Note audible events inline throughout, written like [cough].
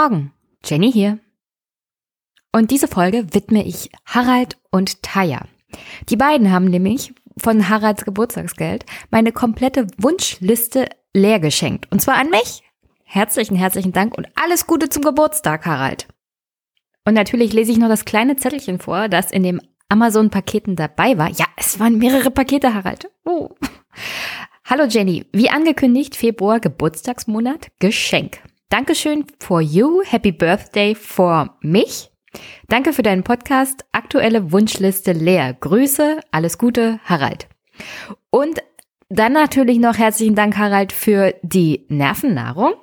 Morgen, Jenny hier. Und diese Folge widme ich Harald und Taya. Die beiden haben nämlich von Haralds Geburtstagsgeld meine komplette Wunschliste leer geschenkt. Und zwar an mich. Herzlichen, herzlichen Dank und alles Gute zum Geburtstag, Harald. Und natürlich lese ich noch das kleine Zettelchen vor, das in dem Amazon-Paketen dabei war. Ja, es waren mehrere Pakete, Harald. Oh. Hallo Jenny, wie angekündigt, Februar Geburtstagsmonat, Geschenk. Dankeschön for you, Happy Birthday for mich. Danke für deinen Podcast, aktuelle Wunschliste leer. Grüße, alles Gute, Harald. Und dann natürlich noch herzlichen Dank, Harald, für die Nervennahrung,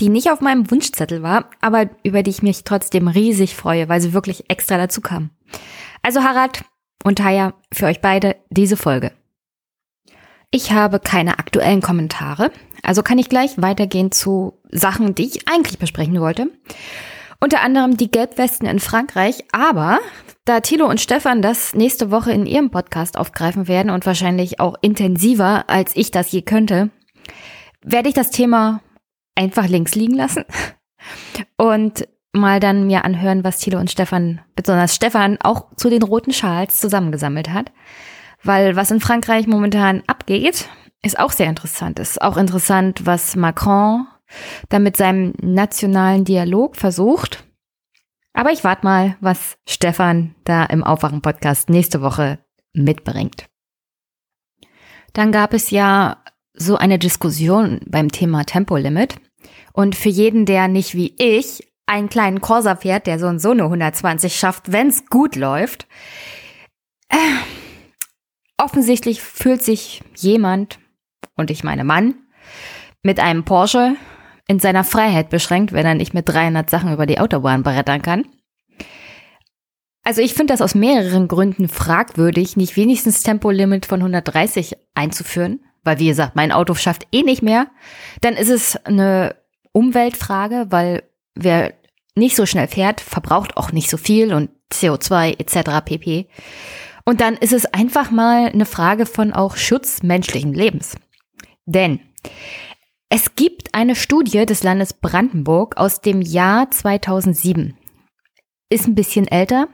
die nicht auf meinem Wunschzettel war, aber über die ich mich trotzdem riesig freue, weil sie wirklich extra dazu kam. Also Harald und Taya, für euch beide diese Folge. Ich habe keine aktuellen Kommentare, also kann ich gleich weitergehen zu Sachen, die ich eigentlich besprechen wollte. Unter anderem die Gelbwesten in Frankreich, aber da Thilo und Stefan das nächste Woche in ihrem Podcast aufgreifen werden und wahrscheinlich auch intensiver, als ich das je könnte, werde ich das Thema einfach links liegen lassen [laughs] und mal dann mir anhören, was Thilo und Stefan, besonders Stefan, auch zu den roten Schals zusammengesammelt hat. Weil was in Frankreich momentan abgeht, ist auch sehr interessant. Ist auch interessant, was Macron da mit seinem nationalen Dialog versucht. Aber ich warte mal, was Stefan da im Aufwachen-Podcast nächste Woche mitbringt. Dann gab es ja so eine Diskussion beim Thema Tempolimit. Und für jeden, der nicht wie ich einen kleinen Corsa fährt, der so und so eine 120 schafft, wenn es gut läuft, äh, Offensichtlich fühlt sich jemand, und ich meine Mann, mit einem Porsche in seiner Freiheit beschränkt, wenn er nicht mit 300 Sachen über die Autobahn brettern kann. Also ich finde das aus mehreren Gründen fragwürdig, nicht wenigstens Tempolimit von 130 einzuführen, weil wie gesagt, mein Auto schafft eh nicht mehr. Dann ist es eine Umweltfrage, weil wer nicht so schnell fährt, verbraucht auch nicht so viel und CO2 etc. pp. Und dann ist es einfach mal eine Frage von auch Schutz menschlichen Lebens. Denn es gibt eine Studie des Landes Brandenburg aus dem Jahr 2007. Ist ein bisschen älter,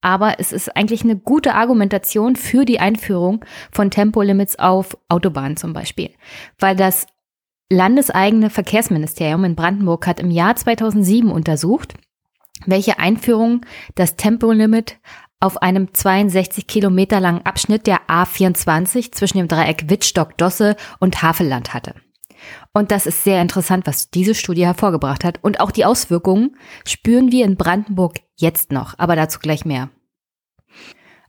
aber es ist eigentlich eine gute Argumentation für die Einführung von Tempolimits auf Autobahnen zum Beispiel. Weil das landeseigene Verkehrsministerium in Brandenburg hat im Jahr 2007 untersucht, welche Einführung das Tempolimit auf einem 62 Kilometer langen Abschnitt der A24 zwischen dem Dreieck Wittstock-Dosse und Havelland hatte. Und das ist sehr interessant, was diese Studie hervorgebracht hat. Und auch die Auswirkungen spüren wir in Brandenburg jetzt noch, aber dazu gleich mehr.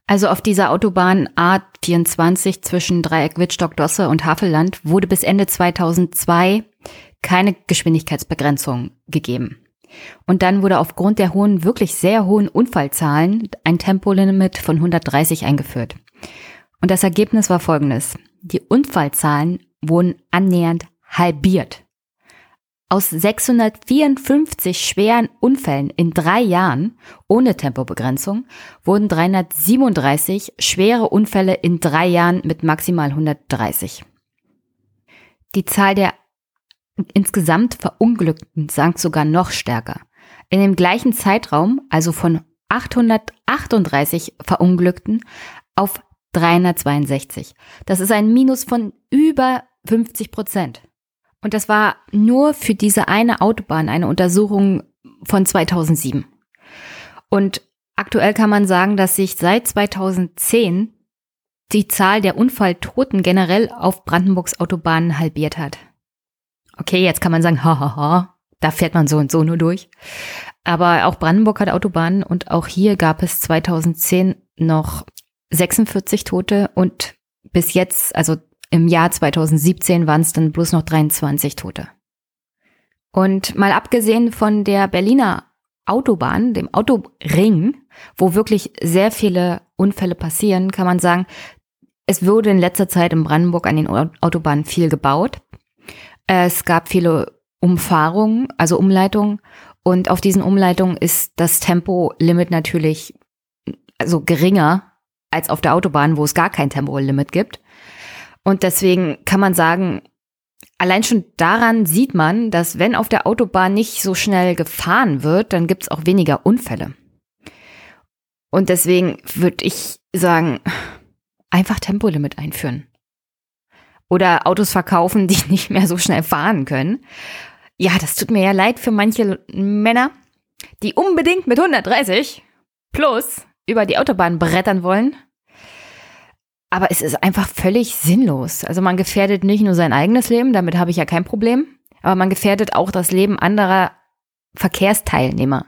Also auf dieser Autobahn A24 zwischen Dreieck Wittstock-Dosse und Havelland wurde bis Ende 2002 keine Geschwindigkeitsbegrenzung gegeben. Und dann wurde aufgrund der hohen, wirklich sehr hohen Unfallzahlen ein Tempolimit von 130 eingeführt. Und das Ergebnis war folgendes. Die Unfallzahlen wurden annähernd halbiert. Aus 654 schweren Unfällen in drei Jahren ohne Tempobegrenzung wurden 337 schwere Unfälle in drei Jahren mit maximal 130. Die Zahl der insgesamt Verunglückten sank sogar noch stärker. In dem gleichen Zeitraum, also von 838 Verunglückten auf 362. Das ist ein Minus von über 50 Prozent. Und das war nur für diese eine Autobahn eine Untersuchung von 2007. Und aktuell kann man sagen, dass sich seit 2010 die Zahl der Unfalltoten generell auf Brandenburgs Autobahnen halbiert hat. Okay, jetzt kann man sagen, hahaha, ha, ha, da fährt man so und so nur durch. Aber auch Brandenburg hat Autobahnen und auch hier gab es 2010 noch 46 Tote und bis jetzt, also im Jahr 2017 waren es dann bloß noch 23 Tote. Und mal abgesehen von der Berliner Autobahn, dem Autoring, wo wirklich sehr viele Unfälle passieren, kann man sagen, es wurde in letzter Zeit in Brandenburg an den Autobahnen viel gebaut. Es gab viele Umfahrungen, also Umleitungen. Und auf diesen Umleitungen ist das Tempolimit natürlich also geringer als auf der Autobahn, wo es gar kein Tempolimit gibt. Und deswegen kann man sagen, allein schon daran sieht man, dass wenn auf der Autobahn nicht so schnell gefahren wird, dann gibt es auch weniger Unfälle. Und deswegen würde ich sagen, einfach Tempolimit einführen. Oder Autos verkaufen, die [laughs] nicht mehr so schnell fahren können. Ja, das tut mir ja leid für manche Männer, die unbedingt mit 130 plus über die Autobahn brettern wollen. Aber es ist einfach völlig sinnlos. Also man gefährdet nicht nur sein eigenes Leben, damit habe ich ja kein Problem, aber man gefährdet auch das Leben anderer Verkehrsteilnehmer.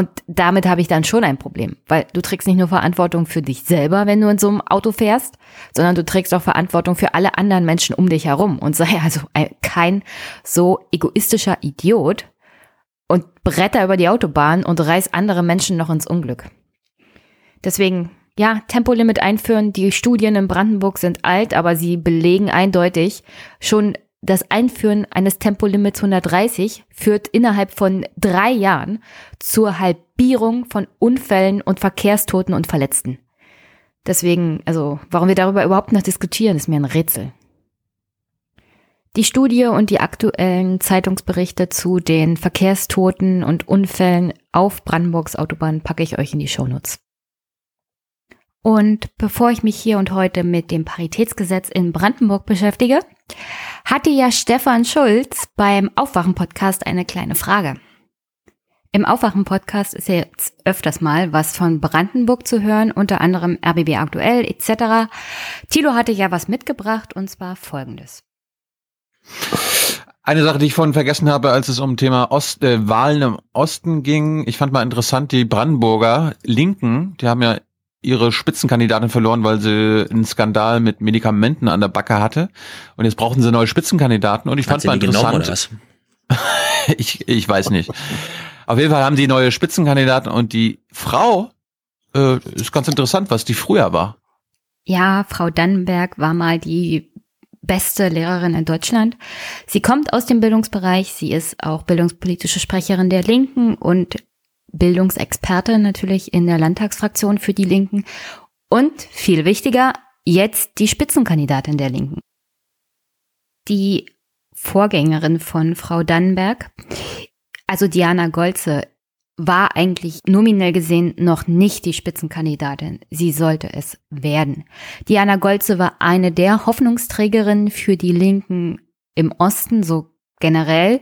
Und damit habe ich dann schon ein Problem, weil du trägst nicht nur Verantwortung für dich selber, wenn du in so einem Auto fährst, sondern du trägst auch Verantwortung für alle anderen Menschen um dich herum und sei [laughs] also kein so egoistischer Idiot und bretter über die Autobahn und reiß andere Menschen noch ins Unglück. Deswegen, ja, Tempolimit einführen. Die Studien in Brandenburg sind alt, aber sie belegen eindeutig, schon das Einführen eines Tempolimits 130 führt innerhalb von drei Jahren zur Halbierung von Unfällen und Verkehrstoten und Verletzten. Deswegen, also, warum wir darüber überhaupt noch diskutieren, ist mir ein Rätsel. Die Studie und die aktuellen Zeitungsberichte zu den Verkehrstoten und Unfällen auf Brandenburgs Autobahn packe ich euch in die Shownotes. Und bevor ich mich hier und heute mit dem Paritätsgesetz in Brandenburg beschäftige, hatte ja Stefan Schulz beim Aufwachen-Podcast eine kleine Frage. Im Aufwachen-Podcast ist ja jetzt öfters mal was von Brandenburg zu hören, unter anderem RBB aktuell etc. Tilo hatte ja was mitgebracht und zwar folgendes. Eine Sache, die ich vorhin vergessen habe, als es um Thema Ost, äh, Wahlen im Osten ging, ich fand mal interessant, die Brandenburger Linken, die haben ja ihre Spitzenkandidatin verloren, weil sie einen Skandal mit Medikamenten an der Backe hatte. Und jetzt brauchen sie neue Spitzenkandidaten. Und ich fand es mal interessant. [laughs] ich, ich weiß nicht. Auf jeden Fall haben die neue Spitzenkandidaten und die Frau äh, ist ganz interessant, was die früher war. Ja, Frau Dannenberg war mal die beste Lehrerin in Deutschland. Sie kommt aus dem Bildungsbereich, sie ist auch bildungspolitische Sprecherin der Linken und Bildungsexperte natürlich in der Landtagsfraktion für die Linken und viel wichtiger, jetzt die Spitzenkandidatin der Linken. Die Vorgängerin von Frau Dannenberg, also Diana Golze, war eigentlich nominell gesehen noch nicht die Spitzenkandidatin. Sie sollte es werden. Diana Golze war eine der Hoffnungsträgerinnen für die Linken im Osten, so generell.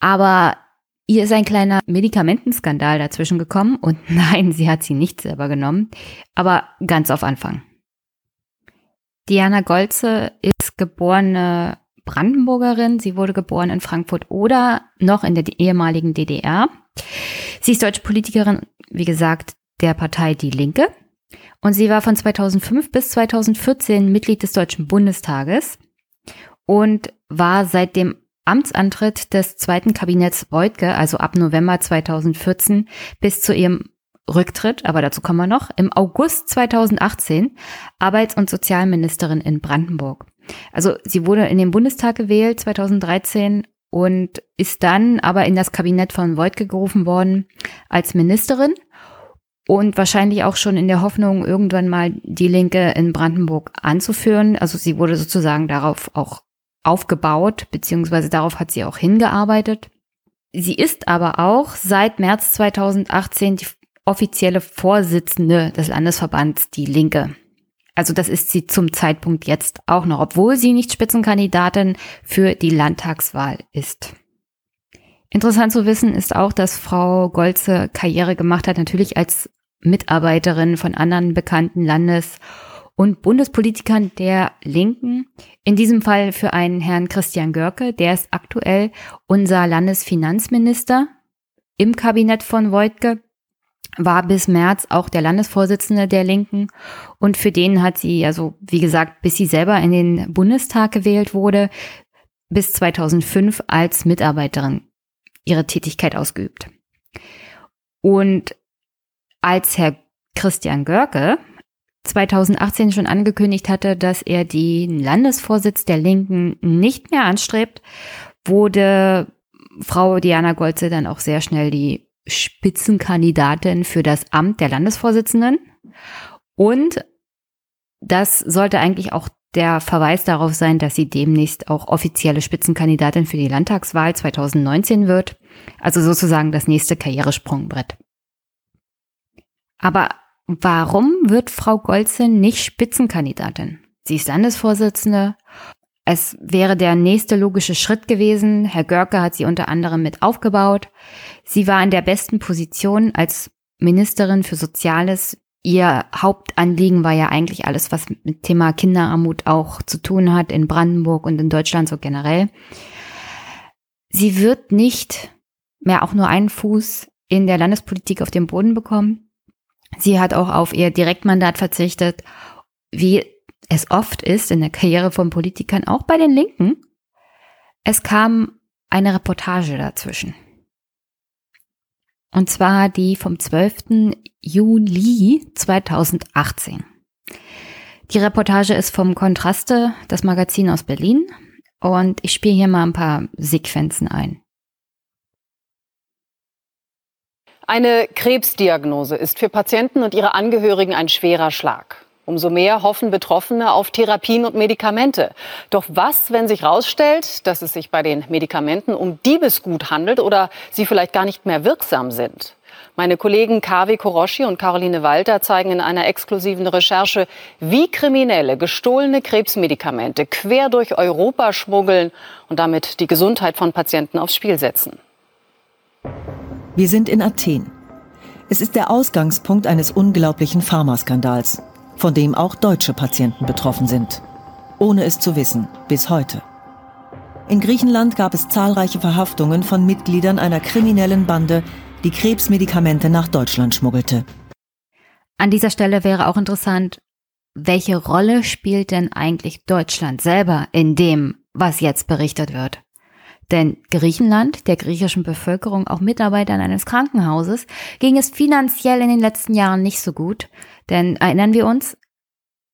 Aber Ihr ist ein kleiner Medikamentenskandal dazwischen gekommen und [laughs] nein, sie hat sie nicht selber genommen, aber ganz auf Anfang. Diana Golze ist geborene Brandenburgerin. Sie wurde geboren in Frankfurt oder noch in der ehemaligen DDR. Sie ist deutsche Politikerin, wie gesagt, der Partei Die Linke. Und sie war von 2005 bis 2014 Mitglied des Deutschen Bundestages und war seit dem Amtsantritt des zweiten Kabinetts Reutke, also ab November 2014 bis zu ihrem Rücktritt, aber dazu kommen wir noch, im August 2018 Arbeits- und Sozialministerin in Brandenburg. Also sie wurde in den Bundestag gewählt 2013 und ist dann aber in das Kabinett von Voigtke gerufen worden als Ministerin und wahrscheinlich auch schon in der Hoffnung, irgendwann mal die Linke in Brandenburg anzuführen. Also sie wurde sozusagen darauf auch aufgebaut, beziehungsweise darauf hat sie auch hingearbeitet. Sie ist aber auch seit März 2018 die offizielle Vorsitzende des Landesverbands Die Linke. Also das ist sie zum Zeitpunkt jetzt auch noch, obwohl sie nicht Spitzenkandidatin für die Landtagswahl ist. Interessant zu wissen ist auch, dass Frau Golze Karriere gemacht hat, natürlich als Mitarbeiterin von anderen bekannten Landes- und Bundespolitikern der Linken. In diesem Fall für einen Herrn Christian Görke, der ist aktuell unser Landesfinanzminister im Kabinett von Voigtke, war bis März auch der Landesvorsitzende der Linken und für den hat sie, also wie gesagt, bis sie selber in den Bundestag gewählt wurde, bis 2005 als Mitarbeiterin ihre Tätigkeit ausgeübt. Und als Herr Christian Görke 2018 schon angekündigt hatte, dass er den Landesvorsitz der Linken nicht mehr anstrebt, wurde Frau Diana Golze dann auch sehr schnell die Spitzenkandidatin für das Amt der Landesvorsitzenden. Und das sollte eigentlich auch der Verweis darauf sein, dass sie demnächst auch offizielle Spitzenkandidatin für die Landtagswahl 2019 wird, also sozusagen das nächste Karrieresprungbrett. Aber warum wird Frau Golze nicht Spitzenkandidatin? Sie ist Landesvorsitzende. Es wäre der nächste logische Schritt gewesen. Herr Görke hat sie unter anderem mit aufgebaut. Sie war in der besten Position als Ministerin für Soziales. Ihr Hauptanliegen war ja eigentlich alles, was mit Thema Kinderarmut auch zu tun hat, in Brandenburg und in Deutschland so generell. Sie wird nicht mehr auch nur einen Fuß in der Landespolitik auf den Boden bekommen. Sie hat auch auf ihr Direktmandat verzichtet, wie es oft ist in der Karriere von Politikern, auch bei den Linken. Es kam eine Reportage dazwischen. Und zwar die vom 12. Juli 2018. Die Reportage ist vom Kontraste, das Magazin aus Berlin. Und ich spiele hier mal ein paar Sequenzen ein. Eine Krebsdiagnose ist für Patienten und ihre Angehörigen ein schwerer Schlag. Umso mehr hoffen Betroffene auf Therapien und Medikamente. Doch was, wenn sich herausstellt, dass es sich bei den Medikamenten um Diebesgut handelt oder sie vielleicht gar nicht mehr wirksam sind? Meine Kollegen Kavi Koroschi und Caroline Walter zeigen in einer exklusiven Recherche, wie Kriminelle gestohlene Krebsmedikamente quer durch Europa schmuggeln und damit die Gesundheit von Patienten aufs Spiel setzen. Wir sind in Athen. Es ist der Ausgangspunkt eines unglaublichen Pharmaskandals von dem auch deutsche Patienten betroffen sind. Ohne es zu wissen, bis heute. In Griechenland gab es zahlreiche Verhaftungen von Mitgliedern einer kriminellen Bande, die Krebsmedikamente nach Deutschland schmuggelte. An dieser Stelle wäre auch interessant, welche Rolle spielt denn eigentlich Deutschland selber in dem, was jetzt berichtet wird? Denn Griechenland, der griechischen Bevölkerung, auch Mitarbeitern eines Krankenhauses, ging es finanziell in den letzten Jahren nicht so gut. Denn erinnern wir uns,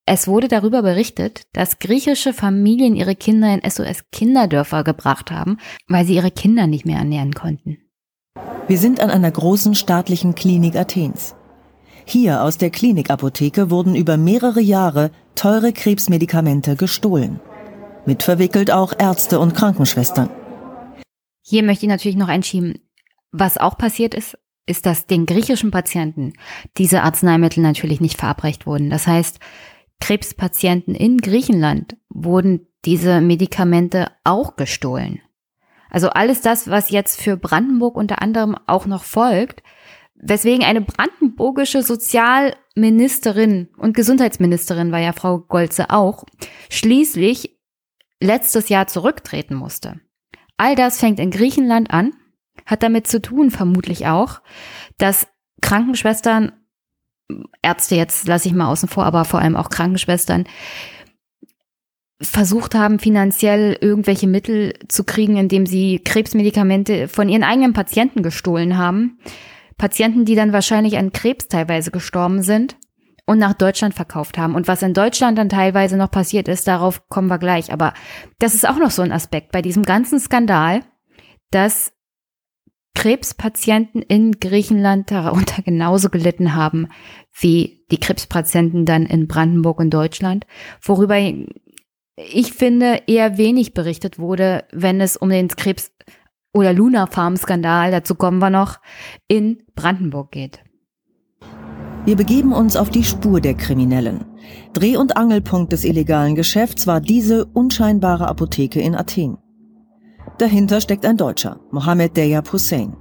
es wurde darüber berichtet, dass griechische Familien ihre Kinder in SOS-Kinderdörfer gebracht haben, weil sie ihre Kinder nicht mehr ernähren konnten. Wir sind an einer großen staatlichen Klinik Athens. Hier aus der Klinikapotheke wurden über mehrere Jahre teure Krebsmedikamente gestohlen. Mitverwickelt auch Ärzte und Krankenschwestern. Hier möchte ich natürlich noch einschieben, was auch passiert ist, ist, dass den griechischen Patienten diese Arzneimittel natürlich nicht verabreicht wurden. Das heißt, Krebspatienten in Griechenland wurden diese Medikamente auch gestohlen. Also alles das, was jetzt für Brandenburg unter anderem auch noch folgt, weswegen eine brandenburgische Sozialministerin und Gesundheitsministerin war ja Frau Golze auch, schließlich letztes Jahr zurücktreten musste. All das fängt in Griechenland an, hat damit zu tun, vermutlich auch, dass Krankenschwestern, Ärzte jetzt lasse ich mal außen vor, aber vor allem auch Krankenschwestern, versucht haben, finanziell irgendwelche Mittel zu kriegen, indem sie Krebsmedikamente von ihren eigenen Patienten gestohlen haben. Patienten, die dann wahrscheinlich an Krebs teilweise gestorben sind und nach Deutschland verkauft haben. Und was in Deutschland dann teilweise noch passiert ist, darauf kommen wir gleich. Aber das ist auch noch so ein Aspekt bei diesem ganzen Skandal, dass Krebspatienten in Griechenland darunter [laughs] genauso gelitten haben wie die Krebspatienten dann in Brandenburg und Deutschland, worüber ich finde eher wenig berichtet wurde, wenn es um den Krebs- oder Luna Farm Skandal, dazu kommen wir noch, in Brandenburg geht. Wir begeben uns auf die Spur der Kriminellen. Dreh- und Angelpunkt des illegalen Geschäfts war diese unscheinbare Apotheke in Athen. Dahinter steckt ein Deutscher, Mohammed Deyab Hussein.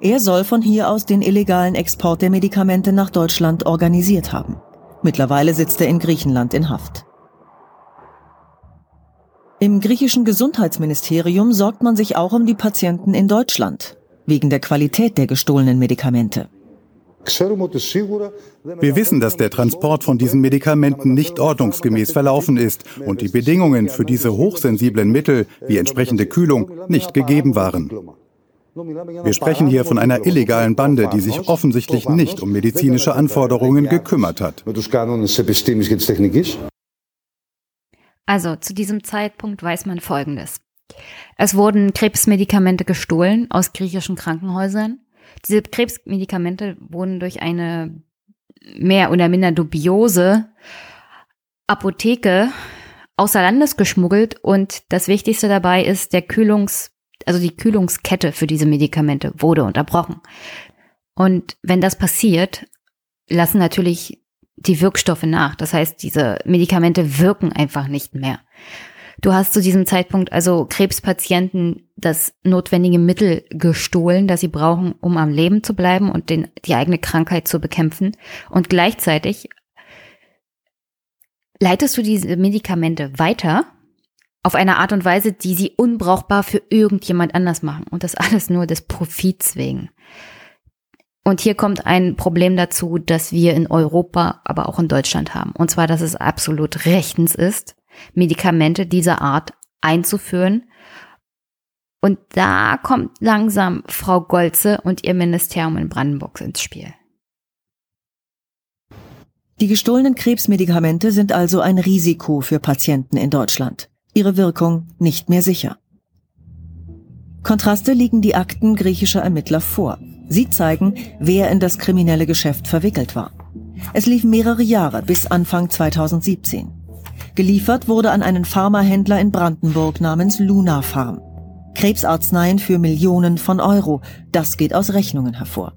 Er soll von hier aus den illegalen Export der Medikamente nach Deutschland organisiert haben. Mittlerweile sitzt er in Griechenland in Haft. Im griechischen Gesundheitsministerium sorgt man sich auch um die Patienten in Deutschland, wegen der Qualität der gestohlenen Medikamente. Wir wissen, dass der Transport von diesen Medikamenten nicht ordnungsgemäß verlaufen ist und die Bedingungen für diese hochsensiblen Mittel wie entsprechende Kühlung nicht gegeben waren. Wir sprechen hier von einer illegalen Bande, die sich offensichtlich nicht um medizinische Anforderungen gekümmert hat. Also zu diesem Zeitpunkt weiß man Folgendes. Es wurden Krebsmedikamente gestohlen aus griechischen Krankenhäusern. Diese Krebsmedikamente wurden durch eine mehr oder minder dubiose Apotheke außer Landes geschmuggelt und das Wichtigste dabei ist, der Kühlungs, also die Kühlungskette für diese Medikamente wurde unterbrochen. Und wenn das passiert, lassen natürlich die Wirkstoffe nach. Das heißt, diese Medikamente wirken einfach nicht mehr. Du hast zu diesem Zeitpunkt also Krebspatienten das notwendige Mittel gestohlen, das sie brauchen, um am Leben zu bleiben und den, die eigene Krankheit zu bekämpfen. Und gleichzeitig leitest du diese Medikamente weiter auf eine Art und Weise, die sie unbrauchbar für irgendjemand anders machen. Und das alles nur des Profits wegen. Und hier kommt ein Problem dazu, das wir in Europa, aber auch in Deutschland haben. Und zwar, dass es absolut rechtens ist, Medikamente dieser Art einzuführen. Und da kommt langsam Frau Golze und ihr Ministerium in Brandenburg ins Spiel. Die gestohlenen Krebsmedikamente sind also ein Risiko für Patienten in Deutschland. Ihre Wirkung nicht mehr sicher. Kontraste liegen die Akten griechischer Ermittler vor. Sie zeigen, wer in das kriminelle Geschäft verwickelt war. Es lief mehrere Jahre bis Anfang 2017. Geliefert wurde an einen Pharmahändler in Brandenburg namens Luna Farm. Krebsarzneien für Millionen von Euro, das geht aus Rechnungen hervor.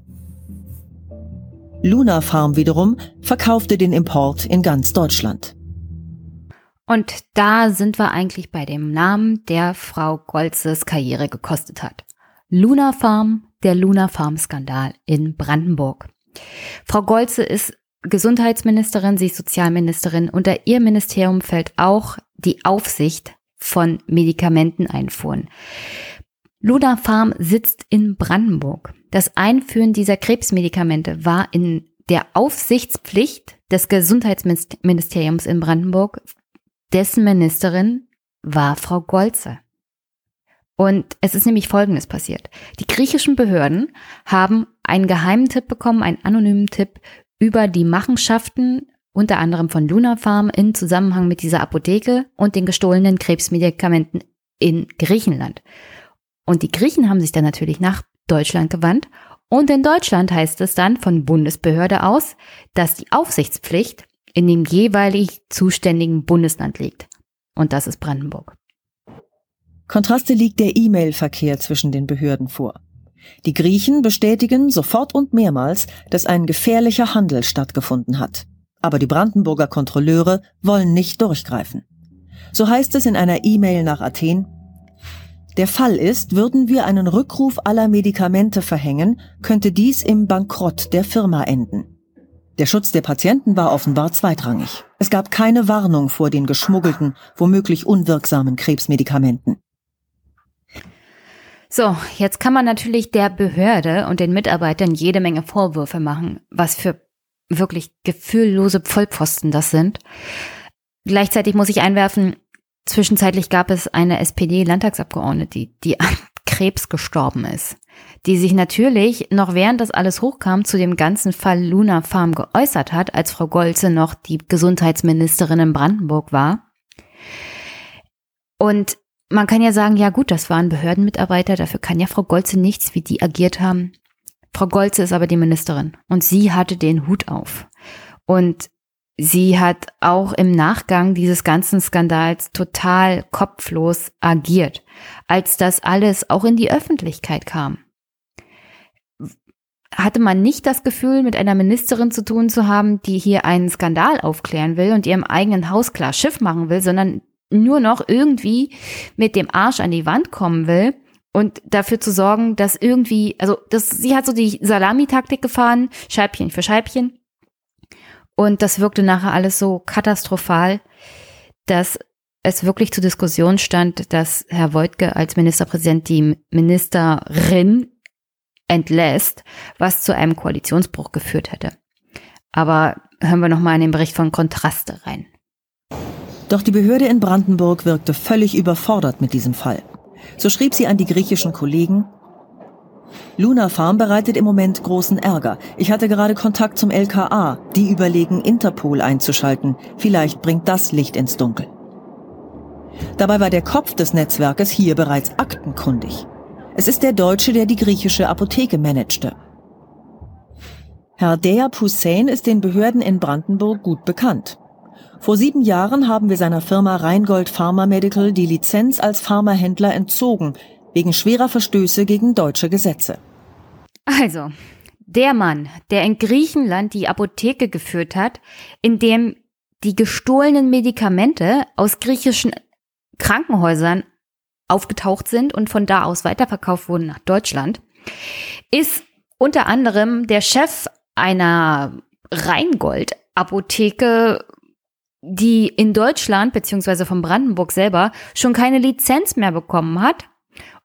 Luna Farm wiederum verkaufte den Import in ganz Deutschland. Und da sind wir eigentlich bei dem Namen, der Frau Golzes Karriere gekostet hat. Luna Farm, der Luna Farm Skandal in Brandenburg. Frau Golze ist Gesundheitsministerin, sie ist Sozialministerin. Unter ihr Ministerium fällt auch die Aufsicht von Medikamenteneinfuhren. Luna Farm sitzt in Brandenburg. Das Einführen dieser Krebsmedikamente war in der Aufsichtspflicht des Gesundheitsministeriums in Brandenburg. Dessen Ministerin war Frau Golze. Und es ist nämlich Folgendes passiert. Die griechischen Behörden haben einen geheimen Tipp bekommen, einen anonymen Tipp über die Machenschaften unter anderem von Luna Farm in Zusammenhang mit dieser Apotheke und den gestohlenen Krebsmedikamenten in Griechenland. Und die Griechen haben sich dann natürlich nach Deutschland gewandt. Und in Deutschland heißt es dann von Bundesbehörde aus, dass die Aufsichtspflicht in dem jeweilig zuständigen Bundesland liegt. Und das ist Brandenburg. Kontraste liegt der E-Mail-Verkehr zwischen den Behörden vor. Die Griechen bestätigen sofort und mehrmals, dass ein gefährlicher Handel stattgefunden hat. Aber die Brandenburger Kontrolleure wollen nicht durchgreifen. So heißt es in einer E-Mail nach Athen, der Fall ist, würden wir einen Rückruf aller Medikamente verhängen, könnte dies im Bankrott der Firma enden. Der Schutz der Patienten war offenbar zweitrangig. Es gab keine Warnung vor den geschmuggelten, womöglich unwirksamen Krebsmedikamenten. So, jetzt kann man natürlich der Behörde und den Mitarbeitern jede Menge Vorwürfe machen, was für wirklich gefühllose Vollpfosten das sind. Gleichzeitig muss ich einwerfen, zwischenzeitlich gab es eine SPD-Landtagsabgeordnete, die, an Krebs gestorben ist, die sich natürlich noch während das alles hochkam zu dem ganzen Fall Luna Farm geäußert hat, als Frau Golze noch die Gesundheitsministerin in Brandenburg war. Und man kann ja sagen, ja gut, das waren Behördenmitarbeiter, dafür kann ja Frau Golze nichts, wie die agiert haben. Frau Golze ist aber die Ministerin und sie hatte den Hut auf. Und sie hat auch im Nachgang dieses ganzen Skandals total kopflos agiert, als das alles auch in die Öffentlichkeit kam. Hatte man nicht das Gefühl, mit einer Ministerin zu tun zu haben, die hier einen Skandal aufklären will und ihrem eigenen Haus klar Schiff machen will, sondern nur noch irgendwie mit dem Arsch an die Wand kommen will und dafür zu sorgen, dass irgendwie, also das, sie hat so die Salamitaktik gefahren, Scheibchen für Scheibchen. Und das wirkte nachher alles so katastrophal, dass es wirklich zur Diskussion stand, dass Herr Woidke als Ministerpräsident die Ministerin entlässt, was zu einem Koalitionsbruch geführt hätte. Aber hören wir nochmal in den Bericht von Kontraste rein. Doch die Behörde in Brandenburg wirkte völlig überfordert mit diesem Fall. So schrieb sie an die griechischen Kollegen, Luna Farm bereitet im Moment großen Ärger. Ich hatte gerade Kontakt zum LKA. Die überlegen, Interpol einzuschalten. Vielleicht bringt das Licht ins Dunkel. Dabei war der Kopf des Netzwerkes hier bereits aktenkundig. Es ist der Deutsche, der die griechische Apotheke managte. Herr Deyab Hussein ist den Behörden in Brandenburg gut bekannt. Vor sieben Jahren haben wir seiner Firma Rheingold Pharma Medical die Lizenz als Pharmahändler entzogen, wegen schwerer Verstöße gegen deutsche Gesetze. Also, der Mann, der in Griechenland die Apotheke geführt hat, in dem die gestohlenen Medikamente aus griechischen Krankenhäusern aufgetaucht sind und von da aus weiterverkauft wurden nach Deutschland, ist unter anderem der Chef einer Rheingold-Apotheke, die in Deutschland beziehungsweise von Brandenburg selber schon keine Lizenz mehr bekommen hat.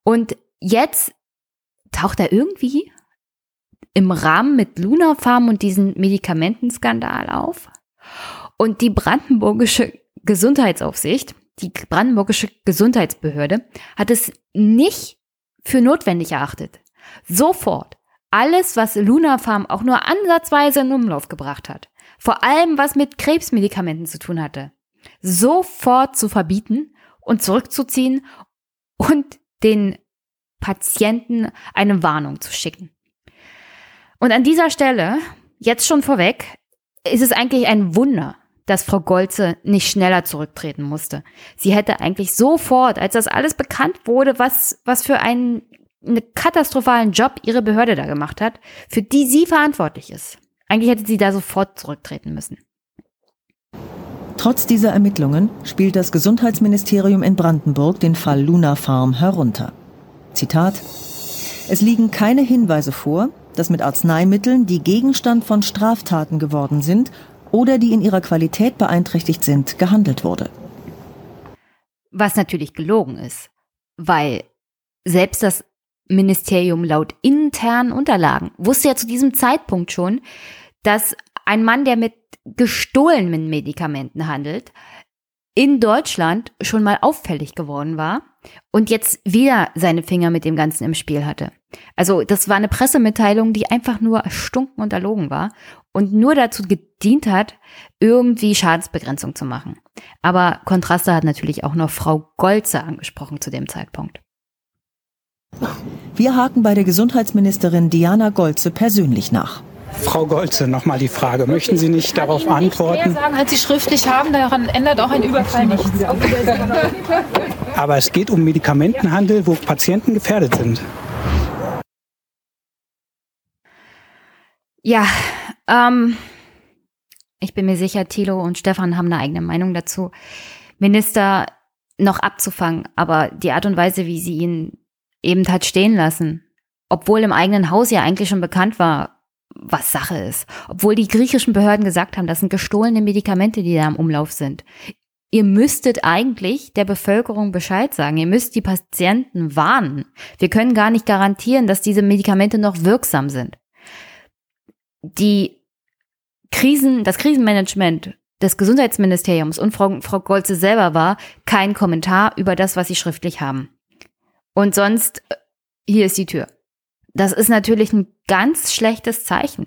Und jetzt taucht er irgendwie im Rahmen mit Luna Farm und diesem Medikamentenskandal auf. Und die brandenburgische Gesundheitsaufsicht, die brandenburgische Gesundheitsbehörde, hat es nicht für notwendig erachtet, sofort alles, was Luna Farm auch nur ansatzweise in Umlauf gebracht hat, vor allem was mit Krebsmedikamenten zu tun hatte, sofort zu verbieten und zurückzuziehen und den Patienten eine Warnung zu schicken. Und an dieser Stelle, jetzt schon vorweg, ist es eigentlich ein Wunder, dass Frau Golze nicht schneller zurücktreten musste. Sie hätte eigentlich sofort, als das alles bekannt wurde, was, was für einen, einen katastrophalen Job ihre Behörde da gemacht hat, für die sie verantwortlich ist. Eigentlich hätte sie da sofort zurücktreten müssen. Trotz dieser Ermittlungen spielt das Gesundheitsministerium in Brandenburg den Fall Luna Farm herunter. Zitat Es liegen keine Hinweise vor, dass mit Arzneimitteln, die Gegenstand von Straftaten geworden sind oder die in ihrer Qualität beeinträchtigt sind, gehandelt wurde. Was natürlich gelogen ist, weil selbst das Ministerium laut internen Unterlagen wusste ja zu diesem Zeitpunkt schon, dass ein Mann, der mit gestohlenen Medikamenten handelt, in Deutschland schon mal auffällig geworden war und jetzt wieder seine Finger mit dem Ganzen im Spiel hatte. Also das war eine Pressemitteilung, die einfach nur erstunken und erlogen war und nur dazu gedient hat, irgendwie Schadensbegrenzung zu machen. Aber Kontraste hat natürlich auch noch Frau Golze angesprochen zu dem Zeitpunkt. Wir haken bei der Gesundheitsministerin Diana Golze persönlich nach. Frau Golze, nochmal die Frage. Möchten Sie nicht darauf Ihnen antworten? Mehr sagen, als Sie schriftlich haben, daran ändert auch ein Überfall nichts. Aber es geht um Medikamentenhandel, wo Patienten gefährdet sind. Ja, ähm, ich bin mir sicher, Thilo und Stefan haben eine eigene Meinung dazu. Minister noch abzufangen, aber die Art und Weise, wie sie ihn eben hat stehen lassen, obwohl im eigenen Haus ja eigentlich schon bekannt war, was Sache ist, obwohl die griechischen Behörden gesagt haben, das sind gestohlene Medikamente, die da im Umlauf sind. Ihr müsstet eigentlich der Bevölkerung Bescheid sagen. Ihr müsst die Patienten warnen. Wir können gar nicht garantieren, dass diese Medikamente noch wirksam sind die Krisen, das Krisenmanagement des Gesundheitsministeriums und Frau, Frau Golze selber war kein Kommentar über das, was sie schriftlich haben. Und sonst, äh, hier ist die Tür. Das ist natürlich ein ganz schlechtes Zeichen.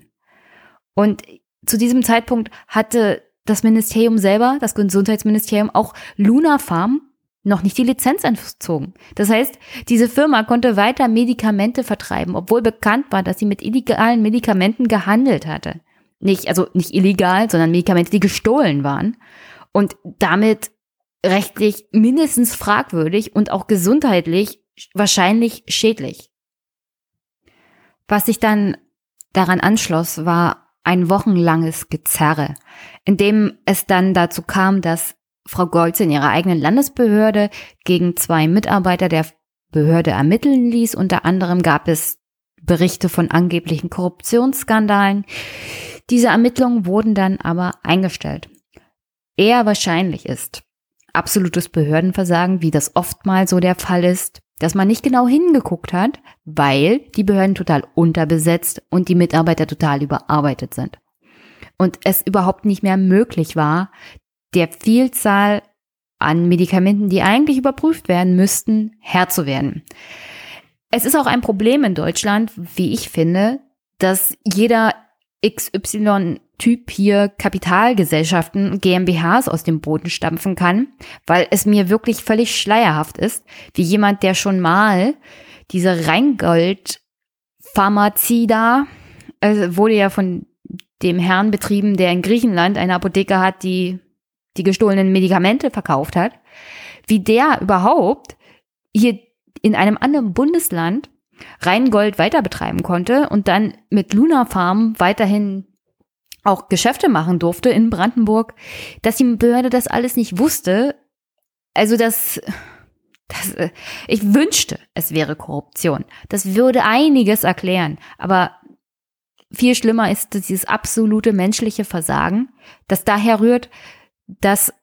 Und zu diesem Zeitpunkt hatte das Ministerium selber, das Gesundheitsministerium, auch Luna Farm noch nicht die Lizenz entzogen. Das heißt, diese Firma konnte weiter Medikamente vertreiben, obwohl bekannt war, dass sie mit illegalen Medikamenten gehandelt hatte. Nicht, also nicht illegal, sondern Medikamente, die gestohlen waren. Und damit rechtlich mindestens fragwürdig und auch gesundheitlich wahrscheinlich schädlich. Was sich dann daran anschloss, war ein wochenlanges Gezerre, in dem es dann dazu kam, dass Frau Golz in ihrer eigenen Landesbehörde gegen zwei Mitarbeiter der Behörde ermitteln ließ. Unter anderem gab es Berichte von angeblichen Korruptionsskandalen. Diese Ermittlungen wurden dann aber eingestellt. Eher wahrscheinlich ist absolutes Behördenversagen, wie das oftmals so der Fall ist, dass man nicht genau hingeguckt hat, weil die Behörden total unterbesetzt und die Mitarbeiter total überarbeitet sind. Und es überhaupt nicht mehr möglich war, der Vielzahl an Medikamenten, die eigentlich überprüft werden müssten, Herr zu werden. Es ist auch ein Problem in Deutschland, wie ich finde, dass jeder XY-Typ hier Kapitalgesellschaften, GmbHs aus dem Boden stampfen kann, weil es mir wirklich völlig schleierhaft ist, wie jemand, der schon mal diese Rheingold-Pharmazie da, äh, wurde ja von dem Herrn betrieben, der in Griechenland eine Apotheke hat, die die gestohlenen Medikamente verkauft hat, wie der überhaupt hier in einem anderen Bundesland Rheingold weiter betreiben konnte und dann mit Luna Farm weiterhin auch Geschäfte machen durfte in Brandenburg, dass die Behörde das alles nicht wusste. Also das, das, ich wünschte, es wäre Korruption. Das würde einiges erklären. Aber viel schlimmer ist dieses absolute menschliche Versagen, das daher rührt, dass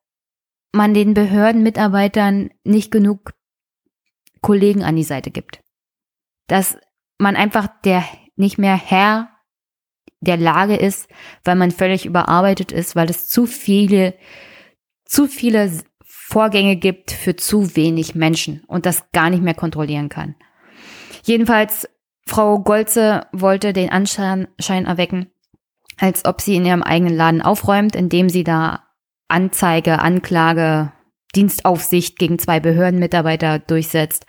man den Behördenmitarbeitern nicht genug Kollegen an die Seite gibt. Dass man einfach der nicht mehr Herr der Lage ist, weil man völlig überarbeitet ist, weil es zu viele, zu viele Vorgänge gibt für zu wenig Menschen und das gar nicht mehr kontrollieren kann. Jedenfalls, Frau Golze wollte den Anschein erwecken, als ob sie in ihrem eigenen Laden aufräumt, indem sie da Anzeige, Anklage, Dienstaufsicht gegen zwei Behördenmitarbeiter durchsetzt.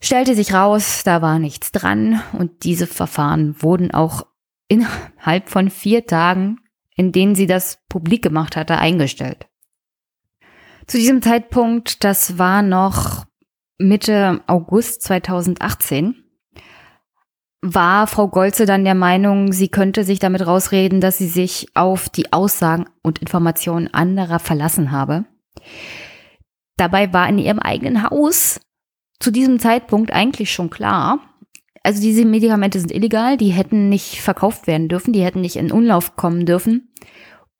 Stellte sich raus, da war nichts dran und diese Verfahren wurden auch innerhalb von vier Tagen, in denen sie das publik gemacht hatte, eingestellt. Zu diesem Zeitpunkt, das war noch Mitte August 2018, war Frau Golze dann der Meinung, sie könnte sich damit rausreden, dass sie sich auf die Aussagen und Informationen anderer verlassen habe. Dabei war in ihrem eigenen Haus zu diesem Zeitpunkt eigentlich schon klar, also diese Medikamente sind illegal, die hätten nicht verkauft werden dürfen, die hätten nicht in Umlauf kommen dürfen.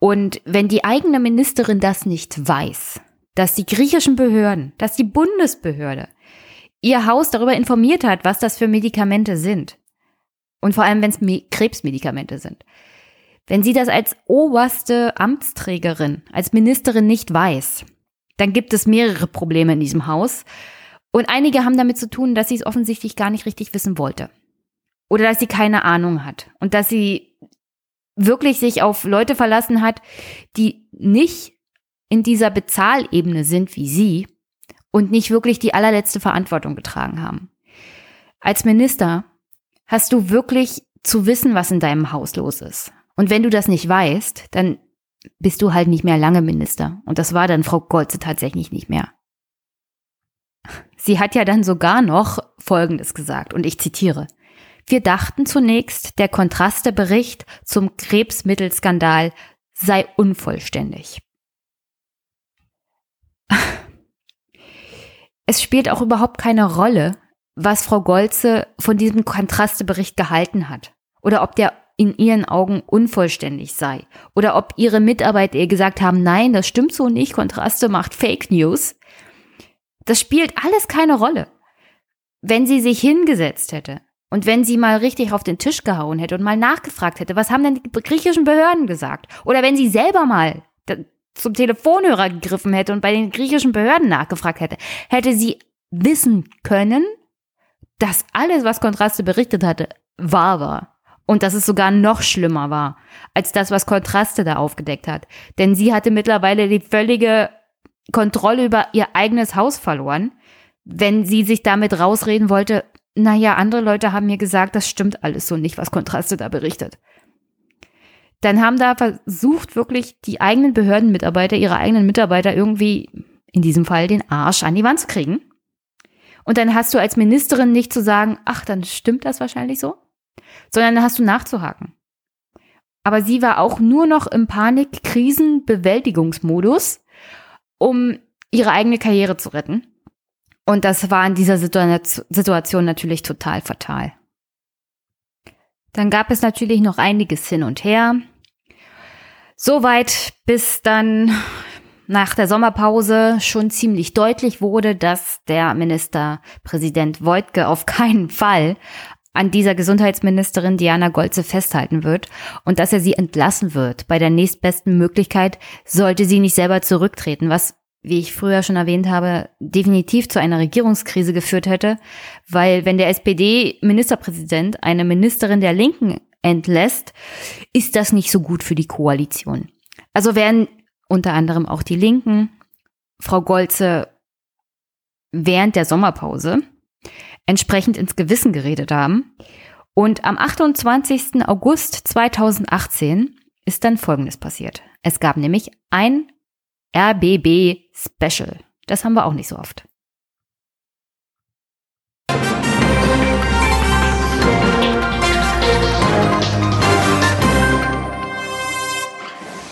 Und wenn die eigene Ministerin das nicht weiß, dass die griechischen Behörden, dass die Bundesbehörde ihr Haus darüber informiert hat, was das für Medikamente sind. Und vor allem, wenn es Krebsmedikamente sind. Wenn sie das als oberste Amtsträgerin, als Ministerin nicht weiß, dann gibt es mehrere Probleme in diesem Haus. Und einige haben damit zu tun, dass sie es offensichtlich gar nicht richtig wissen wollte. Oder dass sie keine Ahnung hat. Und dass sie wirklich sich auf Leute verlassen hat, die nicht in dieser Bezahlebene sind wie sie und nicht wirklich die allerletzte Verantwortung getragen haben. Als Minister hast du wirklich zu wissen, was in deinem Haus los ist. Und wenn du das nicht weißt, dann bist du halt nicht mehr lange Minister. Und das war dann Frau Golze tatsächlich nicht mehr. Sie hat ja dann sogar noch Folgendes gesagt, und ich zitiere. Wir dachten zunächst, der Kontrastebericht zum Krebsmittelskandal sei unvollständig. [laughs] Es spielt auch überhaupt keine Rolle, was Frau Golze von diesem Kontrastebericht gehalten hat oder ob der in ihren Augen unvollständig sei oder ob ihre Mitarbeiter ihr gesagt haben, nein, das stimmt so nicht, Kontraste macht Fake News. Das spielt alles keine Rolle. Wenn sie sich hingesetzt hätte und wenn sie mal richtig auf den Tisch gehauen hätte und mal nachgefragt hätte, was haben denn die griechischen Behörden gesagt? Oder wenn sie selber mal zum Telefonhörer gegriffen hätte und bei den griechischen Behörden nachgefragt hätte, hätte sie wissen können, dass alles, was Kontraste berichtet hatte, wahr war. Und dass es sogar noch schlimmer war, als das, was Kontraste da aufgedeckt hat. Denn sie hatte mittlerweile die völlige Kontrolle über ihr eigenes Haus verloren, wenn sie sich damit rausreden wollte, naja, andere Leute haben mir gesagt, das stimmt alles so nicht, was Kontraste da berichtet. Dann haben da versucht, wirklich die eigenen Behördenmitarbeiter, ihre eigenen Mitarbeiter irgendwie, in diesem Fall, den Arsch an die Wand zu kriegen. Und dann hast du als Ministerin nicht zu sagen, ach, dann stimmt das wahrscheinlich so, sondern dann hast du nachzuhaken. Aber sie war auch nur noch im Panik-Krisen-Bewältigungsmodus um ihre eigene Karriere zu retten. Und das war in dieser Situation natürlich total fatal. Dann gab es natürlich noch einiges hin und her. Soweit, bis dann nach der Sommerpause schon ziemlich deutlich wurde, dass der Ministerpräsident Wojtke auf keinen Fall an dieser Gesundheitsministerin Diana Golze festhalten wird und dass er sie entlassen wird. Bei der nächstbesten Möglichkeit sollte sie nicht selber zurücktreten, was wie ich früher schon erwähnt habe, definitiv zu einer Regierungskrise geführt hätte, weil wenn der SPD-Ministerpräsident eine Ministerin der Linken entlässt, ist das nicht so gut für die Koalition. Also werden unter anderem auch die Linken Frau Golze während der Sommerpause entsprechend ins Gewissen geredet haben. Und am 28. August 2018 ist dann Folgendes passiert. Es gab nämlich ein RBB Special. Das haben wir auch nicht so oft.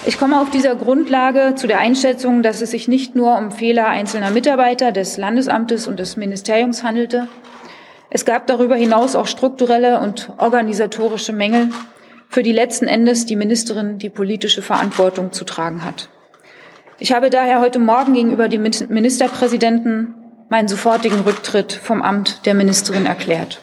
Ich komme auf dieser Grundlage zu der Einschätzung, dass es sich nicht nur um Fehler einzelner Mitarbeiter des Landesamtes und des Ministeriums handelte. Es gab darüber hinaus auch strukturelle und organisatorische Mängel, für die letzten Endes die Ministerin die politische Verantwortung zu tragen hat. Ich habe daher heute Morgen gegenüber dem Ministerpräsidenten meinen sofortigen Rücktritt vom Amt der Ministerin erklärt.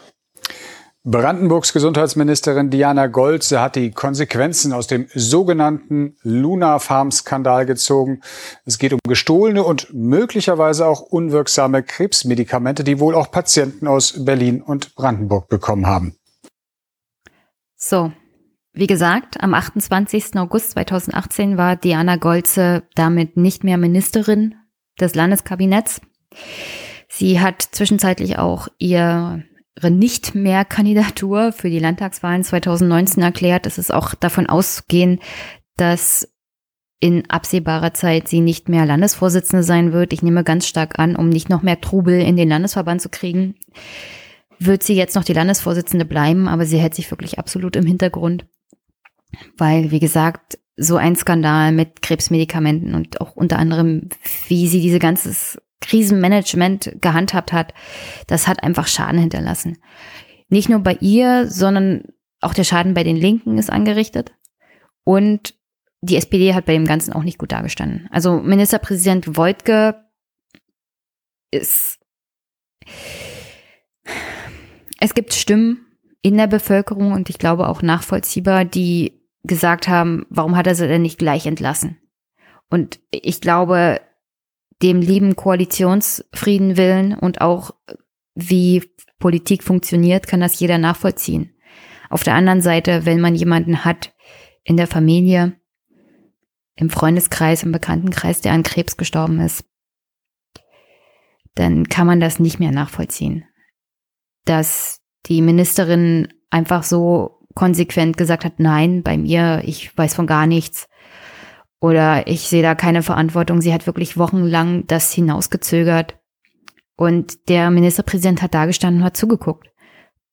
Brandenburgs Gesundheitsministerin Diana Golze hat die Konsequenzen aus dem sogenannten Luna Farm Skandal gezogen. Es geht um gestohlene und möglicherweise auch unwirksame Krebsmedikamente, die wohl auch Patienten aus Berlin und Brandenburg bekommen haben. So, wie gesagt, am 28. August 2018 war Diana Golze damit nicht mehr Ministerin des Landeskabinetts. Sie hat zwischenzeitlich auch ihr nicht mehr Kandidatur für die Landtagswahlen 2019 erklärt. Es ist auch davon auszugehen, dass in absehbarer Zeit sie nicht mehr Landesvorsitzende sein wird. Ich nehme ganz stark an, um nicht noch mehr Trubel in den Landesverband zu kriegen, wird sie jetzt noch die Landesvorsitzende bleiben, aber sie hält sich wirklich absolut im Hintergrund, weil, wie gesagt, so ein Skandal mit Krebsmedikamenten und auch unter anderem, wie sie diese ganze Krisenmanagement gehandhabt hat, das hat einfach Schaden hinterlassen. Nicht nur bei ihr, sondern auch der Schaden bei den Linken ist angerichtet. Und die SPD hat bei dem Ganzen auch nicht gut dargestanden. Also Ministerpräsident Voigtke ist, es gibt Stimmen in der Bevölkerung und ich glaube auch nachvollziehbar, die gesagt haben, warum hat er sie denn nicht gleich entlassen? Und ich glaube, dem lieben Koalitionsfrieden willen und auch wie Politik funktioniert, kann das jeder nachvollziehen. Auf der anderen Seite, wenn man jemanden hat in der Familie, im Freundeskreis, im Bekanntenkreis, der an Krebs gestorben ist, dann kann man das nicht mehr nachvollziehen. Dass die Ministerin einfach so konsequent gesagt hat, nein, bei mir, ich weiß von gar nichts. Oder ich sehe da keine Verantwortung. Sie hat wirklich wochenlang das hinausgezögert. Und der Ministerpräsident hat da gestanden und hat zugeguckt.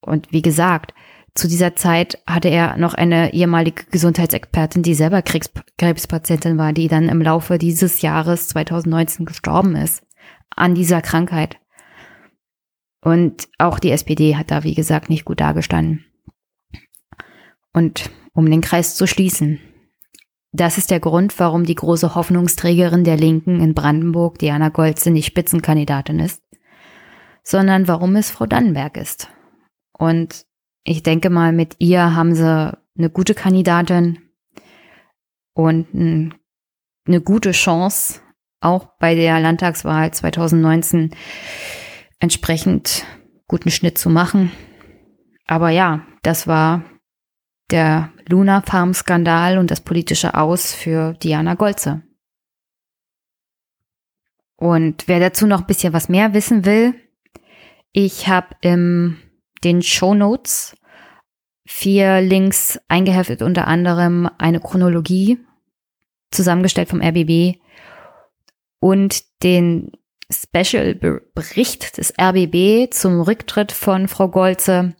Und wie gesagt, zu dieser Zeit hatte er noch eine ehemalige Gesundheitsexpertin, die selber Krebs Krebspatientin war, die dann im Laufe dieses Jahres 2019 gestorben ist an dieser Krankheit. Und auch die SPD hat da, wie gesagt, nicht gut dargestanden. Und um den Kreis zu schließen, das ist der Grund, warum die große Hoffnungsträgerin der Linken in Brandenburg, Diana Golze, nicht Spitzenkandidatin ist, sondern warum es Frau Dannenberg ist. Und ich denke mal, mit ihr haben sie eine gute Kandidatin und eine gute Chance, auch bei der Landtagswahl 2019 entsprechend guten Schnitt zu machen. Aber ja, das war der Luna Farm Skandal und das politische Aus für Diana Golze. Und wer dazu noch ein bisschen was mehr wissen will, ich habe in den Show Notes vier Links eingeheftet, unter anderem eine Chronologie zusammengestellt vom RBB und den Special-Bericht des RBB zum Rücktritt von Frau Golze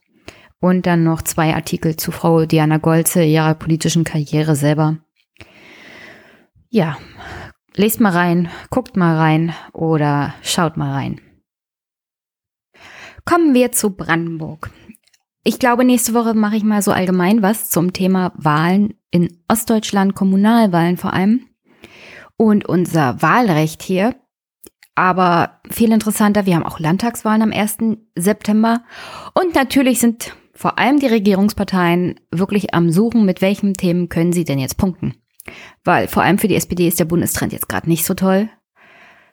und dann noch zwei Artikel zu Frau Diana Golze, ihrer politischen Karriere selber. Ja, lest mal rein, guckt mal rein oder schaut mal rein. Kommen wir zu Brandenburg. Ich glaube, nächste Woche mache ich mal so allgemein was zum Thema Wahlen in Ostdeutschland, Kommunalwahlen vor allem und unser Wahlrecht hier. Aber viel interessanter, wir haben auch Landtagswahlen am 1. September und natürlich sind vor allem die Regierungsparteien wirklich am Suchen, mit welchen Themen können sie denn jetzt punkten. Weil vor allem für die SPD ist der Bundestrend jetzt gerade nicht so toll.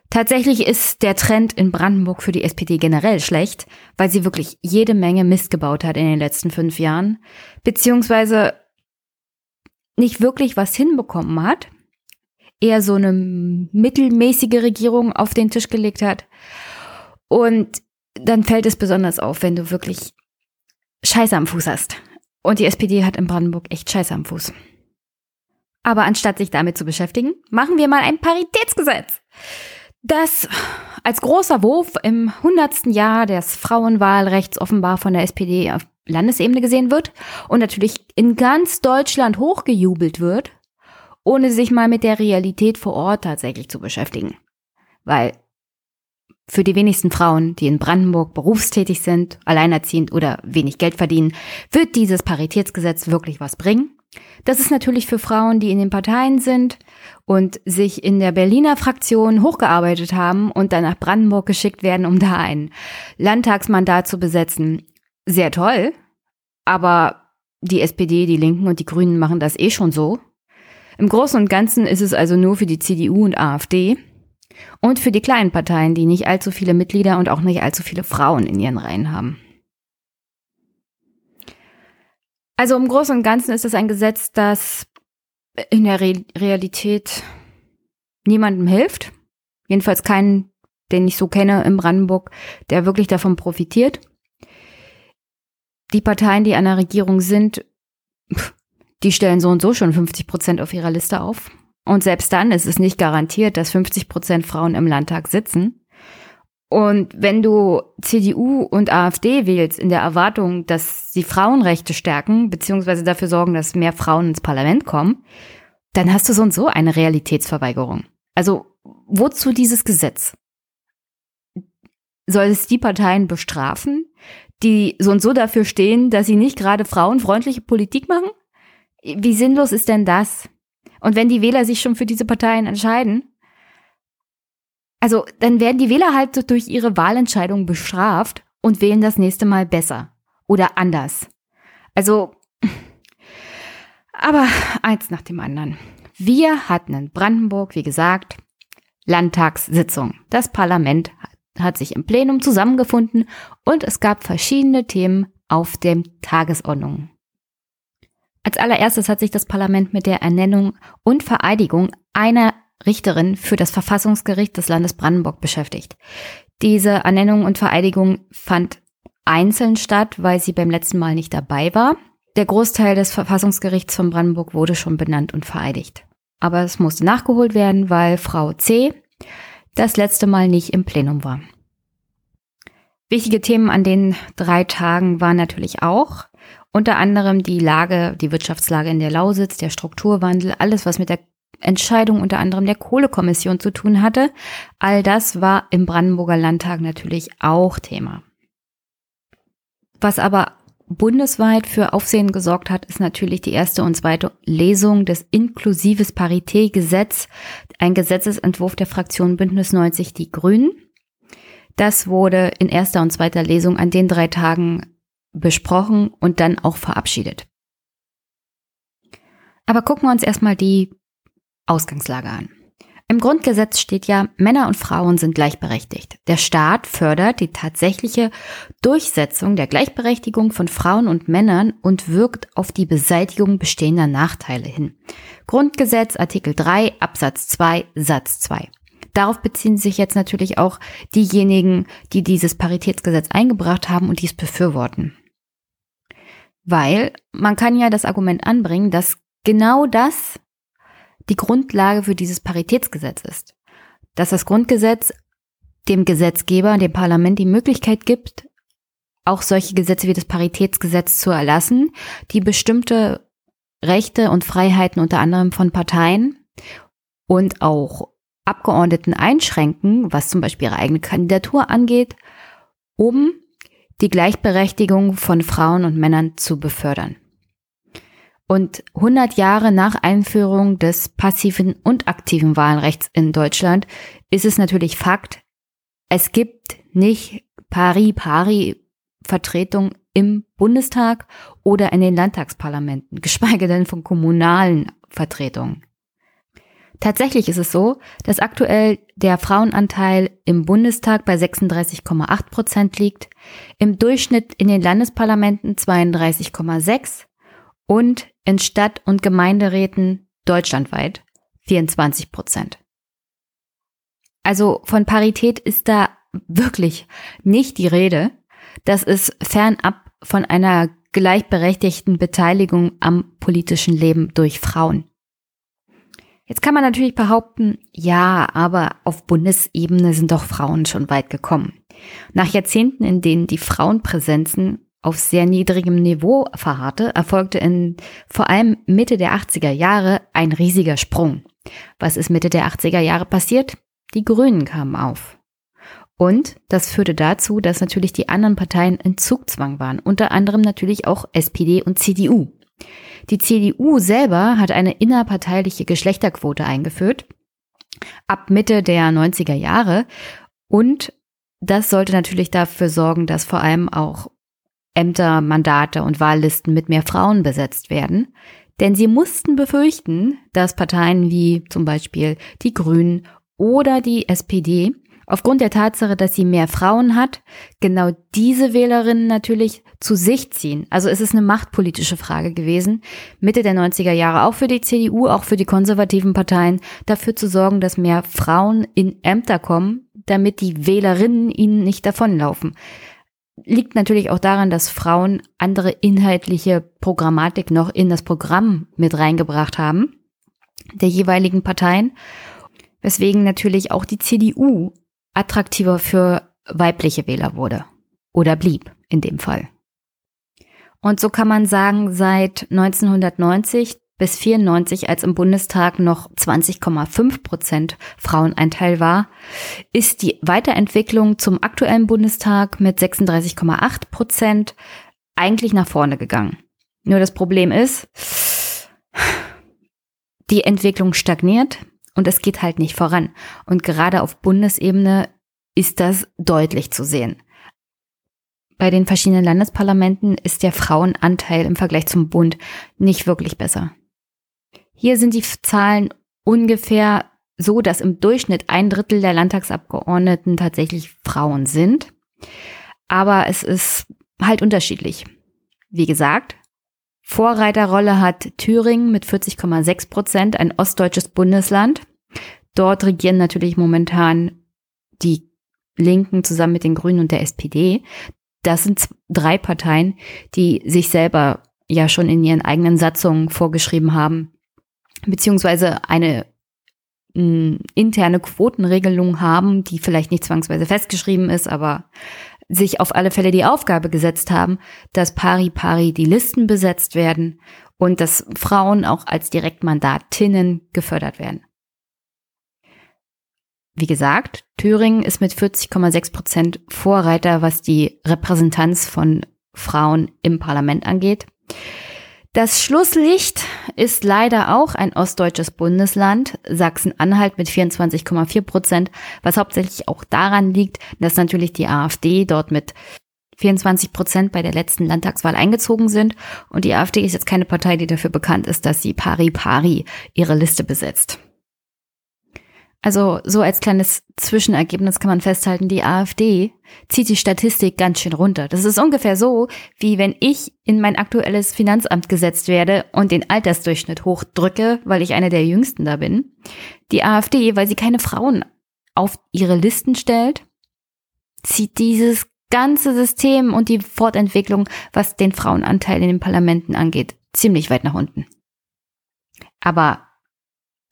Tatsächlich ist der Trend in Brandenburg für die SPD generell schlecht, weil sie wirklich jede Menge Mist gebaut hat in den letzten fünf Jahren, beziehungsweise nicht wirklich was hinbekommen hat, eher so eine mittelmäßige Regierung auf den Tisch gelegt hat. Und dann fällt es besonders auf, wenn du wirklich Scheiße am Fuß hast. Und die SPD hat in Brandenburg echt Scheiße am Fuß. Aber anstatt sich damit zu beschäftigen, machen wir mal ein Paritätsgesetz. Das als großer Wurf im 100. Jahr des Frauenwahlrechts offenbar von der SPD auf Landesebene gesehen wird und natürlich in ganz Deutschland hochgejubelt wird, ohne sich mal mit der Realität vor Ort tatsächlich zu beschäftigen. Weil für die wenigsten Frauen, die in Brandenburg berufstätig sind, alleinerziehend oder wenig Geld verdienen, wird dieses Paritätsgesetz wirklich was bringen. Das ist natürlich für Frauen, die in den Parteien sind und sich in der Berliner Fraktion hochgearbeitet haben und dann nach Brandenburg geschickt werden, um da ein Landtagsmandat zu besetzen, sehr toll. Aber die SPD, die Linken und die Grünen machen das eh schon so. Im Großen und Ganzen ist es also nur für die CDU und AfD und für die kleinen Parteien, die nicht allzu viele Mitglieder und auch nicht allzu viele Frauen in ihren Reihen haben. Also im Großen und Ganzen ist es ein Gesetz, das in der Re Realität niemandem hilft. Jedenfalls keinen, den ich so kenne in Brandenburg, der wirklich davon profitiert. Die Parteien, die an der Regierung sind, die stellen so und so schon 50 Prozent auf ihrer Liste auf. Und selbst dann ist es nicht garantiert, dass 50 Prozent Frauen im Landtag sitzen. Und wenn du CDU und AfD wählst in der Erwartung, dass sie Frauenrechte stärken, beziehungsweise dafür sorgen, dass mehr Frauen ins Parlament kommen, dann hast du so und so eine Realitätsverweigerung. Also wozu dieses Gesetz? Soll es die Parteien bestrafen, die so und so dafür stehen, dass sie nicht gerade frauenfreundliche Politik machen? Wie sinnlos ist denn das? Und wenn die Wähler sich schon für diese Parteien entscheiden, also dann werden die Wähler halt durch ihre Wahlentscheidung bestraft und wählen das nächste Mal besser oder anders. Also, aber eins nach dem anderen. Wir hatten in Brandenburg, wie gesagt, Landtagssitzung. Das Parlament hat sich im Plenum zusammengefunden und es gab verschiedene Themen auf der Tagesordnung. Als allererstes hat sich das Parlament mit der Ernennung und Vereidigung einer Richterin für das Verfassungsgericht des Landes Brandenburg beschäftigt. Diese Ernennung und Vereidigung fand einzeln statt, weil sie beim letzten Mal nicht dabei war. Der Großteil des Verfassungsgerichts von Brandenburg wurde schon benannt und vereidigt. Aber es musste nachgeholt werden, weil Frau C. das letzte Mal nicht im Plenum war. Wichtige Themen an den drei Tagen waren natürlich auch unter anderem die Lage, die Wirtschaftslage in der Lausitz, der Strukturwandel, alles, was mit der Entscheidung unter anderem der Kohlekommission zu tun hatte. All das war im Brandenburger Landtag natürlich auch Thema. Was aber bundesweit für Aufsehen gesorgt hat, ist natürlich die erste und zweite Lesung des Inklusives Parité-Gesetz, ein Gesetzesentwurf der Fraktion Bündnis 90 Die Grünen. Das wurde in erster und zweiter Lesung an den drei Tagen besprochen und dann auch verabschiedet. Aber gucken wir uns erstmal die Ausgangslage an. Im Grundgesetz steht ja, Männer und Frauen sind gleichberechtigt. Der Staat fördert die tatsächliche Durchsetzung der Gleichberechtigung von Frauen und Männern und wirkt auf die Beseitigung bestehender Nachteile hin. Grundgesetz Artikel 3 Absatz 2 Satz 2. Darauf beziehen sich jetzt natürlich auch diejenigen, die dieses Paritätsgesetz eingebracht haben und dies befürworten. Weil man kann ja das Argument anbringen, dass genau das die Grundlage für dieses Paritätsgesetz ist. Dass das Grundgesetz dem Gesetzgeber, dem Parlament die Möglichkeit gibt, auch solche Gesetze wie das Paritätsgesetz zu erlassen, die bestimmte Rechte und Freiheiten unter anderem von Parteien und auch Abgeordneten einschränken, was zum Beispiel ihre eigene Kandidatur angeht, um die Gleichberechtigung von Frauen und Männern zu befördern. Und 100 Jahre nach Einführung des passiven und aktiven Wahlrechts in Deutschland ist es natürlich Fakt, es gibt nicht pari-pari Vertretung im Bundestag oder in den Landtagsparlamenten, geschweige denn von kommunalen Vertretungen. Tatsächlich ist es so, dass aktuell der Frauenanteil im Bundestag bei 36,8 Prozent liegt, im Durchschnitt in den Landesparlamenten 32,6 und in Stadt- und Gemeinderäten deutschlandweit 24 Prozent. Also von Parität ist da wirklich nicht die Rede. Das ist fernab von einer gleichberechtigten Beteiligung am politischen Leben durch Frauen. Jetzt kann man natürlich behaupten, ja, aber auf Bundesebene sind doch Frauen schon weit gekommen. Nach Jahrzehnten, in denen die Frauenpräsenzen auf sehr niedrigem Niveau verharrte, erfolgte in vor allem Mitte der 80er Jahre ein riesiger Sprung. Was ist Mitte der 80er Jahre passiert? Die Grünen kamen auf. Und das führte dazu, dass natürlich die anderen Parteien in Zugzwang waren, unter anderem natürlich auch SPD und CDU. Die CDU selber hat eine innerparteiliche Geschlechterquote eingeführt ab Mitte der 90er Jahre und das sollte natürlich dafür sorgen, dass vor allem auch Ämter, Mandate und Wahllisten mit mehr Frauen besetzt werden. Denn sie mussten befürchten, dass Parteien wie zum Beispiel die Grünen oder die SPD aufgrund der Tatsache, dass sie mehr Frauen hat, genau diese Wählerinnen natürlich zu sich ziehen. Also es ist eine machtpolitische Frage gewesen, Mitte der 90er Jahre auch für die CDU, auch für die konservativen Parteien, dafür zu sorgen, dass mehr Frauen in Ämter kommen, damit die Wählerinnen ihnen nicht davonlaufen. Liegt natürlich auch daran, dass Frauen andere inhaltliche Programmatik noch in das Programm mit reingebracht haben, der jeweiligen Parteien, weswegen natürlich auch die CDU attraktiver für weibliche Wähler wurde oder blieb in dem Fall. Und so kann man sagen, seit 1990 bis 94, als im Bundestag noch 20,5 Prozent Fraueneinteil war, ist die Weiterentwicklung zum aktuellen Bundestag mit 36,8 Prozent eigentlich nach vorne gegangen. Nur das Problem ist, die Entwicklung stagniert und es geht halt nicht voran. Und gerade auf Bundesebene ist das deutlich zu sehen. Bei den verschiedenen Landesparlamenten ist der Frauenanteil im Vergleich zum Bund nicht wirklich besser. Hier sind die Zahlen ungefähr so, dass im Durchschnitt ein Drittel der Landtagsabgeordneten tatsächlich Frauen sind. Aber es ist halt unterschiedlich. Wie gesagt, Vorreiterrolle hat Thüringen mit 40,6 Prozent, ein ostdeutsches Bundesland. Dort regieren natürlich momentan die Linken zusammen mit den Grünen und der SPD. Das sind drei Parteien, die sich selber ja schon in ihren eigenen Satzungen vorgeschrieben haben, beziehungsweise eine mh, interne Quotenregelung haben, die vielleicht nicht zwangsweise festgeschrieben ist, aber sich auf alle Fälle die Aufgabe gesetzt haben, dass pari pari die Listen besetzt werden und dass Frauen auch als Direktmandatinnen gefördert werden. Wie gesagt, Thüringen ist mit 40,6 Prozent Vorreiter, was die Repräsentanz von Frauen im Parlament angeht. Das Schlusslicht ist leider auch ein ostdeutsches Bundesland, Sachsen-Anhalt mit 24,4 Prozent, was hauptsächlich auch daran liegt, dass natürlich die AfD dort mit 24 Prozent bei der letzten Landtagswahl eingezogen sind. Und die AfD ist jetzt keine Partei, die dafür bekannt ist, dass sie pari pari ihre Liste besetzt. Also so als kleines Zwischenergebnis kann man festhalten, die AfD zieht die Statistik ganz schön runter. Das ist ungefähr so, wie wenn ich in mein aktuelles Finanzamt gesetzt werde und den Altersdurchschnitt hochdrücke, weil ich eine der jüngsten da bin. Die AfD, weil sie keine Frauen auf ihre Listen stellt, zieht dieses ganze System und die Fortentwicklung, was den Frauenanteil in den Parlamenten angeht, ziemlich weit nach unten. Aber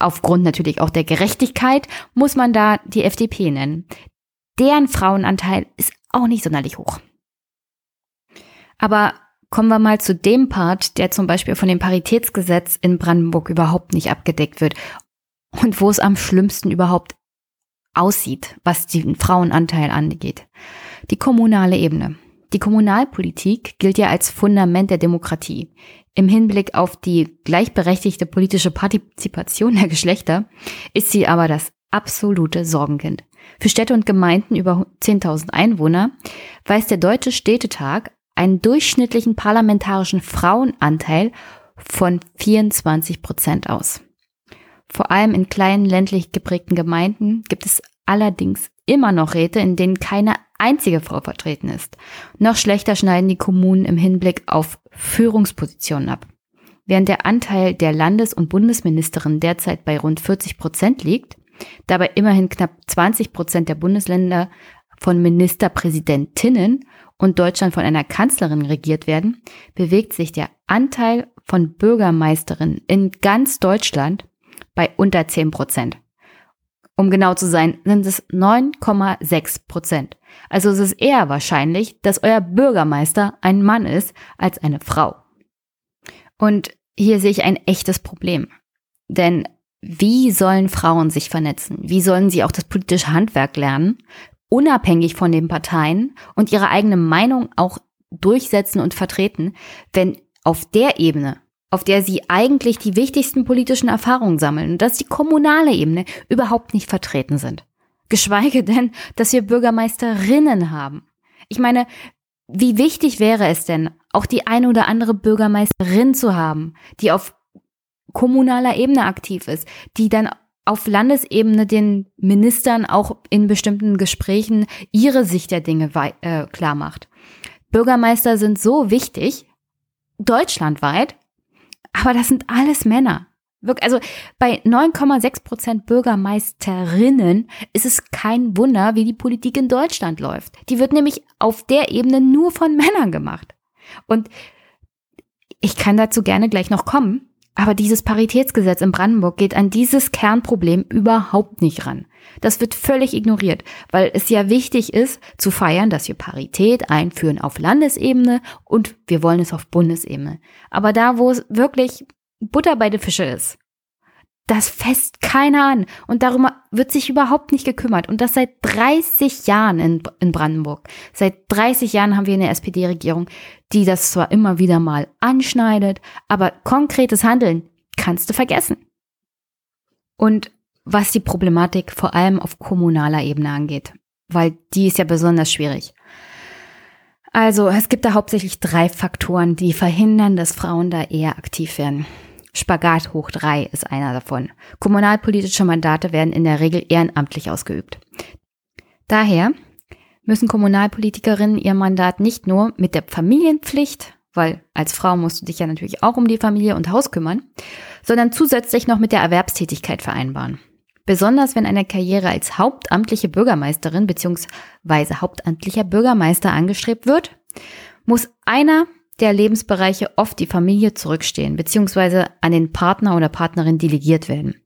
aufgrund natürlich auch der Gerechtigkeit muss man da die FDP nennen. Deren Frauenanteil ist auch nicht sonderlich hoch. Aber kommen wir mal zu dem Part, der zum Beispiel von dem Paritätsgesetz in Brandenburg überhaupt nicht abgedeckt wird und wo es am schlimmsten überhaupt aussieht, was den Frauenanteil angeht. Die kommunale Ebene. Die Kommunalpolitik gilt ja als Fundament der Demokratie. Im Hinblick auf die gleichberechtigte politische Partizipation der Geschlechter ist sie aber das absolute Sorgenkind. Für Städte und Gemeinden über 10.000 Einwohner weist der Deutsche Städtetag einen durchschnittlichen parlamentarischen Frauenanteil von 24 Prozent aus. Vor allem in kleinen ländlich geprägten Gemeinden gibt es allerdings immer noch Räte, in denen keine einzige Frau vertreten ist. Noch schlechter schneiden die Kommunen im Hinblick auf Führungspositionen ab. Während der Anteil der Landes- und Bundesministerin derzeit bei rund 40 Prozent liegt, dabei immerhin knapp 20 Prozent der Bundesländer von Ministerpräsidentinnen und Deutschland von einer Kanzlerin regiert werden, bewegt sich der Anteil von Bürgermeisterinnen in ganz Deutschland bei unter 10 Prozent. Um genau zu sein, sind es 9,6 Prozent. Also es ist eher wahrscheinlich, dass euer Bürgermeister ein Mann ist als eine Frau. Und hier sehe ich ein echtes Problem. Denn wie sollen Frauen sich vernetzen? Wie sollen sie auch das politische Handwerk lernen, unabhängig von den Parteien und ihre eigene Meinung auch durchsetzen und vertreten, wenn auf der Ebene, auf der sie eigentlich die wichtigsten politischen Erfahrungen sammeln, und dass die kommunale Ebene überhaupt nicht vertreten sind. Geschweige denn, dass wir Bürgermeisterinnen haben. Ich meine, wie wichtig wäre es denn, auch die eine oder andere Bürgermeisterin zu haben, die auf kommunaler Ebene aktiv ist, die dann auf Landesebene den Ministern auch in bestimmten Gesprächen ihre Sicht der Dinge äh, klar macht. Bürgermeister sind so wichtig, deutschlandweit, aber das sind alles Männer. Also bei 9,6 Prozent Bürgermeisterinnen ist es kein Wunder, wie die Politik in Deutschland läuft. Die wird nämlich auf der Ebene nur von Männern gemacht. Und ich kann dazu gerne gleich noch kommen. Aber dieses Paritätsgesetz in Brandenburg geht an dieses Kernproblem überhaupt nicht ran. Das wird völlig ignoriert, weil es ja wichtig ist zu feiern, dass wir Parität einführen auf Landesebene und wir wollen es auf Bundesebene. Aber da, wo es wirklich Butter bei den Fische ist, das fest keiner an. Und darum wird sich überhaupt nicht gekümmert. Und das seit 30 Jahren in, in Brandenburg. Seit 30 Jahren haben wir eine SPD-Regierung, die das zwar immer wieder mal anschneidet, aber konkretes Handeln kannst du vergessen. Und was die Problematik vor allem auf kommunaler Ebene angeht, weil die ist ja besonders schwierig. Also es gibt da hauptsächlich drei Faktoren, die verhindern, dass Frauen da eher aktiv werden. Spagat hoch drei ist einer davon. Kommunalpolitische Mandate werden in der Regel ehrenamtlich ausgeübt. Daher müssen Kommunalpolitikerinnen ihr Mandat nicht nur mit der Familienpflicht, weil als Frau musst du dich ja natürlich auch um die Familie und Haus kümmern, sondern zusätzlich noch mit der Erwerbstätigkeit vereinbaren. Besonders wenn eine Karriere als hauptamtliche Bürgermeisterin bzw. hauptamtlicher Bürgermeister angestrebt wird, muss einer der Lebensbereiche oft die Familie zurückstehen bzw. an den Partner oder Partnerin delegiert werden.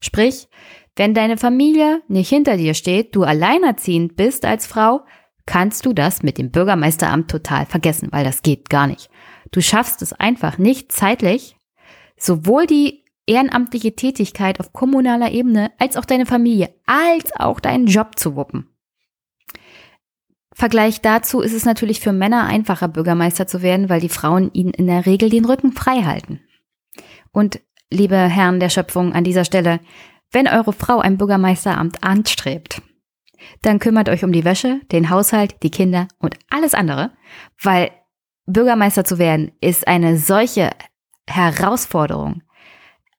Sprich, wenn deine Familie nicht hinter dir steht, du alleinerziehend bist als Frau, kannst du das mit dem Bürgermeisteramt total vergessen, weil das geht gar nicht. Du schaffst es einfach nicht zeitlich, sowohl die ehrenamtliche Tätigkeit auf kommunaler Ebene als auch deine Familie, als auch deinen Job zu wuppen. Vergleich dazu ist es natürlich für Männer einfacher, Bürgermeister zu werden, weil die Frauen ihnen in der Regel den Rücken frei halten. Und liebe Herren der Schöpfung an dieser Stelle, wenn eure Frau ein Bürgermeisteramt anstrebt, dann kümmert euch um die Wäsche, den Haushalt, die Kinder und alles andere, weil Bürgermeister zu werden ist eine solche Herausforderung.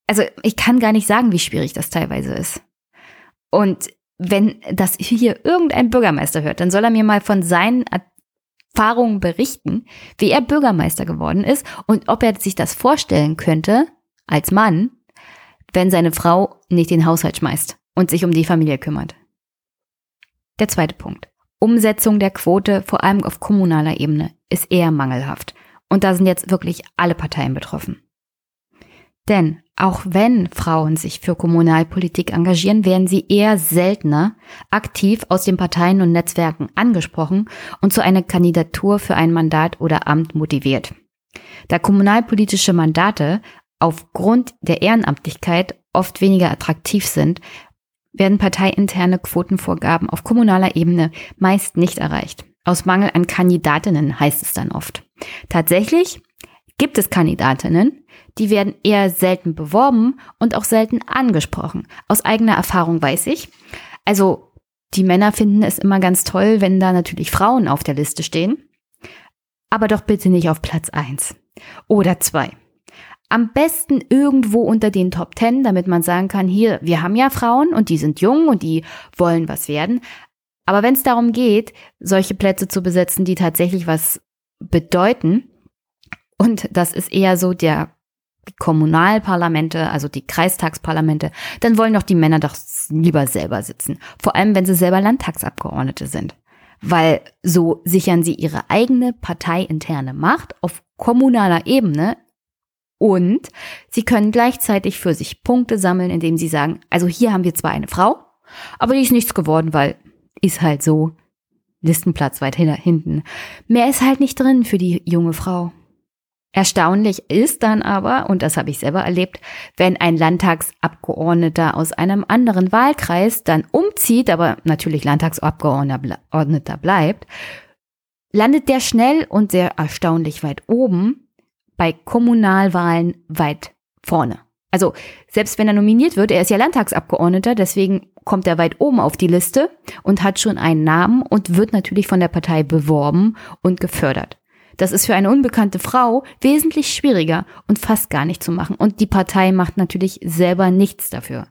Also ich kann gar nicht sagen, wie schwierig das teilweise ist. Und wenn das hier irgendein Bürgermeister hört, dann soll er mir mal von seinen Erfahrungen berichten, wie er Bürgermeister geworden ist und ob er sich das vorstellen könnte, als Mann, wenn seine Frau nicht den Haushalt schmeißt und sich um die Familie kümmert. Der zweite Punkt. Umsetzung der Quote, vor allem auf kommunaler Ebene, ist eher mangelhaft. Und da sind jetzt wirklich alle Parteien betroffen. Denn auch wenn Frauen sich für Kommunalpolitik engagieren, werden sie eher seltener aktiv aus den Parteien und Netzwerken angesprochen und zu einer Kandidatur für ein Mandat oder Amt motiviert. Da kommunalpolitische Mandate aufgrund der Ehrenamtlichkeit oft weniger attraktiv sind, werden parteiinterne Quotenvorgaben auf kommunaler Ebene meist nicht erreicht. Aus Mangel an Kandidatinnen heißt es dann oft. Tatsächlich gibt es Kandidatinnen, die werden eher selten beworben und auch selten angesprochen. Aus eigener Erfahrung weiß ich. Also die Männer finden es immer ganz toll, wenn da natürlich Frauen auf der Liste stehen. Aber doch bitte nicht auf Platz eins oder zwei. Am besten irgendwo unter den Top Ten, damit man sagen kann, hier, wir haben ja Frauen und die sind jung und die wollen was werden. Aber wenn es darum geht, solche Plätze zu besetzen, die tatsächlich was bedeuten, und das ist eher so der Kommunalparlamente, also die Kreistagsparlamente, dann wollen doch die Männer doch lieber selber sitzen. Vor allem, wenn sie selber Landtagsabgeordnete sind. Weil so sichern sie ihre eigene parteiinterne Macht auf kommunaler Ebene Und sie können gleichzeitig für sich Punkte sammeln, indem sie sagen, also hier haben wir zwar eine Frau, aber die ist nichts geworden, weil ist halt so. Listenplatz weit hinten. Mehr ist halt nicht drin für die junge Frau. Erstaunlich ist dann aber, und das habe ich selber erlebt, wenn ein Landtagsabgeordneter aus einem anderen Wahlkreis dann umzieht, aber natürlich Landtagsabgeordneter bleibt, landet der schnell und sehr erstaunlich weit oben, bei Kommunalwahlen weit vorne. Also selbst wenn er nominiert wird, er ist ja Landtagsabgeordneter, deswegen kommt er weit oben auf die Liste und hat schon einen Namen und wird natürlich von der Partei beworben und gefördert. Das ist für eine unbekannte Frau wesentlich schwieriger und fast gar nicht zu machen. Und die Partei macht natürlich selber nichts dafür.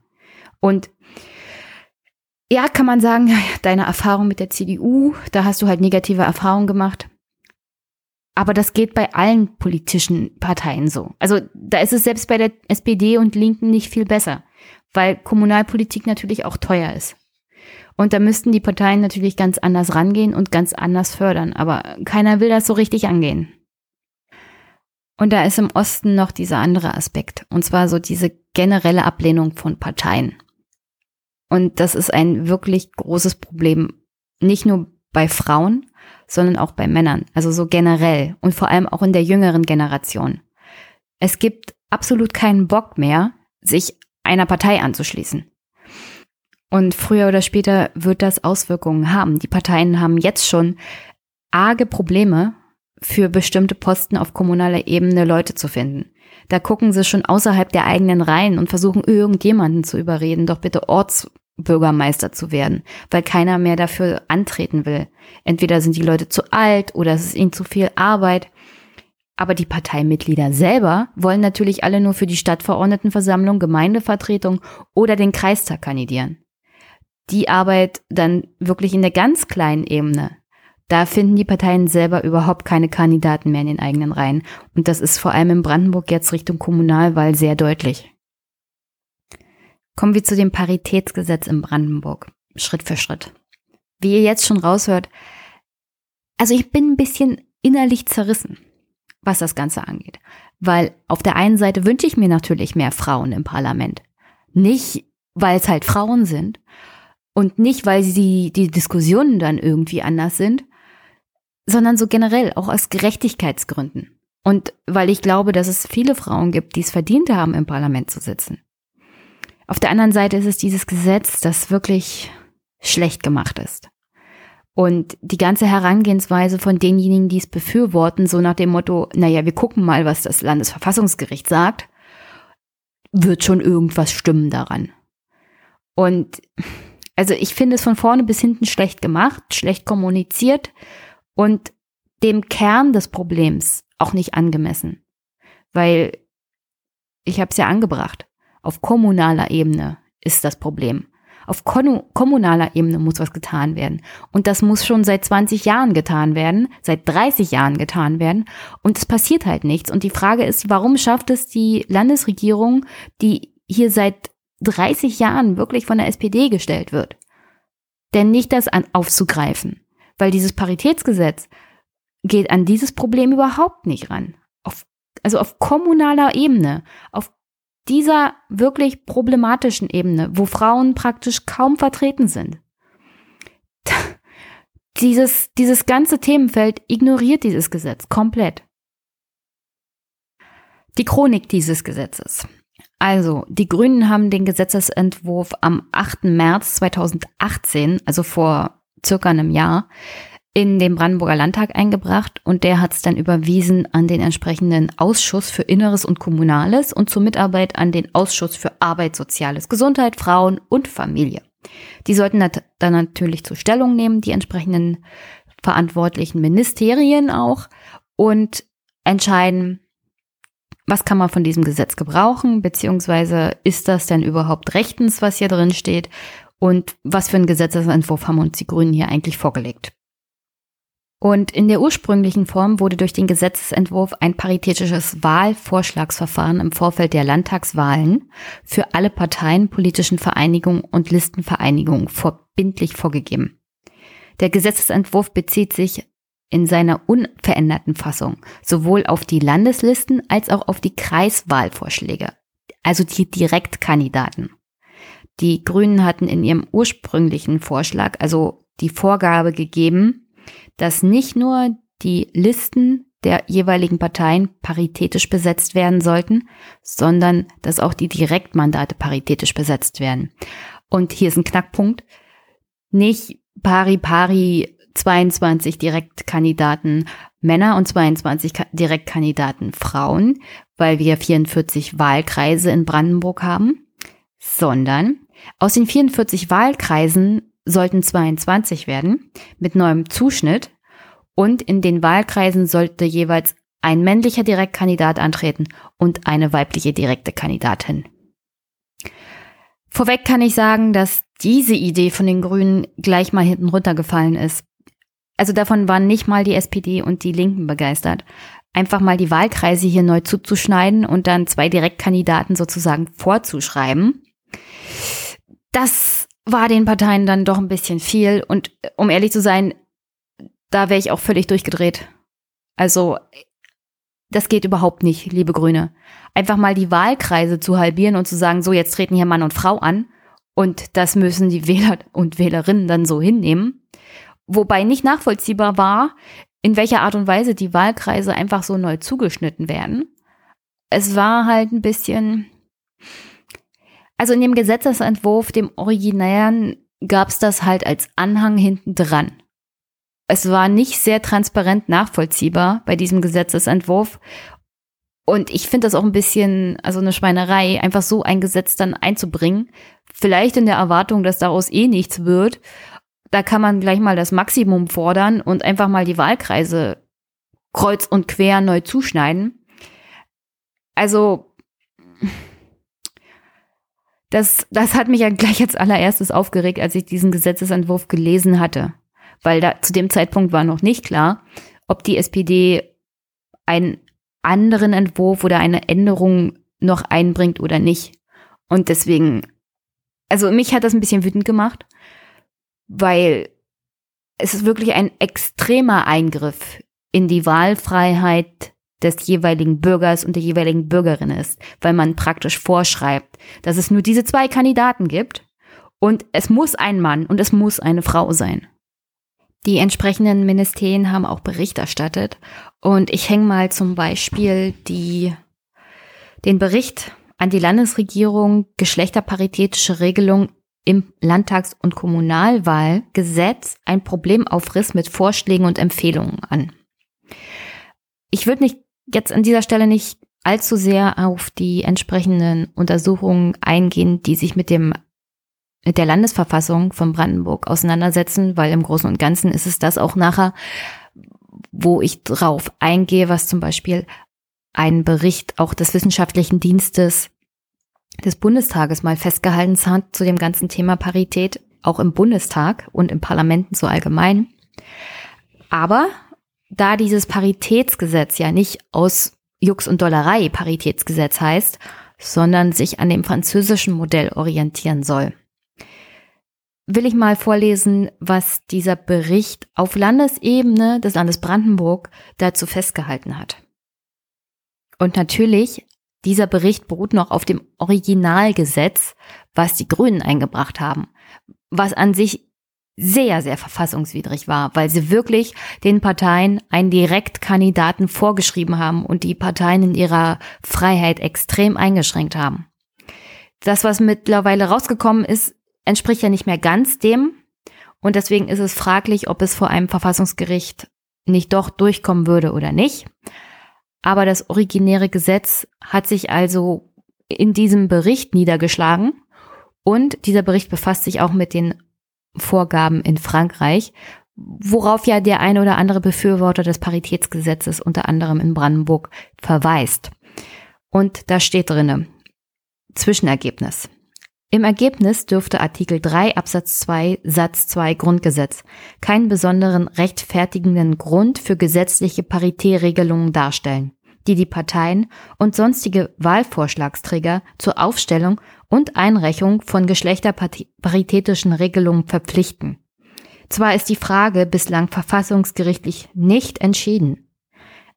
Und ja, kann man sagen, deine Erfahrung mit der CDU, da hast du halt negative Erfahrungen gemacht. Aber das geht bei allen politischen Parteien so. Also da ist es selbst bei der SPD und Linken nicht viel besser, weil Kommunalpolitik natürlich auch teuer ist. Und da müssten die Parteien natürlich ganz anders rangehen und ganz anders fördern. Aber keiner will das so richtig angehen. Und da ist im Osten noch dieser andere Aspekt. Und zwar so diese generelle Ablehnung von Parteien. Und das ist ein wirklich großes Problem. Nicht nur bei Frauen, sondern auch bei Männern. Also so generell. Und vor allem auch in der jüngeren Generation. Es gibt absolut keinen Bock mehr, sich einer Partei anzuschließen. Und früher oder später wird das Auswirkungen haben. Die Parteien haben jetzt schon arge Probleme, für bestimmte Posten auf kommunaler Ebene Leute zu finden. Da gucken sie schon außerhalb der eigenen Reihen und versuchen irgendjemanden zu überreden, doch bitte Ortsbürgermeister zu werden, weil keiner mehr dafür antreten will. Entweder sind die Leute zu alt oder es ist ihnen zu viel Arbeit. Aber die Parteimitglieder selber wollen natürlich alle nur für die Stadtverordnetenversammlung, Gemeindevertretung oder den Kreistag kandidieren die Arbeit dann wirklich in der ganz kleinen Ebene, da finden die Parteien selber überhaupt keine Kandidaten mehr in den eigenen Reihen. Und das ist vor allem in Brandenburg jetzt Richtung Kommunalwahl sehr deutlich. Kommen wir zu dem Paritätsgesetz in Brandenburg. Schritt für Schritt. Wie ihr jetzt schon raushört, also ich bin ein bisschen innerlich zerrissen, was das Ganze angeht. Weil auf der einen Seite wünsche ich mir natürlich mehr Frauen im Parlament. Nicht, weil es halt Frauen sind, und nicht, weil sie die Diskussionen dann irgendwie anders sind, sondern so generell, auch aus Gerechtigkeitsgründen. Und weil ich glaube, dass es viele Frauen gibt, die es verdient haben, im Parlament zu sitzen. Auf der anderen Seite ist es dieses Gesetz, das wirklich schlecht gemacht ist. Und die ganze Herangehensweise von denjenigen, die es befürworten, so nach dem Motto, naja, wir gucken mal, was das Landesverfassungsgericht sagt, wird schon irgendwas stimmen daran. Und also ich finde es von vorne bis hinten schlecht gemacht, schlecht kommuniziert und dem Kern des Problems auch nicht angemessen. Weil ich habe es ja angebracht. Auf kommunaler Ebene ist das Problem. Auf kommunaler Ebene muss was getan werden. Und das muss schon seit 20 Jahren getan werden, seit 30 Jahren getan werden. Und es passiert halt nichts. Und die Frage ist, warum schafft es die Landesregierung, die hier seit 30 Jahren wirklich von der SPD gestellt wird. Denn nicht das an, aufzugreifen, weil dieses Paritätsgesetz geht an dieses Problem überhaupt nicht ran. Auf, also auf kommunaler Ebene, auf dieser wirklich problematischen Ebene, wo Frauen praktisch kaum vertreten sind. [laughs] Dieses, dieses ganze Themenfeld ignoriert dieses Gesetz komplett. Die Chronik dieses Gesetzes. Also, die Grünen haben den Gesetzesentwurf am 8. März 2018, also vor circa einem Jahr, in den Brandenburger Landtag eingebracht und der hat es dann überwiesen an den entsprechenden Ausschuss für Inneres und Kommunales und zur Mitarbeit an den Ausschuss für Arbeit, Soziales, Gesundheit, Frauen und Familie. Die sollten dann natürlich zur Stellung nehmen, die entsprechenden verantwortlichen Ministerien auch und entscheiden, was kann man von diesem Gesetz gebrauchen, beziehungsweise ist das denn überhaupt rechtens, was hier drin steht? Und was für einen Gesetzesentwurf haben uns die Grünen hier eigentlich vorgelegt? Und in der ursprünglichen Form wurde durch den Gesetzesentwurf ein paritätisches Wahlvorschlagsverfahren im Vorfeld der Landtagswahlen für alle Parteien, politischen Vereinigungen und Listenvereinigungen verbindlich vorgegeben. Der Gesetzesentwurf bezieht sich in seiner unveränderten Fassung sowohl auf die Landeslisten als auch auf die Kreiswahlvorschläge, also die Direktkandidaten. Die Grünen hatten in ihrem ursprünglichen Vorschlag also die Vorgabe gegeben, dass nicht nur die Listen der jeweiligen Parteien paritätisch besetzt werden sollten, sondern dass auch die Direktmandate paritätisch besetzt werden. Und hier ist ein Knackpunkt. Nicht pari pari 22 Direktkandidaten Männer und 22 Direktkandidaten Frauen, weil wir 44 Wahlkreise in Brandenburg haben, sondern aus den 44 Wahlkreisen sollten 22 werden mit neuem Zuschnitt und in den Wahlkreisen sollte jeweils ein männlicher Direktkandidat antreten und eine weibliche direkte Kandidatin. Vorweg kann ich sagen, dass diese Idee von den Grünen gleich mal hinten runtergefallen ist. Also davon waren nicht mal die SPD und die Linken begeistert. Einfach mal die Wahlkreise hier neu zuzuschneiden und dann zwei Direktkandidaten sozusagen vorzuschreiben. Das war den Parteien dann doch ein bisschen viel und um ehrlich zu sein, da wäre ich auch völlig durchgedreht. Also, das geht überhaupt nicht, liebe Grüne. Einfach mal die Wahlkreise zu halbieren und zu sagen, so, jetzt treten hier Mann und Frau an. Und das müssen die [laughs] Wähler und Wählerinnen dann so hinnehmen. Wobei nicht nachvollziehbar war, in welcher Art und Weise die Wahlkreise einfach so neu zugeschnitten werden. Es war halt ein bisschen. Also in dem Gesetzesentwurf, dem originären, gab es das halt als Anhang hinten dran es war nicht sehr transparent nachvollziehbar bei diesem Gesetzesentwurf. Und ich finde das auch ein bisschen, also eine Schweinerei, einfach so ein Gesetz dann einzubringen. Vielleicht in der Erwartung, dass daraus eh nichts wird. Da kann man gleich mal das Maximum fordern und einfach mal die Wahlkreise kreuz und quer neu zuschneiden. Also, das, das hat mich ja gleich als allererstes aufgeregt, als ich diesen Gesetzesentwurf gelesen hatte weil da zu dem Zeitpunkt war noch nicht klar, ob die SPD einen anderen Entwurf oder eine Änderung noch einbringt oder nicht. Und deswegen, also mich hat das ein bisschen wütend gemacht, weil es ist wirklich ein extremer Eingriff in die Wahlfreiheit des jeweiligen Bürgers und der jeweiligen Bürgerin ist, weil man praktisch vorschreibt, dass es nur diese zwei Kandidaten gibt und es muss ein Mann und es muss eine Frau sein. Die entsprechenden Ministerien haben auch Bericht erstattet. Und ich hänge mal zum Beispiel die, den Bericht an die Landesregierung geschlechterparitätische Regelung im Landtags- und Kommunalwahlgesetz ein Problemaufriss mit Vorschlägen und Empfehlungen an. Ich würde nicht jetzt an dieser Stelle nicht allzu sehr auf die entsprechenden Untersuchungen eingehen, die sich mit dem mit der Landesverfassung von Brandenburg auseinandersetzen, weil im Großen und Ganzen ist es das auch nachher, wo ich drauf eingehe, was zum Beispiel ein Bericht auch des wissenschaftlichen Dienstes des Bundestages mal festgehalten hat zu dem ganzen Thema Parität, auch im Bundestag und im Parlamenten so allgemein. Aber da dieses Paritätsgesetz ja nicht aus Jux und Dollerei Paritätsgesetz heißt, sondern sich an dem französischen Modell orientieren soll, will ich mal vorlesen, was dieser Bericht auf Landesebene des Landes Brandenburg dazu festgehalten hat. Und natürlich, dieser Bericht beruht noch auf dem Originalgesetz, was die Grünen eingebracht haben, was an sich sehr, sehr verfassungswidrig war, weil sie wirklich den Parteien einen Direktkandidaten vorgeschrieben haben und die Parteien in ihrer Freiheit extrem eingeschränkt haben. Das, was mittlerweile rausgekommen ist, entspricht ja nicht mehr ganz dem. Und deswegen ist es fraglich, ob es vor einem Verfassungsgericht nicht doch durchkommen würde oder nicht. Aber das originäre Gesetz hat sich also in diesem Bericht niedergeschlagen. Und dieser Bericht befasst sich auch mit den Vorgaben in Frankreich, worauf ja der eine oder andere Befürworter des Paritätsgesetzes unter anderem in Brandenburg verweist. Und da steht drinne, Zwischenergebnis. Im Ergebnis dürfte Artikel 3 Absatz 2 Satz 2 Grundgesetz keinen besonderen rechtfertigenden Grund für gesetzliche Paritätregelungen darstellen, die die Parteien und sonstige Wahlvorschlagsträger zur Aufstellung und Einreichung von geschlechterparitätischen Regelungen verpflichten. Zwar ist die Frage bislang verfassungsgerichtlich nicht entschieden.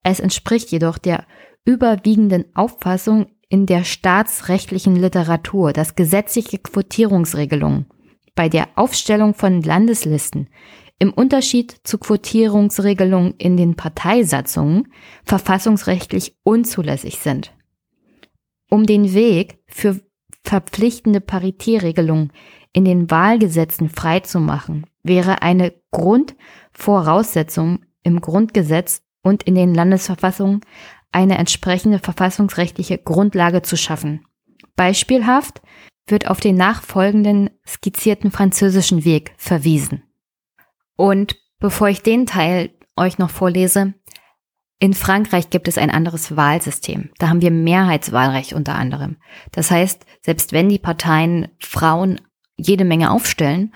Es entspricht jedoch der überwiegenden Auffassung in der staatsrechtlichen Literatur, dass gesetzliche Quotierungsregelungen bei der Aufstellung von Landeslisten im Unterschied zu Quotierungsregelungen in den Parteisatzungen verfassungsrechtlich unzulässig sind. Um den Weg für verpflichtende Paritätregelungen in den Wahlgesetzen freizumachen, wäre eine Grundvoraussetzung im Grundgesetz und in den Landesverfassungen eine entsprechende verfassungsrechtliche Grundlage zu schaffen. Beispielhaft wird auf den nachfolgenden skizzierten französischen Weg verwiesen. Und bevor ich den Teil euch noch vorlese, in Frankreich gibt es ein anderes Wahlsystem. Da haben wir Mehrheitswahlrecht unter anderem. Das heißt, selbst wenn die Parteien Frauen jede Menge aufstellen,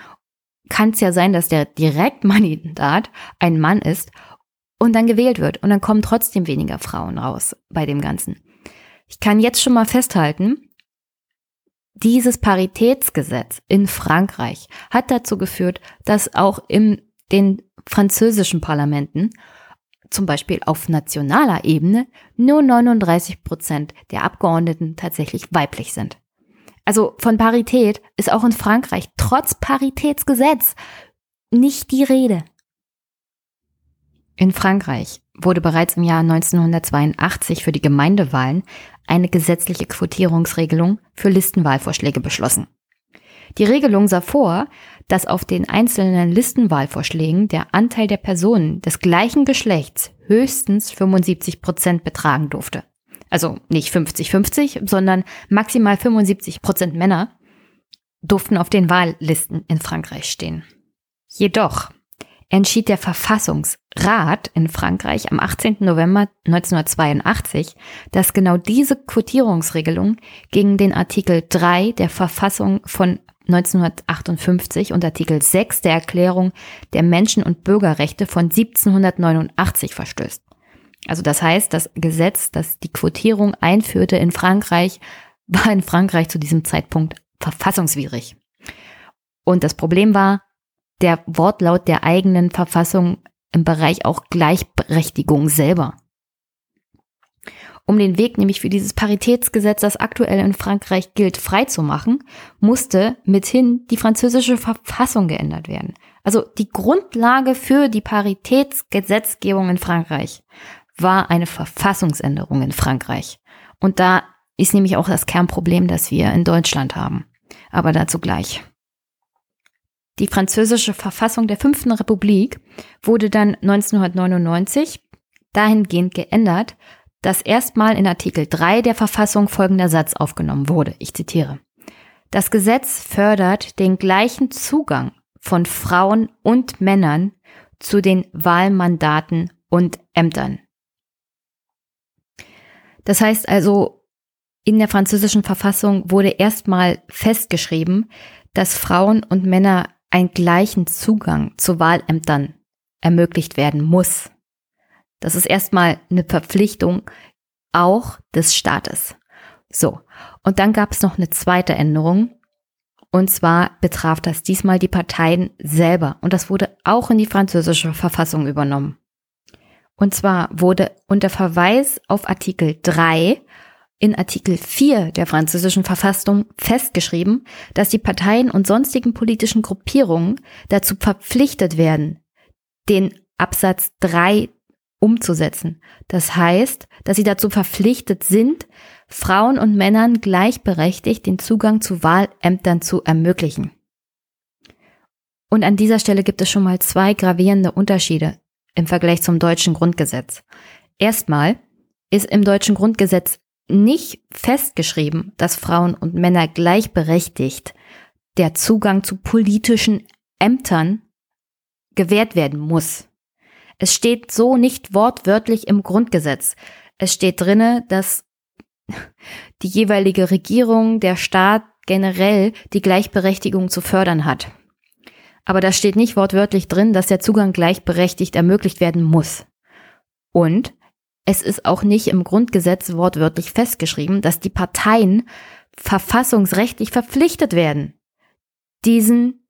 kann es ja sein, dass der Direktmandat ein Mann ist und dann gewählt wird. Und dann kommen trotzdem weniger Frauen raus bei dem Ganzen. Ich kann jetzt schon mal festhalten, dieses Paritätsgesetz in Frankreich hat dazu geführt, dass auch in den französischen Parlamenten, zum Beispiel auf nationaler Ebene, nur 39 Prozent der Abgeordneten tatsächlich weiblich sind. Also von Parität ist auch in Frankreich trotz Paritätsgesetz nicht die Rede. In Frankreich wurde bereits im Jahr 1982 für die Gemeindewahlen eine gesetzliche Quotierungsregelung für Listenwahlvorschläge beschlossen. Die Regelung sah vor, dass auf den einzelnen Listenwahlvorschlägen der Anteil der Personen des gleichen Geschlechts höchstens 75 Prozent betragen durfte. Also nicht 50-50, sondern maximal 75 Prozent Männer durften auf den Wahllisten in Frankreich stehen. Jedoch entschied der Verfassungsrat in Frankreich am 18. November 1982, dass genau diese Quotierungsregelung gegen den Artikel 3 der Verfassung von 1958 und Artikel 6 der Erklärung der Menschen- und Bürgerrechte von 1789 verstößt. Also das heißt, das Gesetz, das die Quotierung einführte in Frankreich, [laughs] war in Frankreich zu diesem Zeitpunkt verfassungswidrig. Und das Problem war, der Wortlaut der eigenen Verfassung im Bereich auch Gleichberechtigung selber. Um den Weg nämlich für dieses Paritätsgesetz, das aktuell in Frankreich gilt, freizumachen, musste mithin die französische Verfassung geändert werden. Also die Grundlage für die Paritätsgesetzgebung in Frankreich war eine Verfassungsänderung in Frankreich. Und da ist nämlich auch das Kernproblem, das wir in Deutschland haben. Aber dazu gleich. Die französische Verfassung der Fünften Republik wurde dann 1999 dahingehend geändert, dass erstmal in Artikel 3 der Verfassung folgender Satz aufgenommen wurde. Ich zitiere. Das Gesetz fördert den gleichen Zugang von Frauen und Männern zu den Wahlmandaten und Ämtern. Das heißt also, in der französischen Verfassung wurde erstmal festgeschrieben, dass Frauen und Männer einen gleichen Zugang zu Wahlämtern ermöglicht werden muss. Das ist erstmal eine Verpflichtung auch des Staates. So, und dann gab es noch eine zweite Änderung. Und zwar betraf das diesmal die Parteien selber. Und das wurde auch in die französische Verfassung übernommen. Und zwar wurde unter Verweis auf Artikel 3 in Artikel 4 der französischen Verfassung festgeschrieben, dass die Parteien und sonstigen politischen Gruppierungen dazu verpflichtet werden, den Absatz 3 umzusetzen. Das heißt, dass sie dazu verpflichtet sind, Frauen und Männern gleichberechtigt den Zugang zu Wahlämtern zu ermöglichen. Und an dieser Stelle gibt es schon mal zwei gravierende Unterschiede im Vergleich zum deutschen Grundgesetz. Erstmal ist im deutschen Grundgesetz nicht festgeschrieben, dass Frauen und Männer gleichberechtigt der Zugang zu politischen Ämtern gewährt werden muss. Es steht so nicht wortwörtlich im Grundgesetz. Es steht drinne, dass [laughs] die jeweilige Regierung, der Staat generell die Gleichberechtigung zu fördern hat. Aber da steht nicht wortwörtlich drin, dass der Zugang gleichberechtigt ermöglicht werden muss. Und es ist auch nicht im Grundgesetz wortwörtlich festgeschrieben, dass die Parteien verfassungsrechtlich verpflichtet werden, diesen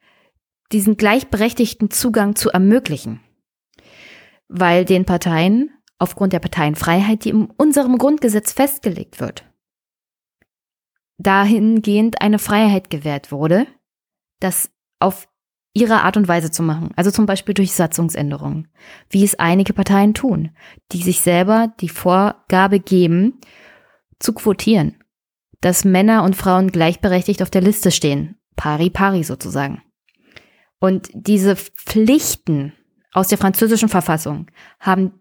diesen gleichberechtigten Zugang zu ermöglichen. Weil den Parteien aufgrund der Parteienfreiheit, die in unserem Grundgesetz festgelegt wird, dahingehend eine Freiheit gewährt wurde, das auf ihre Art und Weise zu machen. Also zum Beispiel durch Satzungsänderungen, wie es einige Parteien tun, die sich selber die Vorgabe geben, zu quotieren, dass Männer und Frauen gleichberechtigt auf der Liste stehen, pari pari sozusagen. Und diese Pflichten aus der französischen Verfassung haben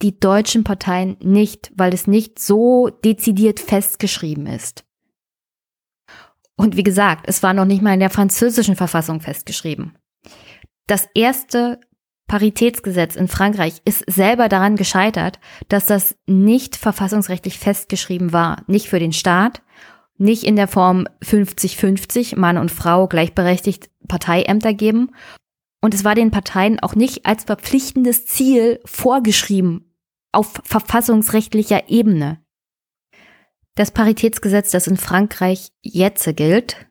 die deutschen Parteien nicht, weil es nicht so dezidiert festgeschrieben ist. Und wie gesagt, es war noch nicht mal in der französischen Verfassung festgeschrieben. Das erste Paritätsgesetz in Frankreich ist selber daran gescheitert, dass das nicht verfassungsrechtlich festgeschrieben war. Nicht für den Staat, nicht in der Form 50-50, Mann und Frau gleichberechtigt Parteiämter geben. Und es war den Parteien auch nicht als verpflichtendes Ziel vorgeschrieben auf verfassungsrechtlicher Ebene. Das Paritätsgesetz, das in Frankreich jetzt gilt,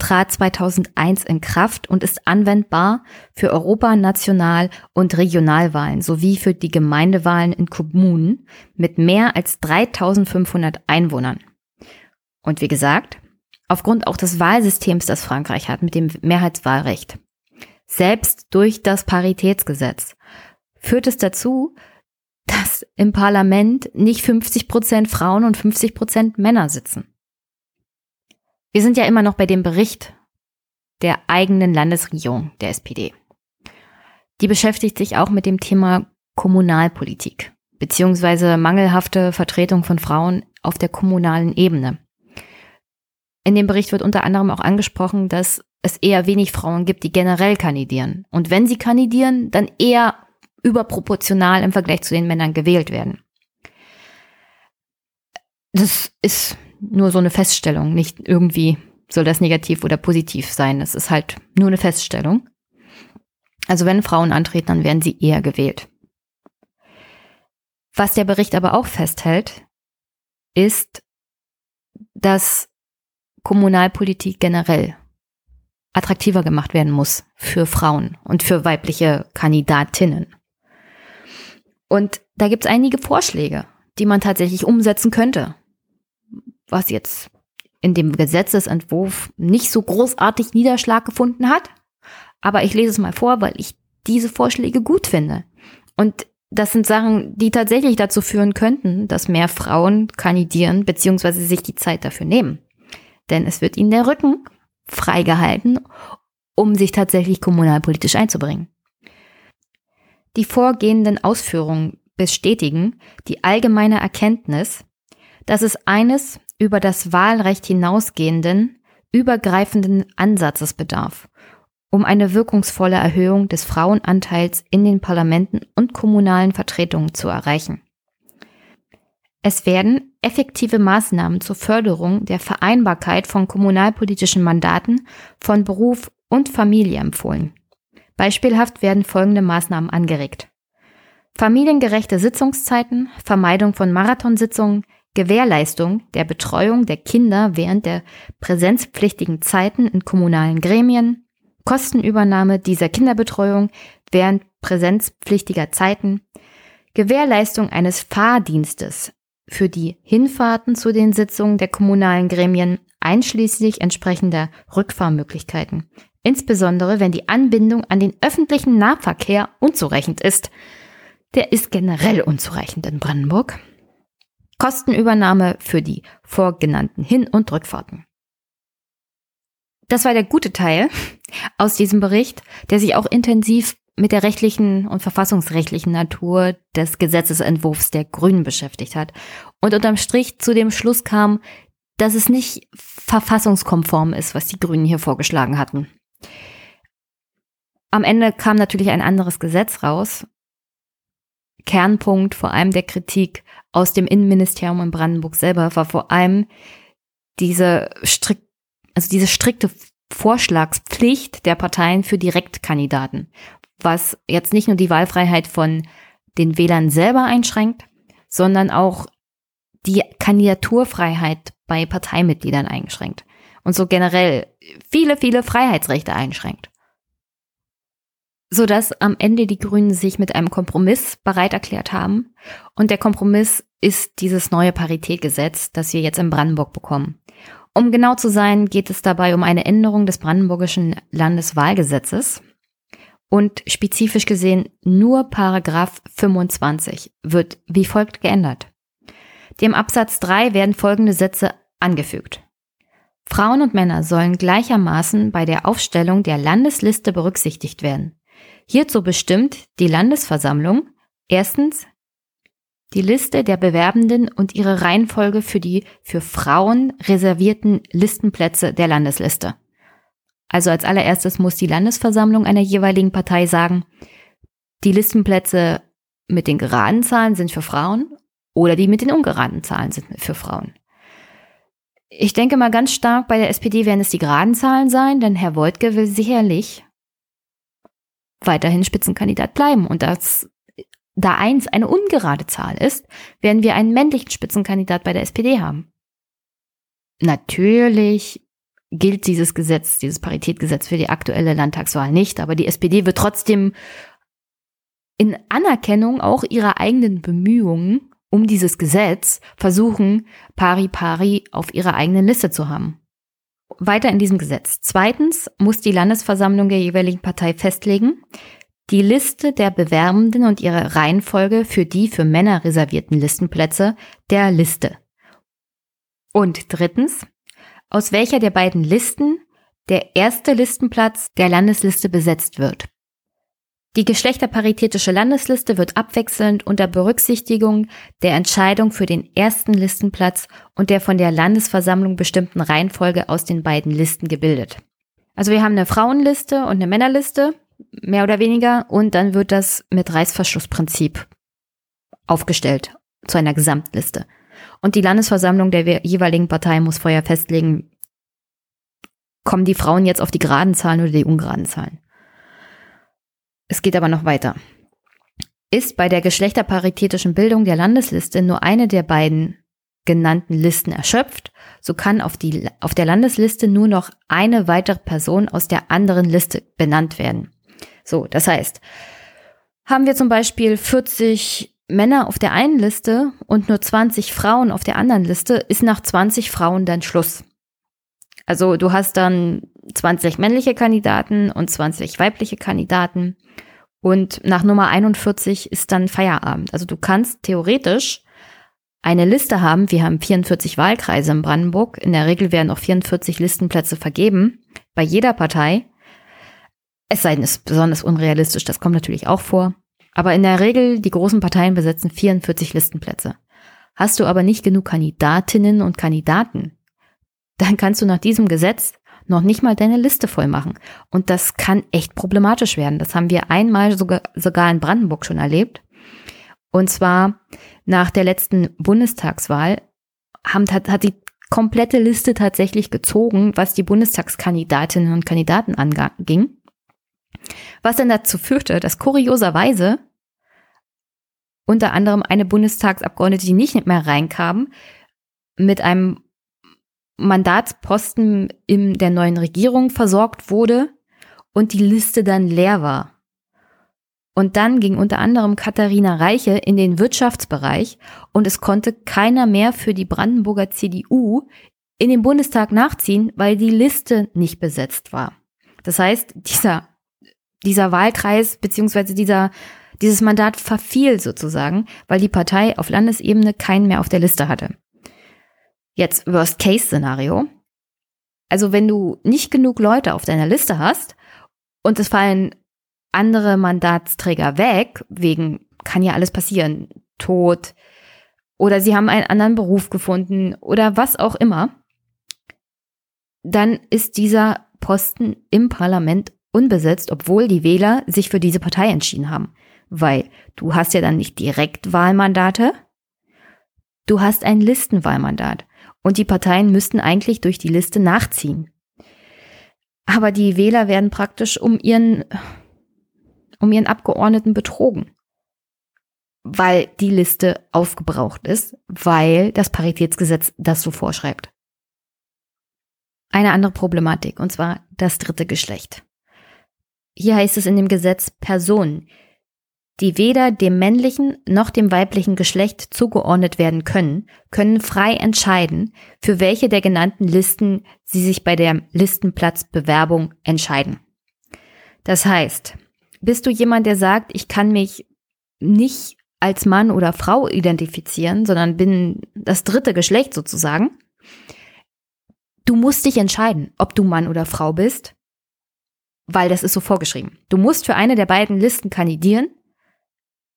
trat 2001 in Kraft und ist anwendbar für Europa-, National- und Regionalwahlen sowie für die Gemeindewahlen in Kommunen mit mehr als 3500 Einwohnern. Und wie gesagt, aufgrund auch des Wahlsystems, das Frankreich hat mit dem Mehrheitswahlrecht, selbst durch das Paritätsgesetz, führt es dazu, dass im Parlament nicht 50 Prozent Frauen und 50 Prozent Männer sitzen. Wir sind ja immer noch bei dem Bericht der eigenen Landesregierung der SPD. Die beschäftigt sich auch mit dem Thema Kommunalpolitik beziehungsweise mangelhafte Vertretung von Frauen auf der kommunalen Ebene. In dem Bericht wird unter anderem auch angesprochen, dass es eher wenig Frauen gibt, die generell kandidieren. Und wenn sie kandidieren, dann eher überproportional im Vergleich zu den Männern gewählt werden. Das ist nur so eine Feststellung, nicht irgendwie soll das negativ oder positiv sein. Das ist halt nur eine Feststellung. Also wenn Frauen antreten, dann werden sie eher gewählt. Was der Bericht aber auch festhält, ist, dass Kommunalpolitik generell attraktiver gemacht werden muss für Frauen und für weibliche Kandidatinnen. Und da gibt es einige Vorschläge, die man tatsächlich umsetzen könnte, was jetzt in dem Gesetzesentwurf nicht so großartig Niederschlag gefunden hat. Aber ich lese es mal vor, weil ich diese Vorschläge gut finde. Und das sind Sachen, die tatsächlich dazu führen könnten, dass mehr Frauen kandidieren bzw. sich die Zeit dafür nehmen. Denn es wird ihnen der Rücken freigehalten, um sich tatsächlich kommunalpolitisch einzubringen. Die vorgehenden Ausführungen bestätigen die allgemeine Erkenntnis, dass es eines über das Wahlrecht hinausgehenden, übergreifenden Ansatzes bedarf, um eine wirkungsvolle Erhöhung des Frauenanteils in den Parlamenten und kommunalen Vertretungen zu erreichen. Es werden effektive Maßnahmen zur Förderung der Vereinbarkeit von kommunalpolitischen Mandaten von Beruf und Familie empfohlen. Beispielhaft werden folgende Maßnahmen angeregt. Familiengerechte Sitzungszeiten, Vermeidung von Marathonsitzungen, Gewährleistung der Betreuung der Kinder während der präsenzpflichtigen Zeiten in kommunalen Gremien, Kostenübernahme dieser Kinderbetreuung während präsenzpflichtiger Zeiten, Gewährleistung eines Fahrdienstes für die Hinfahrten zu den Sitzungen der kommunalen Gremien einschließlich entsprechender Rückfahrmöglichkeiten, insbesondere wenn die Anbindung an den öffentlichen Nahverkehr unzureichend ist. Der ist generell unzureichend in Brandenburg. Kostenübernahme für die vorgenannten Hin- und Rückfahrten. Das war der gute Teil aus diesem Bericht, der sich auch intensiv mit der rechtlichen und verfassungsrechtlichen Natur des Gesetzesentwurfs der Grünen beschäftigt hat und unterm Strich zu dem Schluss kam, dass es nicht verfassungskonform ist, was die Grünen hier vorgeschlagen hatten. Am Ende kam natürlich ein anderes Gesetz raus. Kernpunkt vor allem der Kritik aus dem Innenministerium in Brandenburg selber war vor allem diese strikt, also diese strikte Vorschlagspflicht der Parteien für Direktkandidaten, was jetzt nicht nur die Wahlfreiheit von den Wählern selber einschränkt, sondern auch die Kandidaturfreiheit bei Parteimitgliedern eingeschränkt und so generell viele, viele Freiheitsrechte einschränkt. sodass am Ende die Grünen sich mit einem Kompromiss bereit erklärt haben. Und der Kompromiss ist dieses neue Paritätgesetz, das wir jetzt in Brandenburg bekommen. Um genau zu sein, geht es dabei um eine Änderung des brandenburgischen Landeswahlgesetzes. Und spezifisch gesehen nur Paragraph 25 wird wie folgt geändert. Dem Absatz 3 werden folgende Sätze angefügt. Frauen und Männer sollen gleichermaßen bei der Aufstellung der Landesliste berücksichtigt werden. Hierzu bestimmt die Landesversammlung erstens die Liste der Bewerbenden und ihre Reihenfolge für die für Frauen reservierten Listenplätze der Landesliste. Also als allererstes muss die Landesversammlung einer jeweiligen Partei sagen, die Listenplätze mit den geraden Zahlen sind für Frauen oder die mit den ungeraden Zahlen sind für Frauen. Ich denke mal ganz stark, bei der SPD werden es die geraden Zahlen sein, denn Herr Woltke will sicherlich weiterhin Spitzenkandidat bleiben. Und das, da eins eine ungerade Zahl ist, werden wir einen männlichen Spitzenkandidat bei der SPD haben. Natürlich gilt dieses Gesetz, dieses Paritätgesetz für die aktuelle Landtagswahl nicht, aber die SPD wird trotzdem in Anerkennung auch ihrer eigenen Bemühungen um dieses Gesetz versuchen, pari pari auf ihrer eigenen Liste zu haben weiter in diesem Gesetz. Zweitens muss die Landesversammlung der jeweiligen Partei festlegen, die Liste der Bewerbenden und ihre Reihenfolge für die für Männer reservierten Listenplätze der Liste. Und drittens, aus welcher der beiden Listen der erste Listenplatz der Landesliste besetzt wird. Die geschlechterparitätische Landesliste wird abwechselnd unter Berücksichtigung der Entscheidung für den ersten Listenplatz und der von der Landesversammlung bestimmten Reihenfolge aus den beiden Listen gebildet. Also wir haben eine Frauenliste und eine Männerliste, mehr oder weniger, und dann wird das mit Reißverschlussprinzip aufgestellt zu einer Gesamtliste. Und die Landesversammlung der jeweiligen Partei muss vorher festlegen, kommen die Frauen jetzt auf die geraden Zahlen oder die ungeraden Zahlen. Es geht aber noch weiter. Ist bei der geschlechterparitätischen Bildung der Landesliste nur eine der beiden genannten Listen erschöpft, so kann auf, die, auf der Landesliste nur noch eine weitere Person aus der anderen Liste benannt werden. So, das heißt, haben wir zum Beispiel 40 Männer auf der einen Liste und nur 20 Frauen auf der anderen Liste, ist nach 20 Frauen dann Schluss. Also du hast dann 20 männliche Kandidaten und 20 weibliche Kandidaten. Und nach Nummer 41 ist dann Feierabend. Also du kannst theoretisch eine Liste haben. Wir haben 44 Wahlkreise in Brandenburg. In der Regel werden auch 44 Listenplätze vergeben. Bei jeder Partei. Es sei denn, es ist besonders unrealistisch. Das kommt natürlich auch vor. Aber in der Regel, die großen Parteien besetzen 44 Listenplätze. Hast du aber nicht genug Kandidatinnen und Kandidaten, dann kannst du nach diesem Gesetz noch nicht mal deine Liste voll machen. Und das kann echt problematisch werden. Das haben wir einmal sogar, sogar in Brandenburg schon erlebt. Und zwar nach der letzten Bundestagswahl haben, hat, hat die komplette Liste tatsächlich gezogen, was die Bundestagskandidatinnen und Kandidaten anging. Was dann dazu führte, dass kurioserweise unter anderem eine Bundestagsabgeordnete, die nicht mehr reinkam, mit einem Mandatsposten in der neuen Regierung versorgt wurde und die Liste dann leer war. Und dann ging unter anderem Katharina Reiche in den Wirtschaftsbereich und es konnte keiner mehr für die Brandenburger CDU in den Bundestag nachziehen, weil die Liste nicht besetzt war. Das heißt, dieser, dieser Wahlkreis beziehungsweise dieser, dieses Mandat verfiel sozusagen, weil die Partei auf Landesebene keinen mehr auf der Liste hatte. Jetzt Worst-Case-Szenario. Also wenn du nicht genug Leute auf deiner Liste hast und es fallen andere Mandatsträger weg, wegen, kann ja alles passieren, Tod oder sie haben einen anderen Beruf gefunden oder was auch immer, dann ist dieser Posten im Parlament unbesetzt, obwohl die Wähler sich für diese Partei entschieden haben. Weil du hast ja dann nicht direkt Wahlmandate, du hast ein Listenwahlmandat. Und die Parteien müssten eigentlich durch die Liste nachziehen. Aber die Wähler werden praktisch um ihren, um ihren Abgeordneten betrogen. Weil die Liste aufgebraucht ist, weil das Paritätsgesetz das so vorschreibt. Eine andere Problematik, und zwar das dritte Geschlecht. Hier heißt es in dem Gesetz Personen, die weder dem männlichen noch dem weiblichen Geschlecht zugeordnet werden können, können frei entscheiden, für welche der genannten Listen sie sich bei der Listenplatzbewerbung entscheiden. Das heißt, bist du jemand, der sagt, ich kann mich nicht als Mann oder Frau identifizieren, sondern bin das dritte Geschlecht sozusagen, du musst dich entscheiden, ob du Mann oder Frau bist, weil das ist so vorgeschrieben. Du musst für eine der beiden Listen kandidieren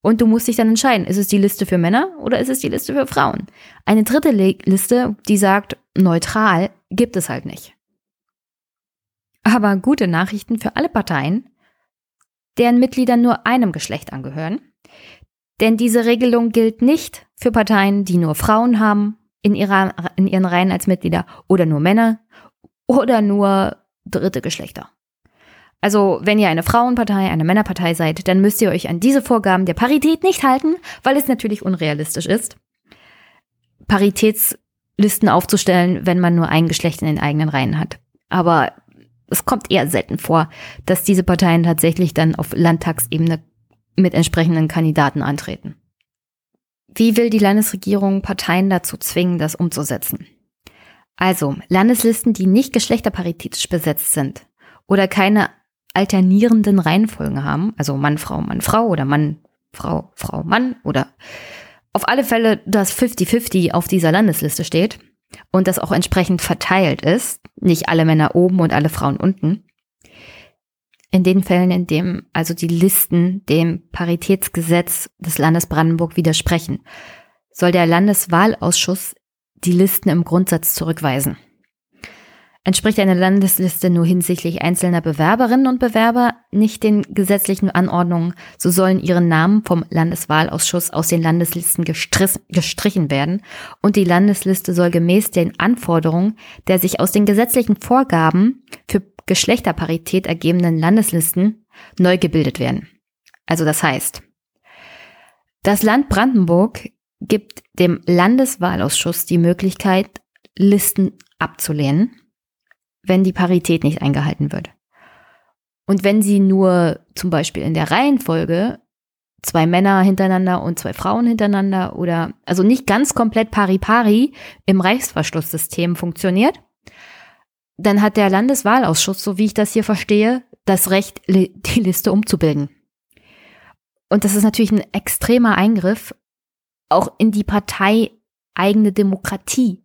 und du musst dich dann entscheiden, ist es die Liste für Männer oder ist es die Liste für Frauen? Eine dritte Liste, die sagt neutral, gibt es halt nicht. Aber gute Nachrichten für alle Parteien, deren Mitglieder nur einem Geschlecht angehören. Denn diese Regelung gilt nicht für Parteien, die nur Frauen haben in, ihrer, in ihren Reihen als Mitglieder oder nur Männer oder nur dritte Geschlechter. Also, wenn ihr eine Frauenpartei, eine Männerpartei seid, dann müsst ihr euch an diese Vorgaben der Parität nicht halten, weil es natürlich unrealistisch ist, Paritätslisten aufzustellen, wenn man nur ein Geschlecht in den eigenen Reihen hat. Aber es kommt eher selten vor, dass diese Parteien tatsächlich dann auf Landtagsebene mit entsprechenden Kandidaten antreten. Wie will die Landesregierung Parteien dazu zwingen, das umzusetzen? Also, Landeslisten, die nicht geschlechterparitätisch besetzt sind oder keine alternierenden Reihenfolgen haben, also Mann, Frau, Mann, Frau oder Mann, Frau, Frau, Mann oder auf alle Fälle, dass 50-50 auf dieser Landesliste steht und das auch entsprechend verteilt ist, nicht alle Männer oben und alle Frauen unten. In den Fällen, in dem also die Listen dem Paritätsgesetz des Landes Brandenburg widersprechen, soll der Landeswahlausschuss die Listen im Grundsatz zurückweisen. Entspricht eine Landesliste nur hinsichtlich einzelner Bewerberinnen und Bewerber nicht den gesetzlichen Anordnungen, so sollen ihre Namen vom Landeswahlausschuss aus den Landeslisten gestrichen werden und die Landesliste soll gemäß den Anforderungen der sich aus den gesetzlichen Vorgaben für Geschlechterparität ergebenden Landeslisten neu gebildet werden. Also das heißt, das Land Brandenburg gibt dem Landeswahlausschuss die Möglichkeit, Listen abzulehnen wenn die Parität nicht eingehalten wird. Und wenn sie nur zum Beispiel in der Reihenfolge zwei Männer hintereinander und zwei Frauen hintereinander oder also nicht ganz komplett pari-pari im Reichsverschlusssystem funktioniert, dann hat der Landeswahlausschuss, so wie ich das hier verstehe, das Recht, die Liste umzubilden. Und das ist natürlich ein extremer Eingriff auch in die parteieigene Demokratie.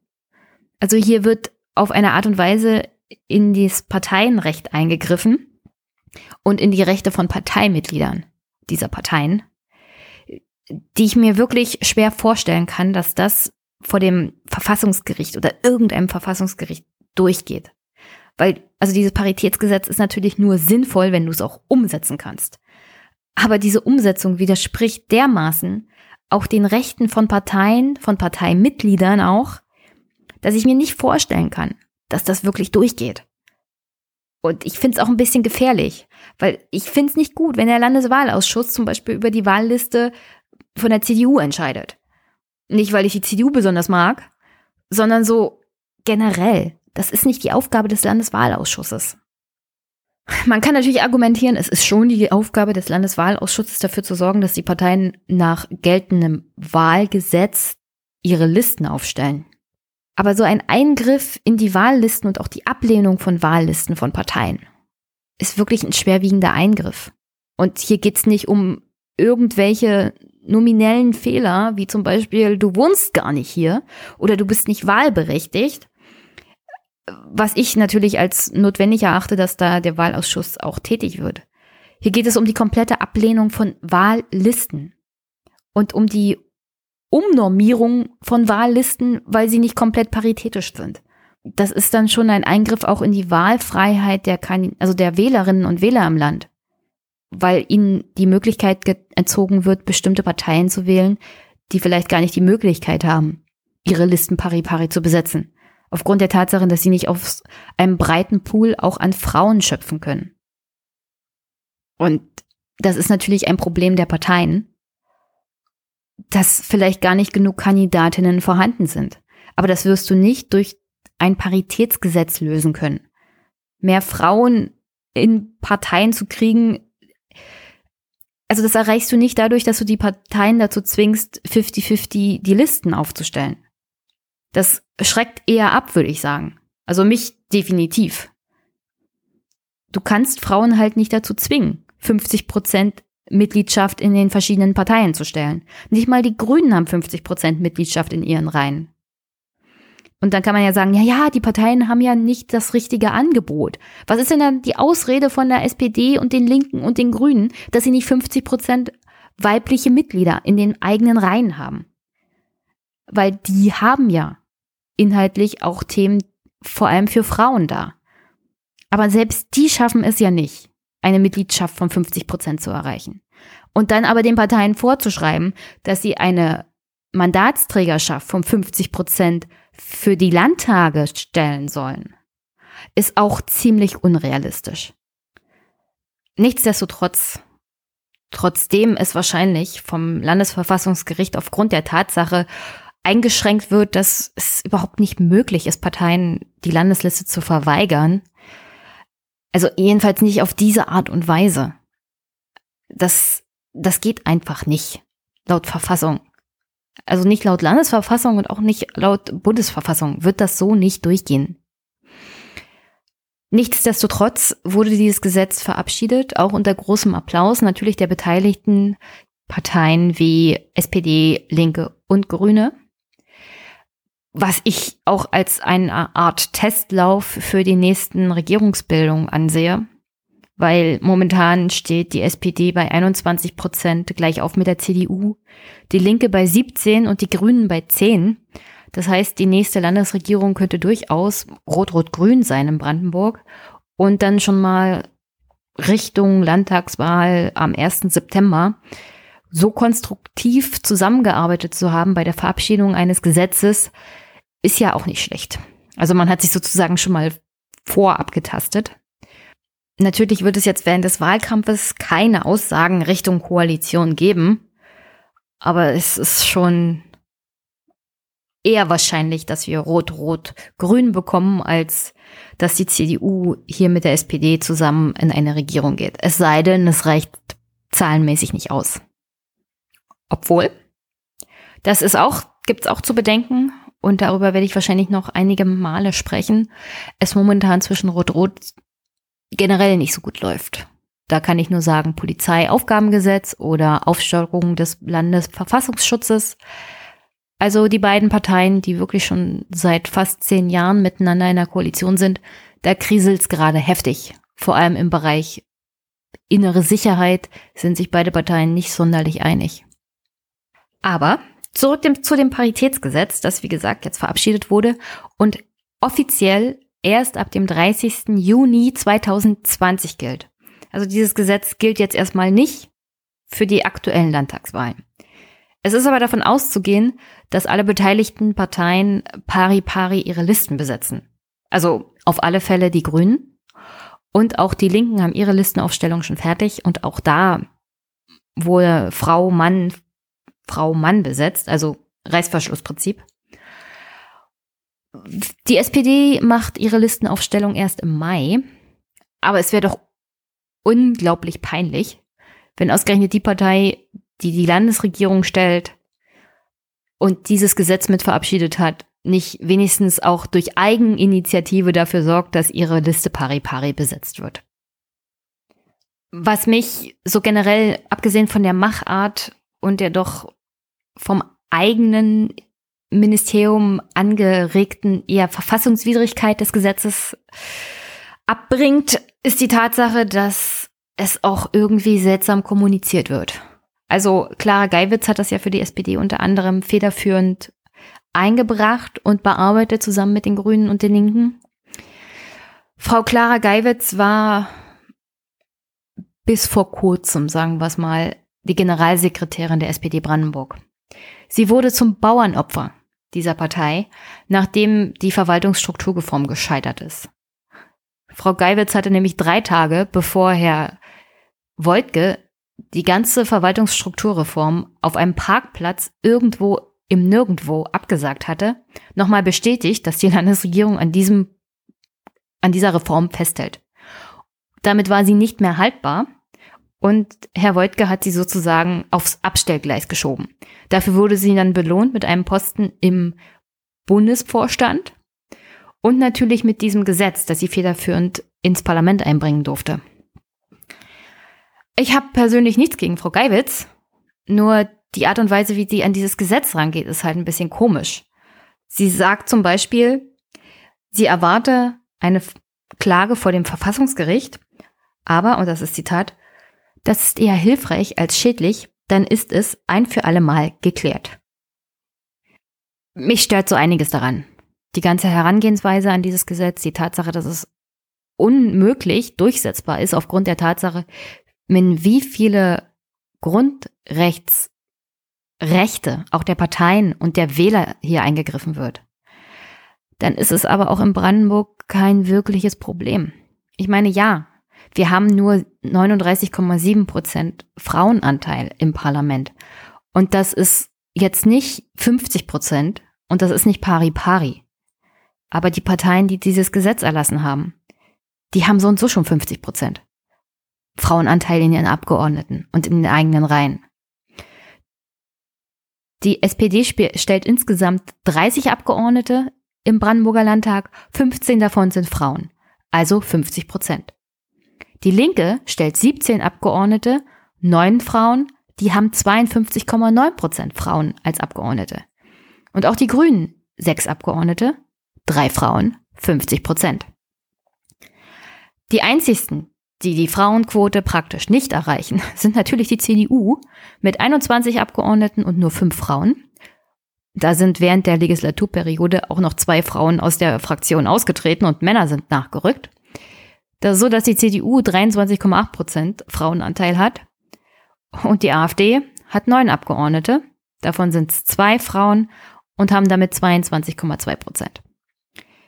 Also hier wird auf eine Art und Weise in das Parteienrecht eingegriffen und in die Rechte von Parteimitgliedern dieser Parteien, die ich mir wirklich schwer vorstellen kann, dass das vor dem Verfassungsgericht oder irgendeinem Verfassungsgericht durchgeht. Weil, also dieses Paritätsgesetz ist natürlich nur sinnvoll, wenn du es auch umsetzen kannst. Aber diese Umsetzung widerspricht dermaßen auch den Rechten von Parteien, von Parteimitgliedern auch, dass ich mir nicht vorstellen kann, dass das wirklich durchgeht. Und ich finde es auch ein bisschen gefährlich, weil ich finde es nicht gut, wenn der Landeswahlausschuss zum Beispiel über die Wahlliste von der CDU entscheidet. Nicht, weil ich die CDU besonders mag, sondern so generell. Das ist nicht die Aufgabe des Landeswahlausschusses. Man kann natürlich argumentieren, es ist schon die Aufgabe des Landeswahlausschusses dafür zu sorgen, dass die Parteien nach geltendem Wahlgesetz ihre Listen aufstellen. Aber so ein Eingriff in die Wahllisten und auch die Ablehnung von Wahllisten von Parteien ist wirklich ein schwerwiegender Eingriff. Und hier geht's nicht um irgendwelche nominellen Fehler, wie zum Beispiel, du wohnst gar nicht hier oder du bist nicht wahlberechtigt, was ich natürlich als notwendig erachte, dass da der Wahlausschuss auch tätig wird. Hier geht es um die komplette Ablehnung von Wahllisten und um die Umnormierung von Wahllisten, weil sie nicht komplett paritätisch sind. Das ist dann schon ein Eingriff auch in die Wahlfreiheit der, also der Wählerinnen und Wähler im Land, weil ihnen die Möglichkeit entzogen wird, bestimmte Parteien zu wählen, die vielleicht gar nicht die Möglichkeit haben, ihre Listen pari-pari zu besetzen. Aufgrund der Tatsache, dass sie nicht aus einem breiten Pool auch an Frauen schöpfen können. Und das ist natürlich ein Problem der Parteien, dass vielleicht gar nicht genug Kandidatinnen vorhanden sind. Aber das wirst du nicht durch ein Paritätsgesetz lösen können. Mehr Frauen in Parteien zu kriegen, also das erreichst du nicht dadurch, dass du die Parteien dazu zwingst, 50-50 die Listen aufzustellen. Das schreckt eher ab, würde ich sagen. Also mich definitiv. Du kannst Frauen halt nicht dazu zwingen, 50 Prozent Mitgliedschaft in den verschiedenen Parteien zu stellen. Nicht mal die Grünen haben 50 Prozent Mitgliedschaft in ihren Reihen. Und dann kann man ja sagen, ja, ja, die Parteien haben ja nicht das richtige Angebot. Was ist denn dann die Ausrede von der SPD und den Linken und den Grünen, dass sie nicht 50 Prozent weibliche Mitglieder in den eigenen Reihen haben? Weil die haben ja inhaltlich auch Themen vor allem für Frauen da. Aber selbst die schaffen es ja nicht, eine Mitgliedschaft von 50 Prozent zu erreichen. Und dann aber den Parteien vorzuschreiben, dass sie eine Mandatsträgerschaft von 50 Prozent für die Landtage stellen sollen, ist auch ziemlich unrealistisch. Nichtsdestotrotz, trotzdem es wahrscheinlich vom Landesverfassungsgericht aufgrund der Tatsache eingeschränkt wird, dass es überhaupt nicht möglich ist, Parteien die Landesliste zu verweigern. Also jedenfalls nicht auf diese Art und Weise. Das, das geht einfach nicht, laut Verfassung also nicht laut Landesverfassung und auch nicht laut Bundesverfassung wird das so nicht durchgehen. Nichtsdestotrotz wurde dieses Gesetz verabschiedet, auch unter großem Applaus natürlich der beteiligten Parteien wie SPD, Linke und Grüne. Was ich auch als eine Art Testlauf für die nächsten Regierungsbildungen ansehe weil momentan steht die SPD bei 21 Prozent gleich auf mit der CDU, die Linke bei 17 und die Grünen bei 10. Das heißt, die nächste Landesregierung könnte durchaus rot-rot-grün sein in Brandenburg und dann schon mal Richtung Landtagswahl am 1. September so konstruktiv zusammengearbeitet zu haben bei der Verabschiedung eines Gesetzes, ist ja auch nicht schlecht. Also man hat sich sozusagen schon mal vorab getastet. Natürlich wird es jetzt während des Wahlkampfes keine Aussagen Richtung Koalition geben, aber es ist schon eher wahrscheinlich, dass wir Rot-Rot-Grün bekommen, als dass die CDU hier mit der SPD zusammen in eine Regierung geht. Es sei denn, es reicht zahlenmäßig nicht aus. Obwohl, das ist auch, gibt's auch zu bedenken, und darüber werde ich wahrscheinlich noch einige Male sprechen, es momentan zwischen Rot-Rot generell nicht so gut läuft. Da kann ich nur sagen, Polizeiaufgabengesetz oder Aufstockung des Landesverfassungsschutzes. Also die beiden Parteien, die wirklich schon seit fast zehn Jahren miteinander in der Koalition sind, da kriselt's gerade heftig. Vor allem im Bereich innere Sicherheit sind sich beide Parteien nicht sonderlich einig. Aber zurück dem, zu dem Paritätsgesetz, das wie gesagt jetzt verabschiedet wurde und offiziell erst ab dem 30. Juni 2020 gilt. Also dieses Gesetz gilt jetzt erstmal nicht für die aktuellen Landtagswahlen. Es ist aber davon auszugehen, dass alle beteiligten Parteien pari pari ihre Listen besetzen. Also auf alle Fälle die Grünen und auch die Linken haben ihre Listenaufstellung schon fertig und auch da wurde Frau Mann Frau Mann besetzt, also Reißverschlussprinzip. Die SPD macht ihre Listenaufstellung erst im Mai, aber es wäre doch unglaublich peinlich, wenn ausgerechnet die Partei, die die Landesregierung stellt und dieses Gesetz mit verabschiedet hat, nicht wenigstens auch durch Eigeninitiative dafür sorgt, dass ihre Liste pari pari besetzt wird. Was mich so generell, abgesehen von der Machart und der doch vom eigenen Ministerium angeregten eher Verfassungswidrigkeit des Gesetzes abbringt, ist die Tatsache, dass es auch irgendwie seltsam kommuniziert wird. Also Clara Geiwitz hat das ja für die SPD unter anderem federführend eingebracht und bearbeitet zusammen mit den Grünen und den Linken. Frau Clara Geiwitz war bis vor kurzem, sagen wir es mal, die Generalsekretärin der SPD Brandenburg. Sie wurde zum Bauernopfer dieser Partei, nachdem die Verwaltungsstrukturreform gescheitert ist. Frau Geiwitz hatte nämlich drei Tage, bevor Herr Woltke die ganze Verwaltungsstrukturreform auf einem Parkplatz irgendwo im Nirgendwo abgesagt hatte, nochmal bestätigt, dass die Landesregierung an diesem, an dieser Reform festhält. Damit war sie nicht mehr haltbar und Herr Wojtke hat sie sozusagen aufs Abstellgleis geschoben. Dafür wurde sie dann belohnt mit einem Posten im Bundesvorstand und natürlich mit diesem Gesetz, das sie federführend ins Parlament einbringen durfte. Ich habe persönlich nichts gegen Frau Geiwitz, nur die Art und Weise, wie sie an dieses Gesetz rangeht, ist halt ein bisschen komisch. Sie sagt zum Beispiel, sie erwarte eine Klage vor dem Verfassungsgericht, aber, und das ist Zitat, das ist eher hilfreich als schädlich, dann ist es ein für alle Mal geklärt. Mich stört so einiges daran. Die ganze Herangehensweise an dieses Gesetz, die Tatsache, dass es unmöglich durchsetzbar ist aufgrund der Tatsache, in wie viele Grundrechtsrechte auch der Parteien und der Wähler hier eingegriffen wird. Dann ist es aber auch in Brandenburg kein wirkliches Problem. Ich meine, ja, wir haben nur 39,7 Prozent Frauenanteil im Parlament. Und das ist jetzt nicht 50 Prozent und das ist nicht pari pari. Aber die Parteien, die dieses Gesetz erlassen haben, die haben so und so schon 50 Prozent. Frauenanteil in ihren Abgeordneten und in den eigenen Reihen. Die SPD stellt insgesamt 30 Abgeordnete im Brandenburger Landtag, 15 davon sind Frauen, also 50 Prozent. Die Linke stellt 17 Abgeordnete, 9 Frauen, die haben 52,9 Prozent Frauen als Abgeordnete. Und auch die Grünen, 6 Abgeordnete, 3 Frauen, 50 Prozent. Die einzigsten, die die Frauenquote praktisch nicht erreichen, [laughs] sind natürlich die CDU mit 21 Abgeordneten und nur 5 Frauen. Da sind während der Legislaturperiode auch noch zwei Frauen aus der Fraktion ausgetreten und Männer sind nachgerückt. Das ist so, dass die CDU 23,8 Prozent Frauenanteil hat und die AfD hat neun Abgeordnete. Davon sind es zwei Frauen und haben damit 22,2 Prozent.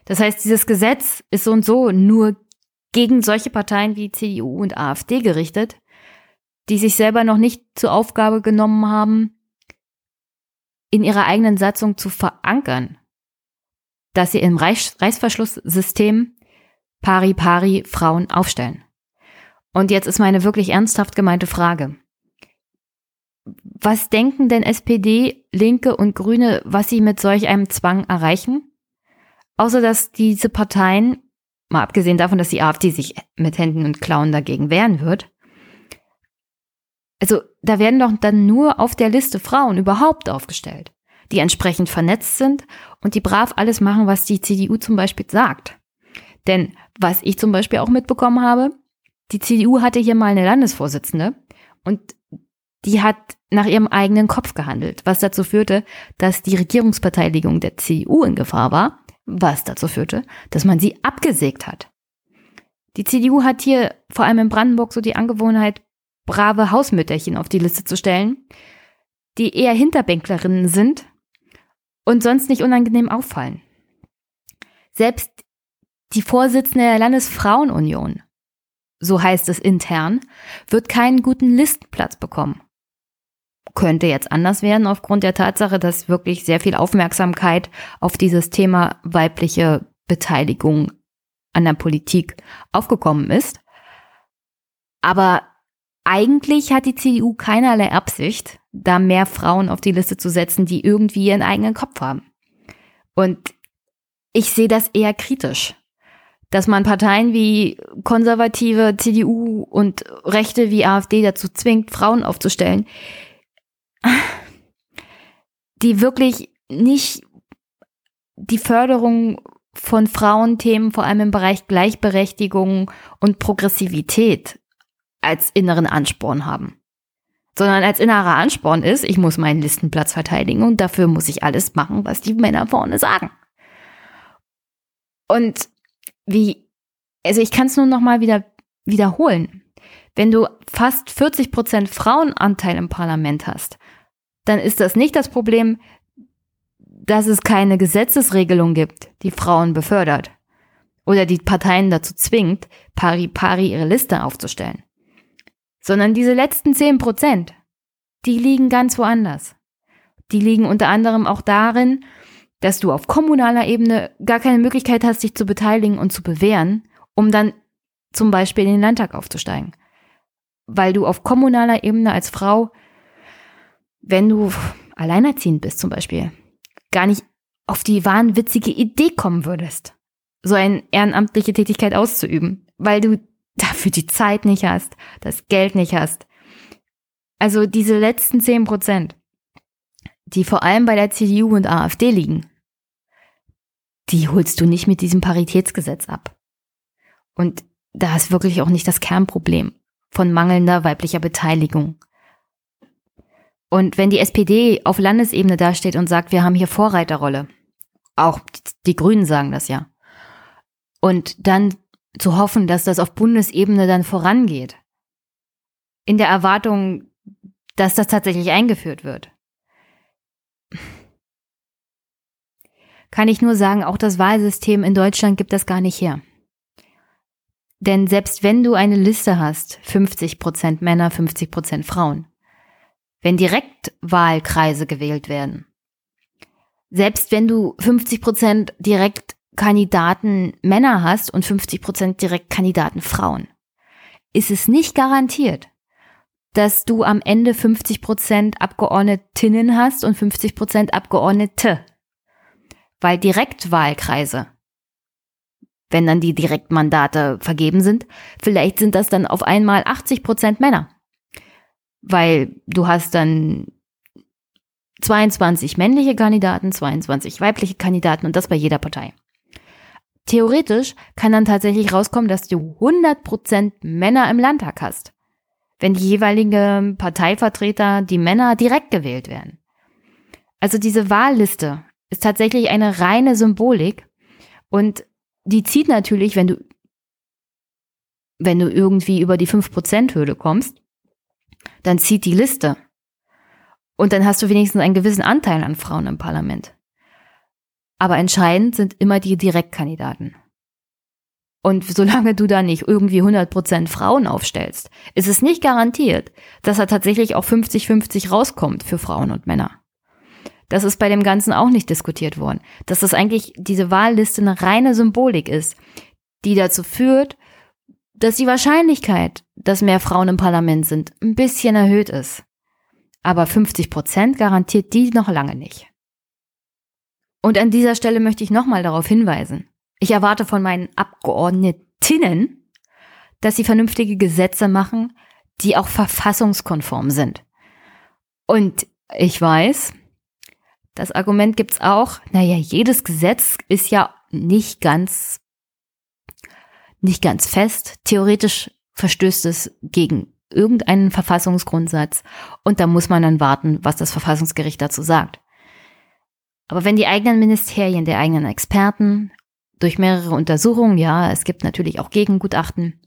Das heißt, dieses Gesetz ist so und so nur gegen solche Parteien wie CDU und AfD gerichtet, die sich selber noch nicht zur Aufgabe genommen haben, in ihrer eigenen Satzung zu verankern, dass sie im Reichsverschlusssystem pari pari Frauen aufstellen. Und jetzt ist meine wirklich ernsthaft gemeinte Frage. Was denken denn SPD, Linke und Grüne, was sie mit solch einem Zwang erreichen? Außer dass diese Parteien, mal abgesehen davon, dass die AfD sich mit Händen und Klauen dagegen wehren wird, also da werden doch dann nur auf der Liste Frauen überhaupt aufgestellt, die entsprechend vernetzt sind und die brav alles machen, was die CDU zum Beispiel sagt. Denn was ich zum Beispiel auch mitbekommen habe, die CDU hatte hier mal eine Landesvorsitzende und die hat nach ihrem eigenen Kopf gehandelt, was dazu führte, dass die Regierungsbeteiligung der CDU in Gefahr war, was dazu führte, dass man sie abgesägt hat. Die CDU hat hier vor allem in Brandenburg so die Angewohnheit, brave Hausmütterchen auf die Liste zu stellen, die eher Hinterbänklerinnen sind und sonst nicht unangenehm auffallen. Selbst die Vorsitzende der Landesfrauenunion, so heißt es intern, wird keinen guten Listenplatz bekommen. Könnte jetzt anders werden aufgrund der Tatsache, dass wirklich sehr viel Aufmerksamkeit auf dieses Thema weibliche Beteiligung an der Politik aufgekommen ist. Aber eigentlich hat die CDU keinerlei Absicht, da mehr Frauen auf die Liste zu setzen, die irgendwie ihren eigenen Kopf haben. Und ich sehe das eher kritisch dass man Parteien wie konservative CDU und Rechte wie AfD dazu zwingt, Frauen aufzustellen, die wirklich nicht die Förderung von Frauenthemen, vor allem im Bereich Gleichberechtigung und Progressivität, als inneren Ansporn haben. Sondern als innerer Ansporn ist, ich muss meinen Listenplatz verteidigen und dafür muss ich alles machen, was die Männer vorne sagen. Und wie, also ich kann es nur noch mal wieder wiederholen. Wenn du fast 40 Prozent Frauenanteil im Parlament hast, dann ist das nicht das Problem, dass es keine Gesetzesregelung gibt, die Frauen befördert oder die Parteien dazu zwingt, pari pari ihre Liste aufzustellen, sondern diese letzten 10 Prozent, die liegen ganz woanders. Die liegen unter anderem auch darin, dass du auf kommunaler Ebene gar keine Möglichkeit hast, dich zu beteiligen und zu bewähren, um dann zum Beispiel in den Landtag aufzusteigen. Weil du auf kommunaler Ebene als Frau, wenn du alleinerziehend bist zum Beispiel, gar nicht auf die wahnwitzige Idee kommen würdest, so eine ehrenamtliche Tätigkeit auszuüben, weil du [laughs] dafür die Zeit nicht hast, das Geld nicht hast. Also diese letzten zehn Prozent, die vor allem bei der CDU und AfD liegen, die holst du nicht mit diesem Paritätsgesetz ab. Und da ist wirklich auch nicht das Kernproblem von mangelnder weiblicher Beteiligung. Und wenn die SPD auf Landesebene dasteht und sagt, wir haben hier Vorreiterrolle, auch die Grünen sagen das ja, und dann zu hoffen, dass das auf Bundesebene dann vorangeht, in der Erwartung, dass das tatsächlich eingeführt wird. Kann ich nur sagen, auch das Wahlsystem in Deutschland gibt das gar nicht her. Denn selbst wenn du eine Liste hast, 50 Prozent Männer, 50 Prozent Frauen, wenn Direktwahlkreise gewählt werden, selbst wenn du 50 Prozent Direktkandidaten Männer hast und 50 Prozent Direktkandidaten Frauen, ist es nicht garantiert, dass du am Ende 50 Prozent Abgeordnetinnen hast und 50 Prozent Abgeordnete. Weil Direktwahlkreise wenn dann die Direktmandate vergeben sind, vielleicht sind das dann auf einmal 80 Prozent Männer. Weil du hast dann 22 männliche Kandidaten, 22 weibliche Kandidaten und das bei jeder Partei. Theoretisch kann dann tatsächlich rauskommen, dass du 100 Prozent Männer im Landtag hast, wenn die jeweiligen Parteivertreter, die Männer direkt gewählt werden. Also diese Wahlliste ist tatsächlich eine reine Symbolik und die zieht natürlich, wenn du, wenn du irgendwie über die 5%-Hürde kommst, dann zieht die Liste. Und dann hast du wenigstens einen gewissen Anteil an Frauen im Parlament. Aber entscheidend sind immer die Direktkandidaten. Und solange du da nicht irgendwie 100% Frauen aufstellst, ist es nicht garantiert, dass da tatsächlich auch 50-50 rauskommt für Frauen und Männer. Das ist bei dem Ganzen auch nicht diskutiert worden. Dass das eigentlich diese Wahlliste eine reine Symbolik ist, die dazu führt, dass die Wahrscheinlichkeit, dass mehr Frauen im Parlament sind, ein bisschen erhöht ist. Aber 50 Prozent garantiert die noch lange nicht. Und an dieser Stelle möchte ich nochmal darauf hinweisen. Ich erwarte von meinen Abgeordnetinnen, dass sie vernünftige Gesetze machen, die auch verfassungskonform sind. Und ich weiß, das Argument gibt's auch, naja, jedes Gesetz ist ja nicht ganz, nicht ganz fest. Theoretisch verstößt es gegen irgendeinen Verfassungsgrundsatz und da muss man dann warten, was das Verfassungsgericht dazu sagt. Aber wenn die eigenen Ministerien, der eigenen Experten durch mehrere Untersuchungen, ja, es gibt natürlich auch Gegengutachten,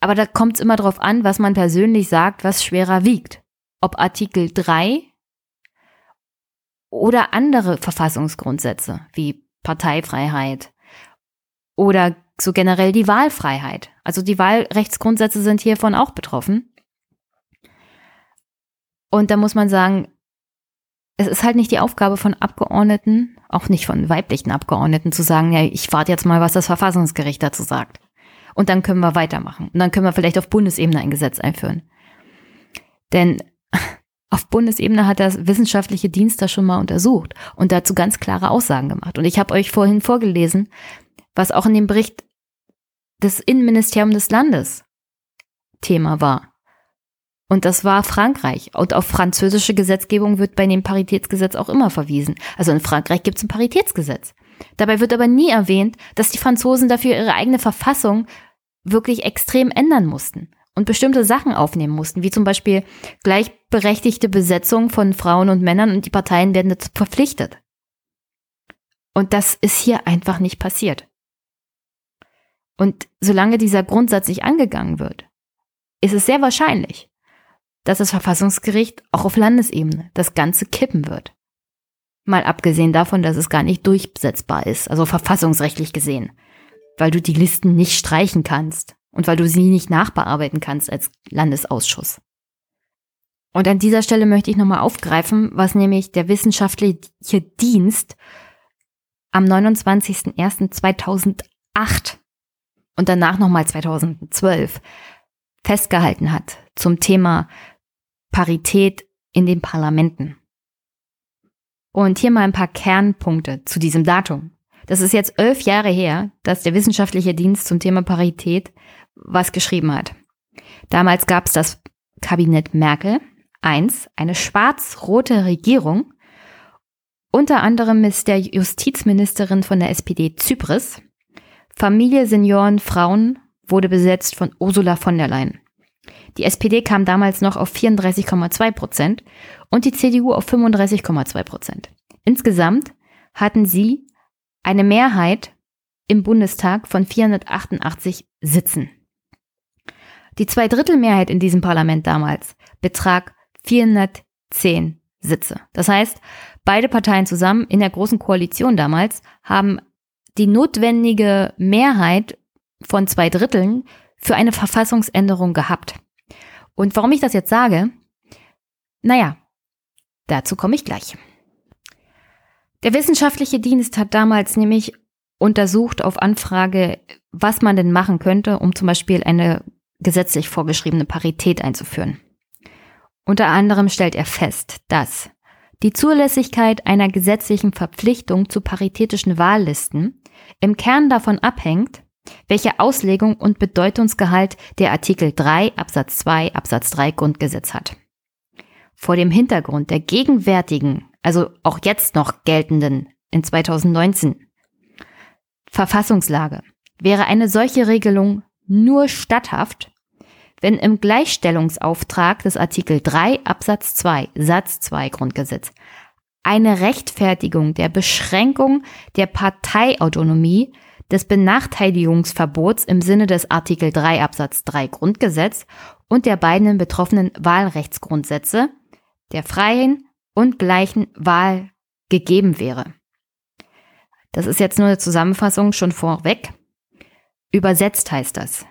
aber da kommt es immer darauf an, was man persönlich sagt, was schwerer wiegt. Ob Artikel 3 oder andere Verfassungsgrundsätze wie Parteifreiheit oder so generell die Wahlfreiheit. Also die Wahlrechtsgrundsätze sind hiervon auch betroffen. Und da muss man sagen, es ist halt nicht die Aufgabe von Abgeordneten, auch nicht von weiblichen Abgeordneten zu sagen, ja, ich warte jetzt mal, was das Verfassungsgericht dazu sagt. Und dann können wir weitermachen. Und dann können wir vielleicht auf Bundesebene ein Gesetz einführen. Denn auf Bundesebene hat der wissenschaftliche Dienst das schon mal untersucht und dazu ganz klare Aussagen gemacht. Und ich habe euch vorhin vorgelesen, was auch in dem Bericht des Innenministeriums des Landes Thema war. Und das war Frankreich. Und auf französische Gesetzgebung wird bei dem Paritätsgesetz auch immer verwiesen. Also in Frankreich gibt es ein Paritätsgesetz. Dabei wird aber nie erwähnt, dass die Franzosen dafür ihre eigene Verfassung wirklich extrem ändern mussten und bestimmte Sachen aufnehmen mussten, wie zum Beispiel gleichberechtigte Besetzung von Frauen und Männern und die Parteien werden dazu verpflichtet. Und das ist hier einfach nicht passiert. Und solange dieser Grundsatz nicht angegangen wird, ist es sehr wahrscheinlich, dass das Verfassungsgericht auch auf Landesebene das Ganze kippen wird. Mal abgesehen davon, dass es gar nicht durchsetzbar ist, also verfassungsrechtlich gesehen, weil du die Listen nicht streichen kannst und weil du sie nicht nachbearbeiten kannst als Landesausschuss. Und an dieser Stelle möchte ich nochmal aufgreifen, was nämlich der wissenschaftliche Dienst am 29.01.2008, und danach nochmal 2012 festgehalten hat zum Thema Parität in den Parlamenten. Und hier mal ein paar Kernpunkte zu diesem Datum. Das ist jetzt elf Jahre her, dass der wissenschaftliche Dienst zum Thema Parität was geschrieben hat. Damals gab es das Kabinett Merkel 1, eine schwarz-rote Regierung, unter anderem ist der Justizministerin von der SPD Zypris. Familie, Senioren, Frauen wurde besetzt von Ursula von der Leyen. Die SPD kam damals noch auf 34,2 Prozent und die CDU auf 35,2 Prozent. Insgesamt hatten sie eine Mehrheit im Bundestag von 488 Sitzen. Die Zweidrittelmehrheit in diesem Parlament damals betrag 410 Sitze. Das heißt, beide Parteien zusammen in der großen Koalition damals haben die notwendige Mehrheit von zwei Dritteln für eine Verfassungsänderung gehabt. Und warum ich das jetzt sage? Naja, dazu komme ich gleich. Der wissenschaftliche Dienst hat damals nämlich untersucht auf Anfrage, was man denn machen könnte, um zum Beispiel eine gesetzlich vorgeschriebene Parität einzuführen. Unter anderem stellt er fest, dass die Zulässigkeit einer gesetzlichen Verpflichtung zu paritätischen Wahllisten im Kern davon abhängt, welche Auslegung und Bedeutungsgehalt der Artikel 3 Absatz 2 Absatz 3 Grundgesetz hat. Vor dem Hintergrund der gegenwärtigen, also auch jetzt noch geltenden in 2019 Verfassungslage wäre eine solche Regelung nur statthaft, wenn im Gleichstellungsauftrag des Artikel 3 Absatz 2 Satz 2 Grundgesetz eine Rechtfertigung der Beschränkung der Parteiautonomie des Benachteiligungsverbots im Sinne des Artikel 3 Absatz 3 Grundgesetz und der beiden betroffenen Wahlrechtsgrundsätze der freien und gleichen Wahl gegeben wäre. Das ist jetzt nur eine Zusammenfassung schon vorweg. Übersetzt heißt das.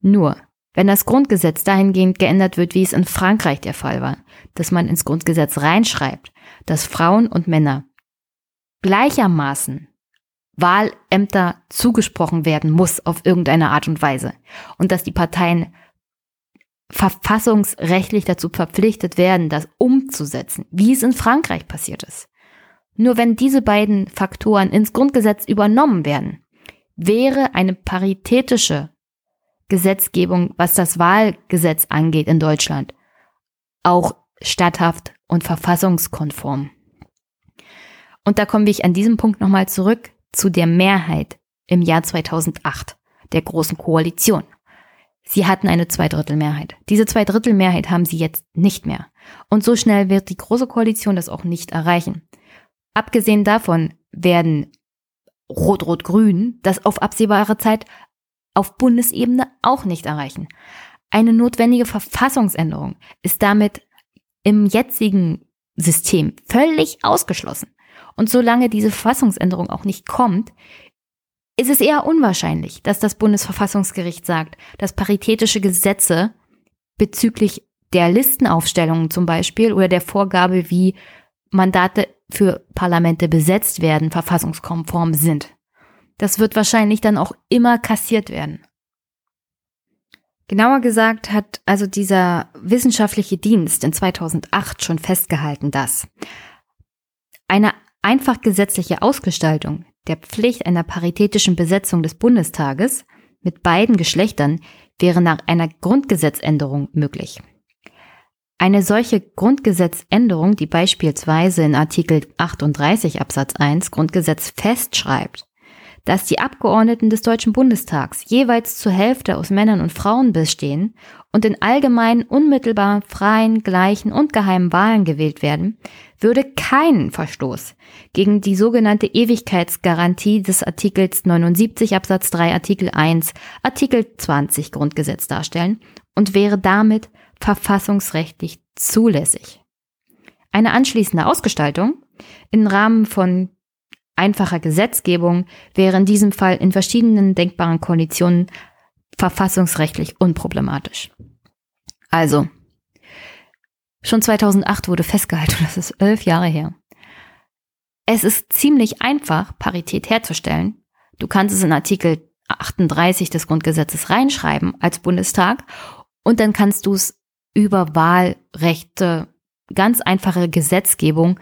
Nur, wenn das Grundgesetz dahingehend geändert wird, wie es in Frankreich der Fall war, dass man ins Grundgesetz reinschreibt, dass Frauen und Männer gleichermaßen Wahlämter zugesprochen werden muss auf irgendeine Art und Weise und dass die Parteien verfassungsrechtlich dazu verpflichtet werden, das umzusetzen, wie es in Frankreich passiert ist. Nur wenn diese beiden Faktoren ins Grundgesetz übernommen werden, wäre eine paritätische Gesetzgebung, was das Wahlgesetz angeht in Deutschland, auch statthaft und verfassungskonform. Und da kommen wir an diesem Punkt nochmal zurück zu der Mehrheit im Jahr 2008 der Großen Koalition. Sie hatten eine Zweidrittelmehrheit. Diese Zweidrittelmehrheit haben sie jetzt nicht mehr. Und so schnell wird die Große Koalition das auch nicht erreichen. Abgesehen davon werden Rot-Rot-Grün das auf absehbare Zeit auf Bundesebene auch nicht erreichen. Eine notwendige Verfassungsänderung ist damit im jetzigen System völlig ausgeschlossen. Und solange diese Verfassungsänderung auch nicht kommt, ist es eher unwahrscheinlich, dass das Bundesverfassungsgericht sagt, dass paritätische Gesetze bezüglich der Listenaufstellungen zum Beispiel oder der Vorgabe, wie Mandate für Parlamente besetzt werden, verfassungskonform sind. Das wird wahrscheinlich dann auch immer kassiert werden. Genauer gesagt hat also dieser wissenschaftliche Dienst in 2008 schon festgehalten, dass eine einfach gesetzliche Ausgestaltung der Pflicht einer paritätischen Besetzung des Bundestages mit beiden Geschlechtern wäre nach einer Grundgesetzänderung möglich. Eine solche Grundgesetzänderung, die beispielsweise in Artikel 38 Absatz 1 Grundgesetz festschreibt, dass die Abgeordneten des Deutschen Bundestags jeweils zur Hälfte aus Männern und Frauen bestehen und in allgemeinen, unmittelbar freien, gleichen und geheimen Wahlen gewählt werden, würde keinen Verstoß gegen die sogenannte Ewigkeitsgarantie des Artikels 79 Absatz 3 Artikel 1 Artikel 20 Grundgesetz darstellen und wäre damit verfassungsrechtlich zulässig. Eine anschließende Ausgestaltung im Rahmen von einfacher Gesetzgebung wäre in diesem Fall in verschiedenen denkbaren Koalitionen verfassungsrechtlich unproblematisch. Also, schon 2008 wurde festgehalten, [laughs] das ist elf Jahre her. Es ist ziemlich einfach, Parität herzustellen. Du kannst es in Artikel 38 des Grundgesetzes reinschreiben als Bundestag und dann kannst du es über Wahlrechte, ganz einfache Gesetzgebung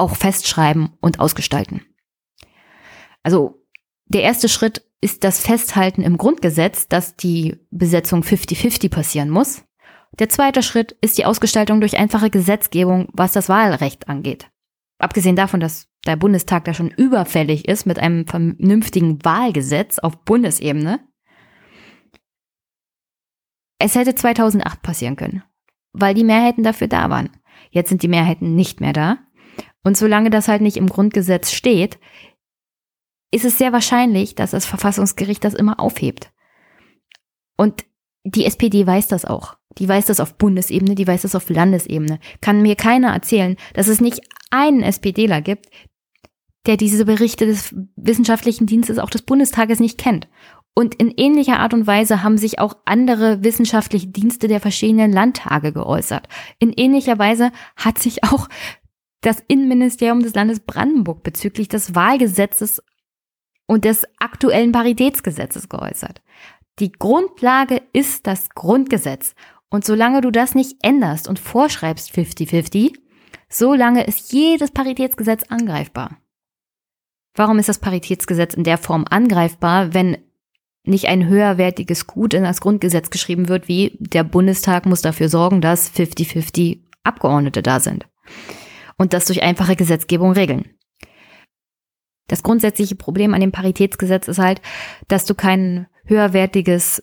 auch festschreiben und ausgestalten. Also der erste Schritt ist das Festhalten im Grundgesetz, dass die Besetzung 50-50 passieren muss. Der zweite Schritt ist die Ausgestaltung durch einfache Gesetzgebung, was das Wahlrecht angeht. Abgesehen davon, dass der Bundestag da schon überfällig ist mit einem vernünftigen Wahlgesetz auf Bundesebene. Es hätte 2008 passieren können, weil die Mehrheiten dafür da waren. Jetzt sind die Mehrheiten nicht mehr da. Und solange das halt nicht im Grundgesetz steht, ist es sehr wahrscheinlich, dass das Verfassungsgericht das immer aufhebt. Und die SPD weiß das auch. Die weiß das auf Bundesebene, die weiß das auf Landesebene. Kann mir keiner erzählen, dass es nicht einen SPDler gibt, der diese Berichte des wissenschaftlichen Dienstes auch des Bundestages nicht kennt. Und in ähnlicher Art und Weise haben sich auch andere wissenschaftliche Dienste der verschiedenen Landtage geäußert. In ähnlicher Weise hat sich auch das Innenministerium des Landes Brandenburg bezüglich des Wahlgesetzes und des aktuellen Paritätsgesetzes geäußert. Die Grundlage ist das Grundgesetz. Und solange du das nicht änderst und vorschreibst 50-50, solange ist jedes Paritätsgesetz angreifbar. Warum ist das Paritätsgesetz in der Form angreifbar, wenn nicht ein höherwertiges Gut in das Grundgesetz geschrieben wird, wie der Bundestag muss dafür sorgen, dass 50-50 Abgeordnete da sind und das durch einfache Gesetzgebung regeln. Das grundsätzliche Problem an dem Paritätsgesetz ist halt, dass du kein höherwertiges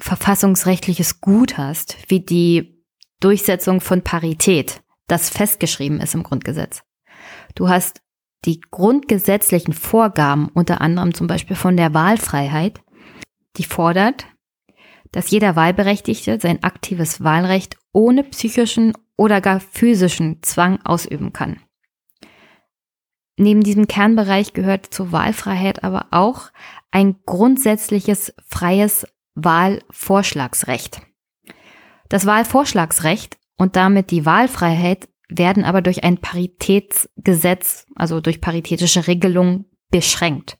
verfassungsrechtliches Gut hast, wie die Durchsetzung von Parität, das festgeschrieben ist im Grundgesetz. Du hast die grundgesetzlichen Vorgaben, unter anderem zum Beispiel von der Wahlfreiheit, die fordert, dass jeder Wahlberechtigte sein aktives Wahlrecht ohne psychischen oder gar physischen Zwang ausüben kann. Neben diesem Kernbereich gehört zur Wahlfreiheit aber auch ein grundsätzliches freies Wahlvorschlagsrecht. Das Wahlvorschlagsrecht und damit die Wahlfreiheit werden aber durch ein Paritätsgesetz, also durch paritätische Regelungen beschränkt.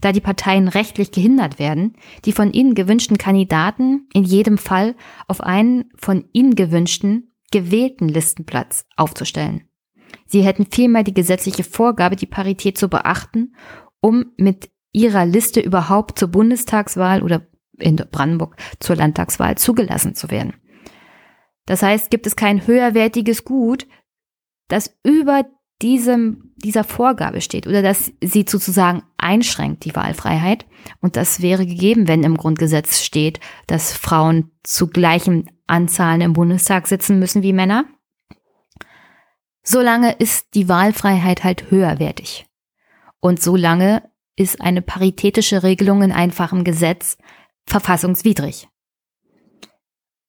Da die Parteien rechtlich gehindert werden, die von ihnen gewünschten Kandidaten in jedem Fall auf einen von ihnen gewünschten gewählten Listenplatz aufzustellen. Sie hätten vielmehr die gesetzliche Vorgabe, die Parität zu beachten, um mit ihrer Liste überhaupt zur Bundestagswahl oder in Brandenburg zur Landtagswahl zugelassen zu werden. Das heißt, gibt es kein höherwertiges Gut, das über diesem, dieser Vorgabe steht oder dass sie sozusagen einschränkt, die Wahlfreiheit. Und das wäre gegeben, wenn im Grundgesetz steht, dass Frauen zu gleichen Anzahlen im Bundestag sitzen müssen wie Männer solange ist die Wahlfreiheit halt höherwertig. Und solange ist eine paritätische Regelung in einfachem Gesetz verfassungswidrig.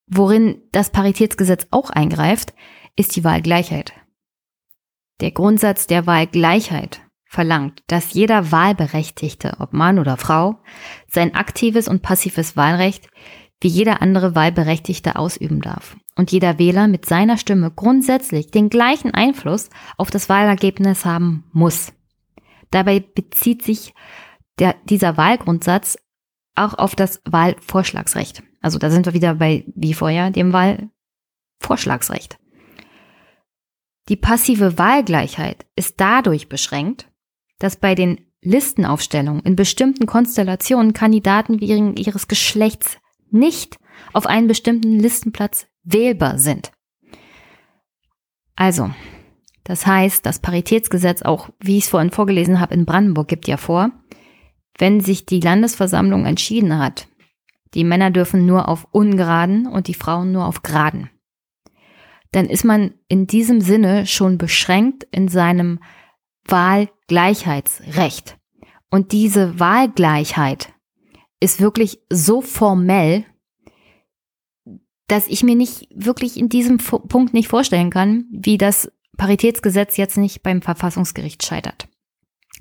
Worin das Paritätsgesetz auch eingreift, ist die Wahlgleichheit. Der Grundsatz der Wahlgleichheit verlangt, dass jeder Wahlberechtigte, ob Mann oder Frau, sein aktives und passives Wahlrecht wie jeder andere Wahlberechtigte ausüben darf und jeder Wähler mit seiner Stimme grundsätzlich den gleichen Einfluss auf das Wahlergebnis haben muss. Dabei bezieht sich der, dieser Wahlgrundsatz auch auf das Wahlvorschlagsrecht. Also da sind wir wieder bei, wie vorher, dem Wahlvorschlagsrecht. Die passive Wahlgleichheit ist dadurch beschränkt, dass bei den Listenaufstellungen in bestimmten Konstellationen Kandidaten wegen ihres Geschlechts nicht auf einen bestimmten Listenplatz wählbar sind. Also, das heißt, das Paritätsgesetz auch, wie ich es vorhin vorgelesen habe, in Brandenburg gibt ja vor, wenn sich die Landesversammlung entschieden hat, die Männer dürfen nur auf ungeraden und die Frauen nur auf geraden, dann ist man in diesem Sinne schon beschränkt in seinem Wahlgleichheitsrecht. Und diese Wahlgleichheit ist wirklich so formell, dass ich mir nicht wirklich in diesem Punkt nicht vorstellen kann, wie das Paritätsgesetz jetzt nicht beim Verfassungsgericht scheitert.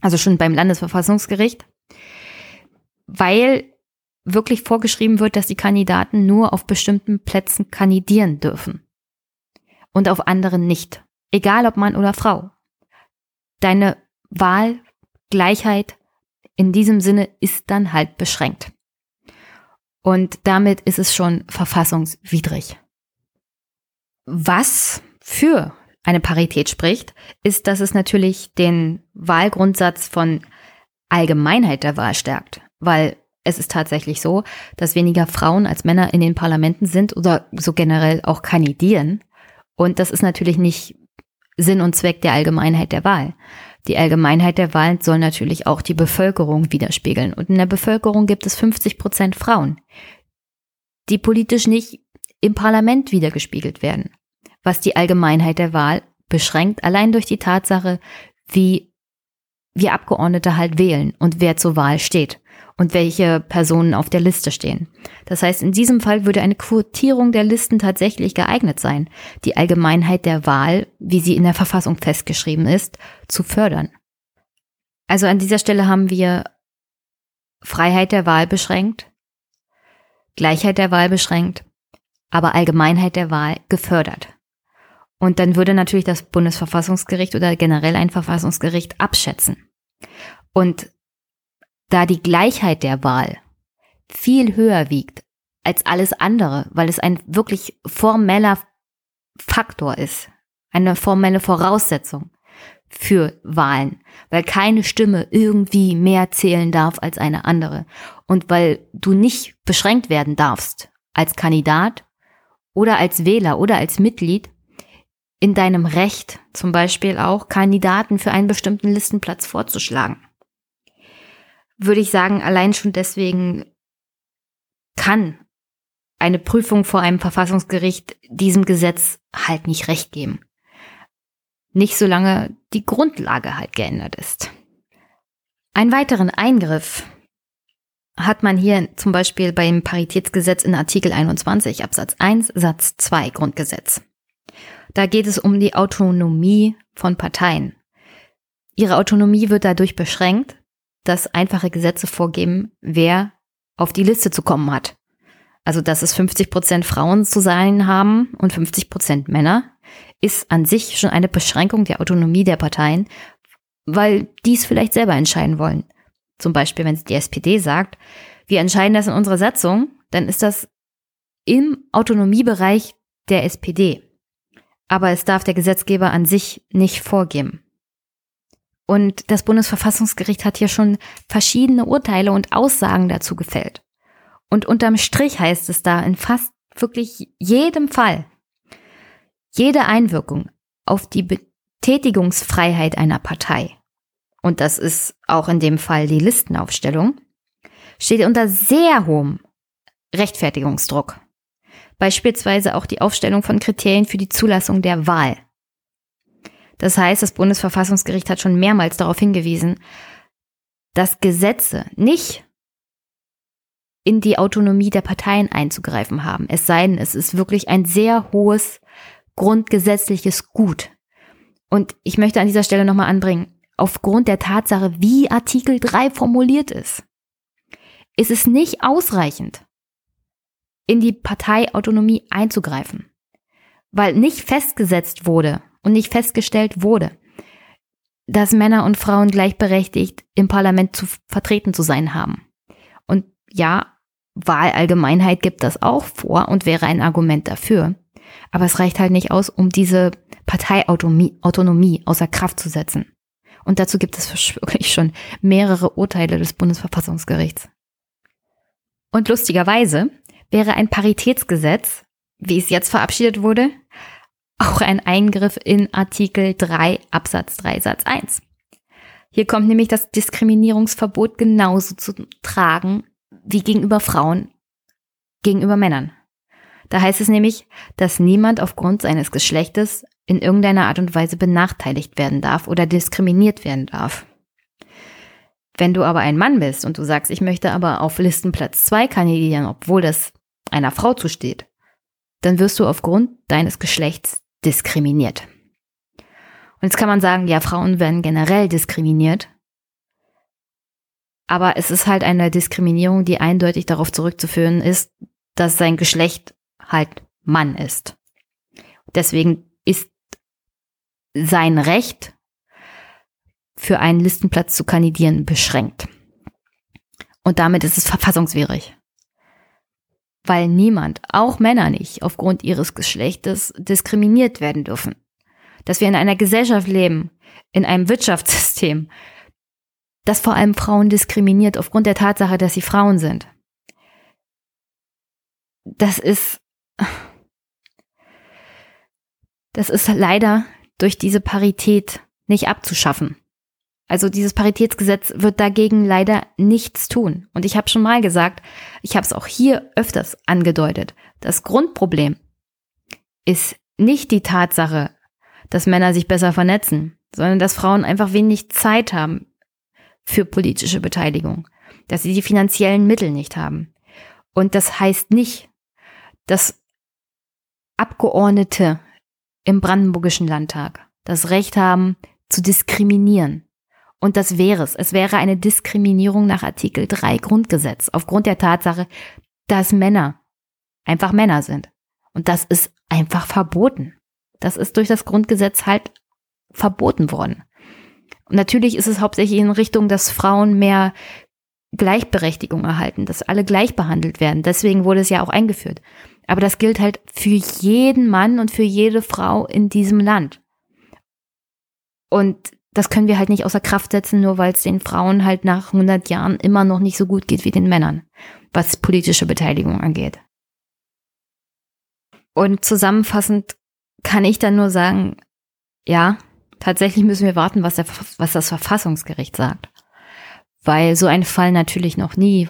Also schon beim Landesverfassungsgericht, weil wirklich vorgeschrieben wird, dass die Kandidaten nur auf bestimmten Plätzen kandidieren dürfen und auf anderen nicht, egal ob Mann oder Frau. Deine Wahlgleichheit in diesem Sinne ist dann halt beschränkt. Und damit ist es schon verfassungswidrig. Was für eine Parität spricht, ist, dass es natürlich den Wahlgrundsatz von Allgemeinheit der Wahl stärkt, weil es ist tatsächlich so, dass weniger Frauen als Männer in den Parlamenten sind oder so generell auch kandidieren. Und das ist natürlich nicht Sinn und Zweck der Allgemeinheit der Wahl. Die Allgemeinheit der Wahl soll natürlich auch die Bevölkerung widerspiegeln. Und in der Bevölkerung gibt es 50 Prozent Frauen, die politisch nicht im Parlament wiedergespiegelt werden. Was die Allgemeinheit der Wahl beschränkt, allein durch die Tatsache, wie wir Abgeordnete halt wählen und wer zur Wahl steht und welche Personen auf der Liste stehen. Das heißt, in diesem Fall würde eine Quotierung der Listen tatsächlich geeignet sein, die Allgemeinheit der Wahl, wie sie in der Verfassung festgeschrieben ist, zu fördern. Also an dieser Stelle haben wir Freiheit der Wahl beschränkt, Gleichheit der Wahl beschränkt, aber Allgemeinheit der Wahl gefördert. Und dann würde natürlich das Bundesverfassungsgericht oder generell ein Verfassungsgericht abschätzen. Und da die Gleichheit der Wahl viel höher wiegt als alles andere, weil es ein wirklich formeller Faktor ist, eine formelle Voraussetzung für Wahlen, weil keine Stimme irgendwie mehr zählen darf als eine andere und weil du nicht beschränkt werden darfst als Kandidat oder als Wähler oder als Mitglied in deinem Recht, zum Beispiel auch Kandidaten für einen bestimmten Listenplatz vorzuschlagen würde ich sagen, allein schon deswegen kann eine Prüfung vor einem Verfassungsgericht diesem Gesetz halt nicht recht geben. Nicht solange die Grundlage halt geändert ist. Einen weiteren Eingriff hat man hier zum Beispiel beim Paritätsgesetz in Artikel 21 Absatz 1 Satz 2 Grundgesetz. Da geht es um die Autonomie von Parteien. Ihre Autonomie wird dadurch beschränkt, dass einfache Gesetze vorgeben, wer auf die Liste zu kommen hat. Also, dass es 50 Prozent Frauen zu sein haben und 50 Prozent Männer, ist an sich schon eine Beschränkung der Autonomie der Parteien, weil die es vielleicht selber entscheiden wollen. Zum Beispiel, wenn die SPD sagt, wir entscheiden das in unserer Satzung, dann ist das im Autonomiebereich der SPD. Aber es darf der Gesetzgeber an sich nicht vorgeben. Und das Bundesverfassungsgericht hat hier schon verschiedene Urteile und Aussagen dazu gefällt. Und unterm Strich heißt es da in fast wirklich jedem Fall, jede Einwirkung auf die Betätigungsfreiheit einer Partei, und das ist auch in dem Fall die Listenaufstellung, steht unter sehr hohem Rechtfertigungsdruck. Beispielsweise auch die Aufstellung von Kriterien für die Zulassung der Wahl. Das heißt, das Bundesverfassungsgericht hat schon mehrmals darauf hingewiesen, dass Gesetze nicht in die Autonomie der Parteien einzugreifen haben. Es sei denn, es ist wirklich ein sehr hohes grundgesetzliches Gut. Und ich möchte an dieser Stelle nochmal anbringen, aufgrund der Tatsache, wie Artikel 3 formuliert ist, ist es nicht ausreichend, in die Parteiautonomie einzugreifen, weil nicht festgesetzt wurde, und nicht festgestellt wurde, dass Männer und Frauen gleichberechtigt im Parlament zu vertreten zu sein haben. Und ja, Wahlallgemeinheit gibt das auch vor und wäre ein Argument dafür. Aber es reicht halt nicht aus, um diese Parteiautonomie Autonomie außer Kraft zu setzen. Und dazu gibt es [laughs] wirklich schon mehrere Urteile des Bundesverfassungsgerichts. Und lustigerweise wäre ein Paritätsgesetz, wie es jetzt verabschiedet wurde, auch ein Eingriff in Artikel 3 Absatz 3 Satz 1. Hier kommt nämlich das Diskriminierungsverbot genauso zu tragen wie gegenüber Frauen, gegenüber Männern. Da heißt es nämlich, dass niemand aufgrund seines Geschlechtes in irgendeiner Art und Weise benachteiligt werden darf oder diskriminiert werden darf. Wenn du aber ein Mann bist und du sagst, ich möchte aber auf Listenplatz 2 kandidieren, obwohl das einer Frau zusteht, dann wirst du aufgrund deines Geschlechts diskriminiert. Und jetzt kann man sagen, ja, Frauen werden generell diskriminiert. Aber es ist halt eine Diskriminierung, die eindeutig darauf zurückzuführen ist, dass sein Geschlecht halt Mann ist. Deswegen ist sein Recht, für einen Listenplatz zu kandidieren, beschränkt. Und damit ist es verfassungswidrig. Weil niemand, auch Männer nicht, aufgrund ihres Geschlechtes diskriminiert werden dürfen. Dass wir in einer Gesellschaft leben, in einem Wirtschaftssystem, das vor allem Frauen diskriminiert aufgrund der Tatsache, dass sie Frauen sind. Das ist, das ist leider durch diese Parität nicht abzuschaffen. Also dieses Paritätsgesetz wird dagegen leider nichts tun. Und ich habe schon mal gesagt, ich habe es auch hier öfters angedeutet. Das Grundproblem ist nicht die Tatsache, dass Männer sich besser vernetzen, sondern dass Frauen einfach wenig Zeit haben für politische Beteiligung, dass sie die finanziellen Mittel nicht haben. Und das heißt nicht, dass Abgeordnete im Brandenburgischen Landtag das Recht haben zu diskriminieren. Und das wäre es. Es wäre eine Diskriminierung nach Artikel 3 Grundgesetz aufgrund der Tatsache, dass Männer einfach Männer sind. Und das ist einfach verboten. Das ist durch das Grundgesetz halt verboten worden. Und natürlich ist es hauptsächlich in Richtung, dass Frauen mehr Gleichberechtigung erhalten, dass alle gleich behandelt werden. Deswegen wurde es ja auch eingeführt. Aber das gilt halt für jeden Mann und für jede Frau in diesem Land. Und das können wir halt nicht außer Kraft setzen, nur weil es den Frauen halt nach 100 Jahren immer noch nicht so gut geht wie den Männern, was politische Beteiligung angeht. Und zusammenfassend kann ich dann nur sagen, ja, tatsächlich müssen wir warten, was, der, was das Verfassungsgericht sagt. Weil so ein Fall natürlich noch nie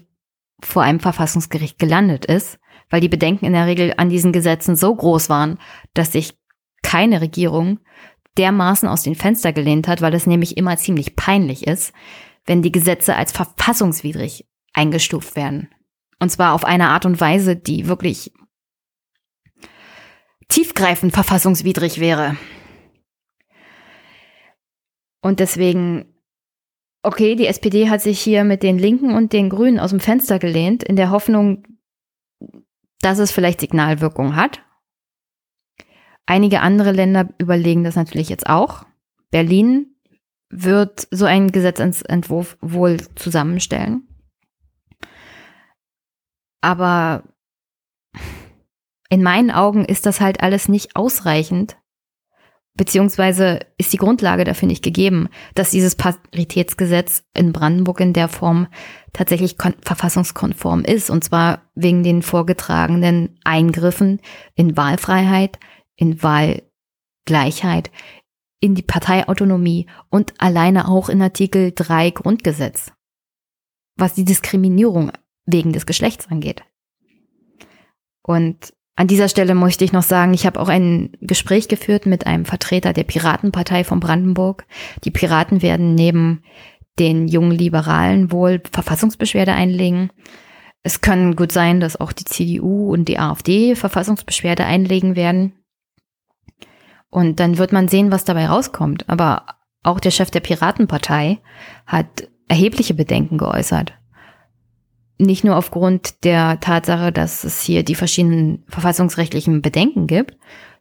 vor einem Verfassungsgericht gelandet ist, weil die Bedenken in der Regel an diesen Gesetzen so groß waren, dass sich keine Regierung dermaßen aus den Fenster gelehnt hat, weil es nämlich immer ziemlich peinlich ist, wenn die Gesetze als verfassungswidrig eingestuft werden. Und zwar auf eine Art und Weise, die wirklich tiefgreifend verfassungswidrig wäre. Und deswegen, okay, die SPD hat sich hier mit den Linken und den Grünen aus dem Fenster gelehnt, in der Hoffnung, dass es vielleicht Signalwirkung hat. Einige andere Länder überlegen das natürlich jetzt auch. Berlin wird so einen Gesetzentwurf wohl zusammenstellen. Aber in meinen Augen ist das halt alles nicht ausreichend, beziehungsweise ist die Grundlage dafür nicht gegeben, dass dieses Paritätsgesetz in Brandenburg in der Form tatsächlich verfassungskonform ist, und zwar wegen den vorgetragenen Eingriffen in Wahlfreiheit, in Wahlgleichheit, in die Parteiautonomie und alleine auch in Artikel 3 Grundgesetz, was die Diskriminierung wegen des Geschlechts angeht. Und an dieser Stelle möchte ich noch sagen, ich habe auch ein Gespräch geführt mit einem Vertreter der Piratenpartei von Brandenburg. Die Piraten werden neben den jungen Liberalen wohl Verfassungsbeschwerde einlegen. Es kann gut sein, dass auch die CDU und die AfD Verfassungsbeschwerde einlegen werden. Und dann wird man sehen, was dabei rauskommt. Aber auch der Chef der Piratenpartei hat erhebliche Bedenken geäußert nicht nur aufgrund der Tatsache, dass es hier die verschiedenen verfassungsrechtlichen Bedenken gibt,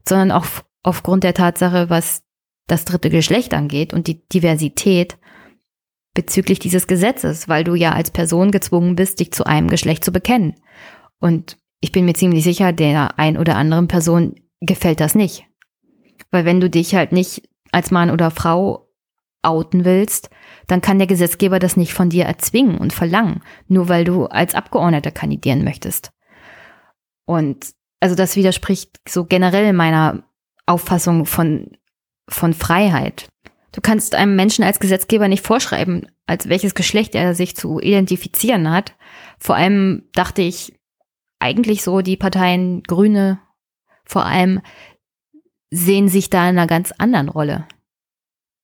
sondern auch aufgrund der Tatsache, was das dritte Geschlecht angeht und die Diversität bezüglich dieses Gesetzes, weil du ja als Person gezwungen bist, dich zu einem Geschlecht zu bekennen. Und ich bin mir ziemlich sicher, der ein oder anderen Person gefällt das nicht. Weil wenn du dich halt nicht als Mann oder Frau outen willst, dann kann der Gesetzgeber das nicht von dir erzwingen und verlangen, nur weil du als Abgeordneter kandidieren möchtest. Und also das widerspricht so generell meiner Auffassung von, von Freiheit. Du kannst einem Menschen als Gesetzgeber nicht vorschreiben, als welches Geschlecht er sich zu identifizieren hat. Vor allem dachte ich eigentlich so, die Parteien Grüne vor allem sehen sich da in einer ganz anderen Rolle.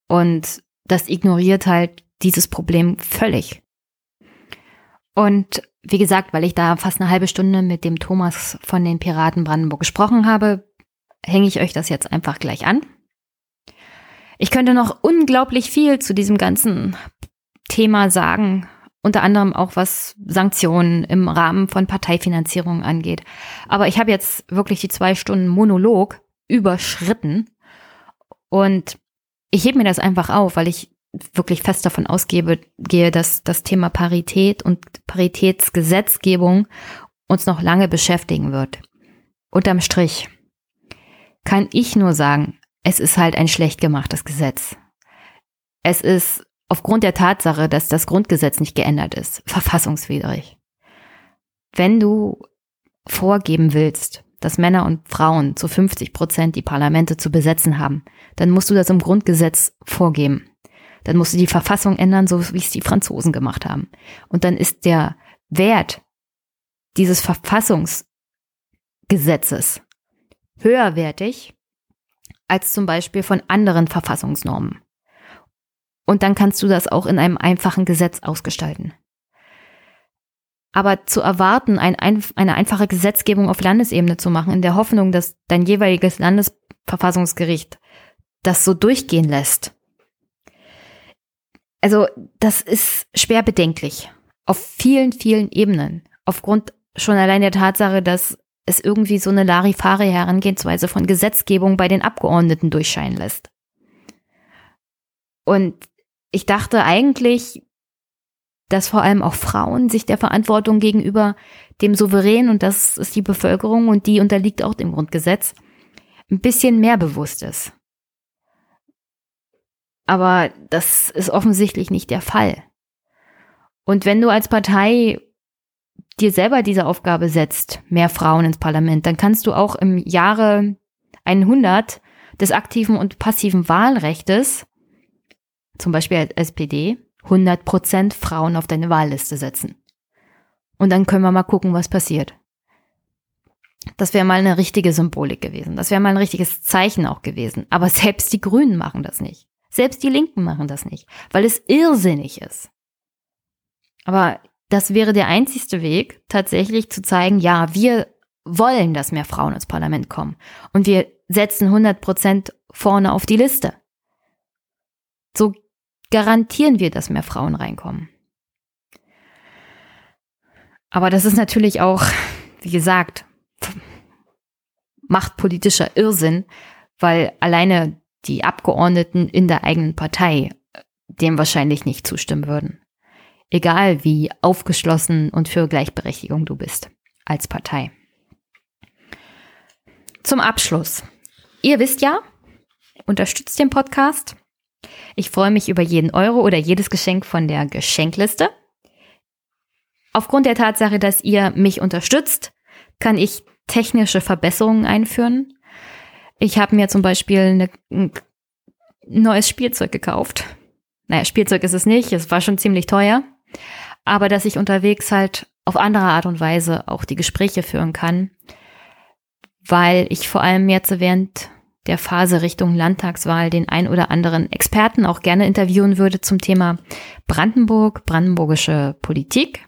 Und das ignoriert halt dieses Problem völlig. Und wie gesagt, weil ich da fast eine halbe Stunde mit dem Thomas von den Piraten Brandenburg gesprochen habe, hänge ich euch das jetzt einfach gleich an. Ich könnte noch unglaublich viel zu diesem ganzen Thema sagen, unter anderem auch was Sanktionen im Rahmen von Parteifinanzierung angeht. Aber ich habe jetzt wirklich die zwei Stunden Monolog überschritten und ich hebe mir das einfach auf, weil ich wirklich fest davon ausgebe, gehe, dass das Thema Parität und Paritätsgesetzgebung uns noch lange beschäftigen wird. Unterm Strich kann ich nur sagen, es ist halt ein schlecht gemachtes Gesetz. Es ist aufgrund der Tatsache, dass das Grundgesetz nicht geändert ist, verfassungswidrig. Wenn du vorgeben willst, dass Männer und Frauen zu 50 Prozent die Parlamente zu besetzen haben, dann musst du das im Grundgesetz vorgeben. Dann musst du die Verfassung ändern, so wie es die Franzosen gemacht haben. Und dann ist der Wert dieses Verfassungsgesetzes höherwertig als zum Beispiel von anderen Verfassungsnormen. Und dann kannst du das auch in einem einfachen Gesetz ausgestalten. Aber zu erwarten, ein, eine einfache Gesetzgebung auf Landesebene zu machen, in der Hoffnung, dass dein jeweiliges Landesverfassungsgericht das so durchgehen lässt, also das ist schwer bedenklich. Auf vielen, vielen Ebenen. Aufgrund schon allein der Tatsache, dass es irgendwie so eine Larifare Herangehensweise von Gesetzgebung bei den Abgeordneten durchscheinen lässt. Und ich dachte eigentlich, dass vor allem auch Frauen sich der Verantwortung gegenüber dem Souverän, und das ist die Bevölkerung und die unterliegt auch dem Grundgesetz, ein bisschen mehr bewusst ist. Aber das ist offensichtlich nicht der Fall. Und wenn du als Partei dir selber diese Aufgabe setzt, mehr Frauen ins Parlament, dann kannst du auch im Jahre 100 des aktiven und passiven Wahlrechtes, zum Beispiel als SPD, 100 Prozent Frauen auf deine Wahlliste setzen. Und dann können wir mal gucken, was passiert. Das wäre mal eine richtige Symbolik gewesen. Das wäre mal ein richtiges Zeichen auch gewesen. Aber selbst die Grünen machen das nicht. Selbst die Linken machen das nicht, weil es irrsinnig ist. Aber das wäre der einzigste Weg, tatsächlich zu zeigen, ja, wir wollen, dass mehr Frauen ins Parlament kommen. Und wir setzen 100 Prozent vorne auf die Liste. So garantieren wir, dass mehr Frauen reinkommen. Aber das ist natürlich auch, wie gesagt, machtpolitischer Irrsinn, weil alleine die Abgeordneten in der eigenen Partei dem wahrscheinlich nicht zustimmen würden. Egal wie aufgeschlossen und für Gleichberechtigung du bist als Partei. Zum Abschluss. Ihr wisst ja, unterstützt den Podcast. Ich freue mich über jeden Euro oder jedes Geschenk von der Geschenkliste. Aufgrund der Tatsache, dass ihr mich unterstützt, kann ich technische Verbesserungen einführen. Ich habe mir zum Beispiel eine, ein neues Spielzeug gekauft. Naja, Spielzeug ist es nicht, es war schon ziemlich teuer aber dass ich unterwegs halt auf andere Art und Weise auch die Gespräche führen kann, weil ich vor allem jetzt während der Phase Richtung Landtagswahl den ein oder anderen Experten auch gerne interviewen würde zum Thema Brandenburg, brandenburgische Politik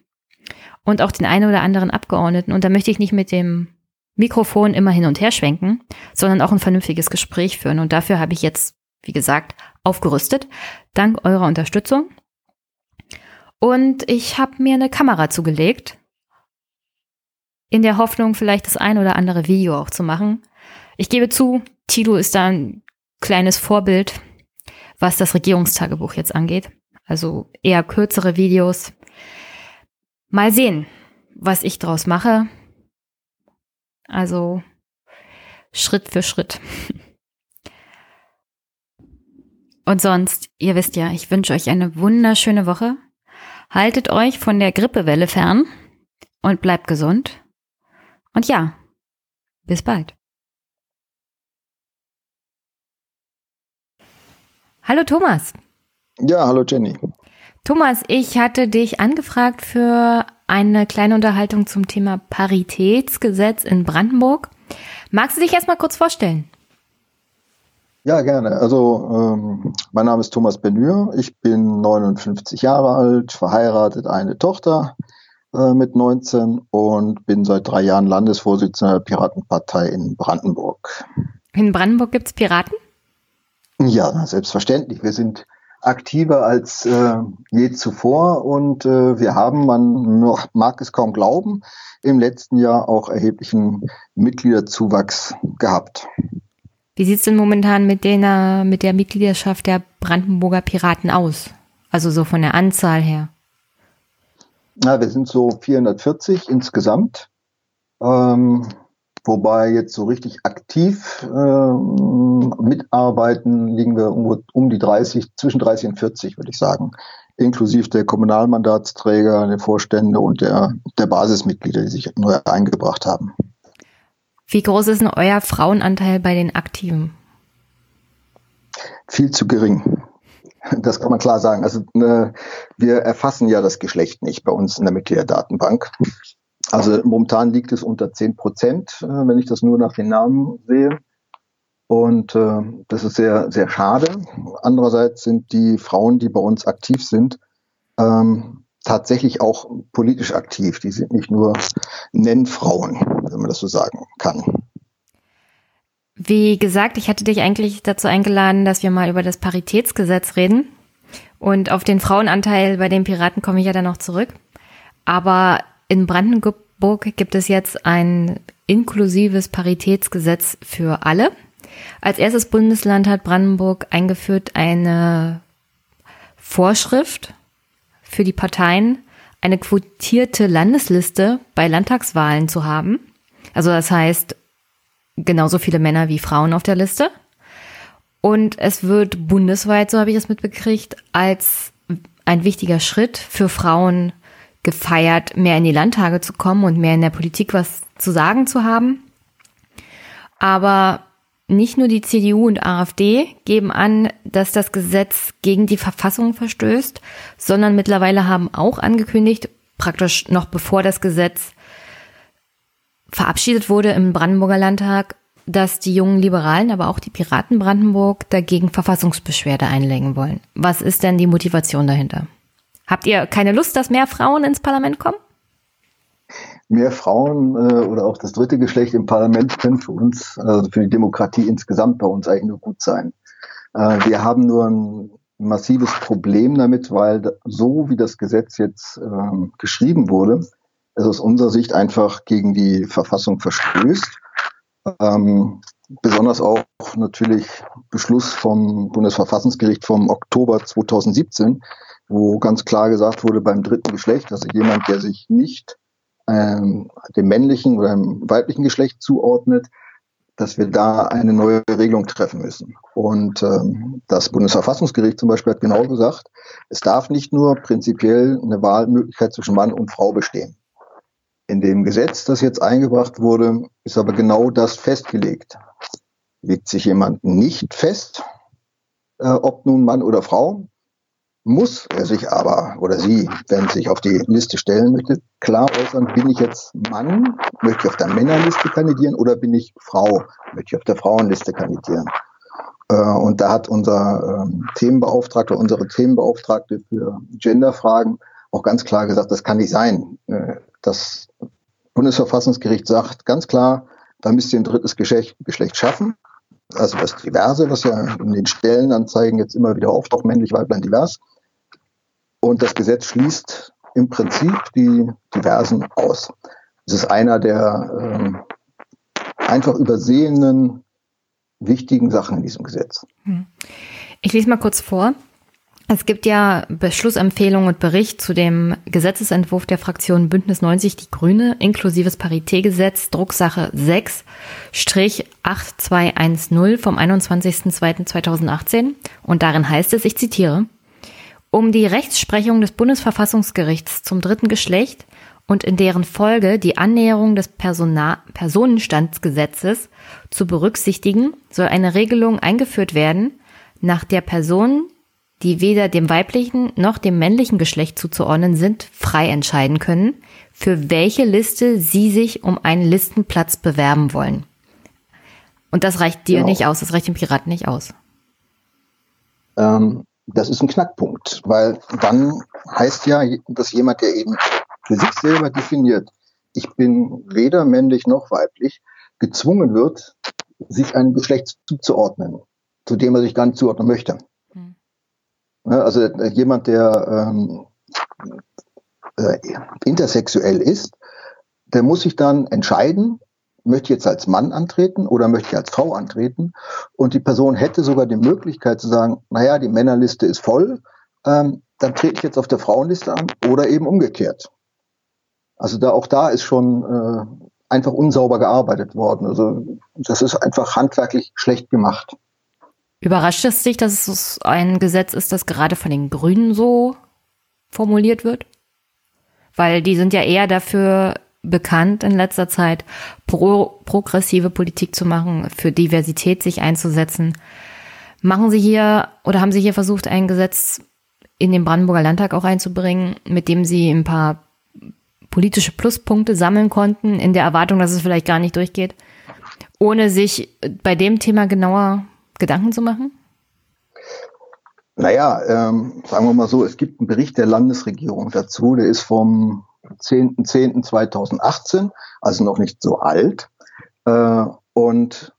und auch den einen oder anderen Abgeordneten. Und da möchte ich nicht mit dem Mikrofon immer hin und her schwenken, sondern auch ein vernünftiges Gespräch führen. Und dafür habe ich jetzt, wie gesagt, aufgerüstet. Dank eurer Unterstützung. Und ich habe mir eine Kamera zugelegt, in der Hoffnung, vielleicht das ein oder andere Video auch zu machen. Ich gebe zu, Tilo ist da ein kleines Vorbild, was das Regierungstagebuch jetzt angeht. Also eher kürzere Videos. Mal sehen, was ich draus mache. Also Schritt für Schritt. [laughs] Und sonst, ihr wisst ja, ich wünsche euch eine wunderschöne Woche. Haltet euch von der Grippewelle fern und bleibt gesund. Und ja, bis bald. Hallo Thomas. Ja, hallo Jenny. Thomas, ich hatte dich angefragt für eine kleine Unterhaltung zum Thema Paritätsgesetz in Brandenburg. Magst du dich erstmal kurz vorstellen? Ja, gerne. Also ähm, mein Name ist Thomas Benür. Ich bin 59 Jahre alt, verheiratet, eine Tochter äh, mit 19 und bin seit drei Jahren Landesvorsitzender der Piratenpartei in Brandenburg. In Brandenburg gibt es Piraten? Ja, selbstverständlich. Wir sind aktiver als äh, je zuvor und äh, wir haben, man mag es kaum glauben, im letzten Jahr auch erheblichen Mitgliederzuwachs gehabt. Wie sieht's denn momentan mit, der, mit der Mitgliedschaft der Brandenburger Piraten aus? Also so von der Anzahl her. Na, wir sind so 440 insgesamt. Ähm, wobei jetzt so richtig aktiv äh, mitarbeiten liegen wir um, um die 30, zwischen 30 und 40, würde ich sagen. Inklusive der Kommunalmandatsträger, der Vorstände und der, der Basismitglieder, die sich neu eingebracht haben. Wie groß ist denn euer Frauenanteil bei den Aktiven? Viel zu gering. Das kann man klar sagen. Also ne, wir erfassen ja das Geschlecht nicht bei uns in der Mitgliederdatenbank. Also momentan liegt es unter 10 Prozent, äh, wenn ich das nur nach den Namen sehe. Und äh, das ist sehr, sehr schade. Andererseits sind die Frauen, die bei uns aktiv sind, ähm, tatsächlich auch politisch aktiv. Die sind nicht nur Nennfrauen, wenn man das so sagen kann. Wie gesagt, ich hatte dich eigentlich dazu eingeladen, dass wir mal über das Paritätsgesetz reden. Und auf den Frauenanteil bei den Piraten komme ich ja dann noch zurück. Aber in Brandenburg gibt es jetzt ein inklusives Paritätsgesetz für alle. Als erstes Bundesland hat Brandenburg eingeführt eine Vorschrift für die Parteien, eine quotierte Landesliste bei Landtagswahlen zu haben. Also das heißt, genauso viele Männer wie Frauen auf der Liste. Und es wird bundesweit, so habe ich es mitbekriegt, als ein wichtiger Schritt für Frauen gefeiert, mehr in die Landtage zu kommen und mehr in der Politik was zu sagen zu haben. Aber nicht nur die CDU und AfD geben an, dass das Gesetz gegen die Verfassung verstößt, sondern mittlerweile haben auch angekündigt, praktisch noch bevor das Gesetz verabschiedet wurde im Brandenburger Landtag, dass die jungen Liberalen, aber auch die Piraten Brandenburg dagegen Verfassungsbeschwerde einlegen wollen. Was ist denn die Motivation dahinter? Habt ihr keine Lust, dass mehr Frauen ins Parlament kommen? Mehr Frauen äh, oder auch das dritte Geschlecht im Parlament können für uns, also für die Demokratie insgesamt bei uns eigentlich nur gut sein. Äh, wir haben nur ein massives Problem damit, weil so wie das Gesetz jetzt äh, geschrieben wurde, es aus unserer Sicht einfach gegen die Verfassung verstößt. Ähm, besonders auch natürlich Beschluss vom Bundesverfassungsgericht vom Oktober 2017, wo ganz klar gesagt wurde, beim dritten Geschlecht, also jemand, der sich nicht ähm, dem männlichen oder dem weiblichen Geschlecht zuordnet, dass wir da eine neue Regelung treffen müssen. Und ähm, das Bundesverfassungsgericht zum Beispiel hat genau gesagt, es darf nicht nur prinzipiell eine Wahlmöglichkeit zwischen Mann und Frau bestehen. In dem Gesetz, das jetzt eingebracht wurde, ist aber genau das festgelegt. Legt sich jemand nicht fest, äh, ob nun Mann oder Frau, muss er sich aber oder sie, wenn sich auf die Liste stellen möchte, klar äußern, bin ich jetzt Mann, möchte ich auf der Männerliste kandidieren oder bin ich Frau, möchte ich auf der Frauenliste kandidieren. Äh, und da hat unser ähm, Themenbeauftragter, unsere Themenbeauftragte für Genderfragen auch ganz klar gesagt, das kann nicht sein. Äh, das Bundesverfassungsgericht sagt ganz klar, da müsst ihr ein drittes Geschlecht, schaffen. Also das Diverse, was ja in den Stellenanzeigen jetzt immer wieder auftaucht, männlich, weiblein, divers. Und das Gesetz schließt im Prinzip die Diversen aus. Das ist einer der ähm, einfach übersehenen wichtigen Sachen in diesem Gesetz. Hm. Ich lese mal kurz vor. Es gibt ja Beschlussempfehlung und Bericht zu dem Gesetzesentwurf der Fraktion Bündnis 90 Die Grüne inklusives Paritätgesetz Drucksache 6-8210 vom 21.02.2018 und darin heißt es, ich zitiere, um die Rechtsprechung des Bundesverfassungsgerichts zum dritten Geschlecht und in deren Folge die Annäherung des Persona Personenstandsgesetzes zu berücksichtigen, soll eine Regelung eingeführt werden, nach der Personen, die weder dem weiblichen noch dem männlichen Geschlecht zuzuordnen sind, frei entscheiden können, für welche Liste sie sich um einen Listenplatz bewerben wollen. Und das reicht dir genau. nicht aus, das reicht dem Piraten nicht aus. Ähm, das ist ein Knackpunkt, weil dann heißt ja, dass jemand, der eben für sich selber definiert, ich bin weder männlich noch weiblich, gezwungen wird, sich einem Geschlecht zuzuordnen, zu dem er sich gar nicht zuordnen möchte. Hm. Also äh, jemand, der ähm, äh, intersexuell ist, der muss sich dann entscheiden, möchte ich jetzt als Mann antreten oder möchte ich als Frau antreten? Und die Person hätte sogar die Möglichkeit zu sagen, naja, die Männerliste ist voll, ähm, dann trete ich jetzt auf der Frauenliste an oder eben umgekehrt. Also da auch da ist schon äh, einfach unsauber gearbeitet worden. Also das ist einfach handwerklich schlecht gemacht. Überrascht es dich, dass es ein Gesetz ist, das gerade von den Grünen so formuliert wird? Weil die sind ja eher dafür bekannt in letzter Zeit, pro, progressive Politik zu machen, für Diversität sich einzusetzen. Machen Sie hier oder haben Sie hier versucht, ein Gesetz in den Brandenburger Landtag auch einzubringen, mit dem Sie ein paar politische Pluspunkte sammeln konnten, in der Erwartung, dass es vielleicht gar nicht durchgeht, ohne sich bei dem Thema genauer Gedanken zu machen? Naja, ähm, sagen wir mal so, es gibt einen Bericht der Landesregierung dazu, der ist vom 10.10.2018, also noch nicht so alt. Äh, und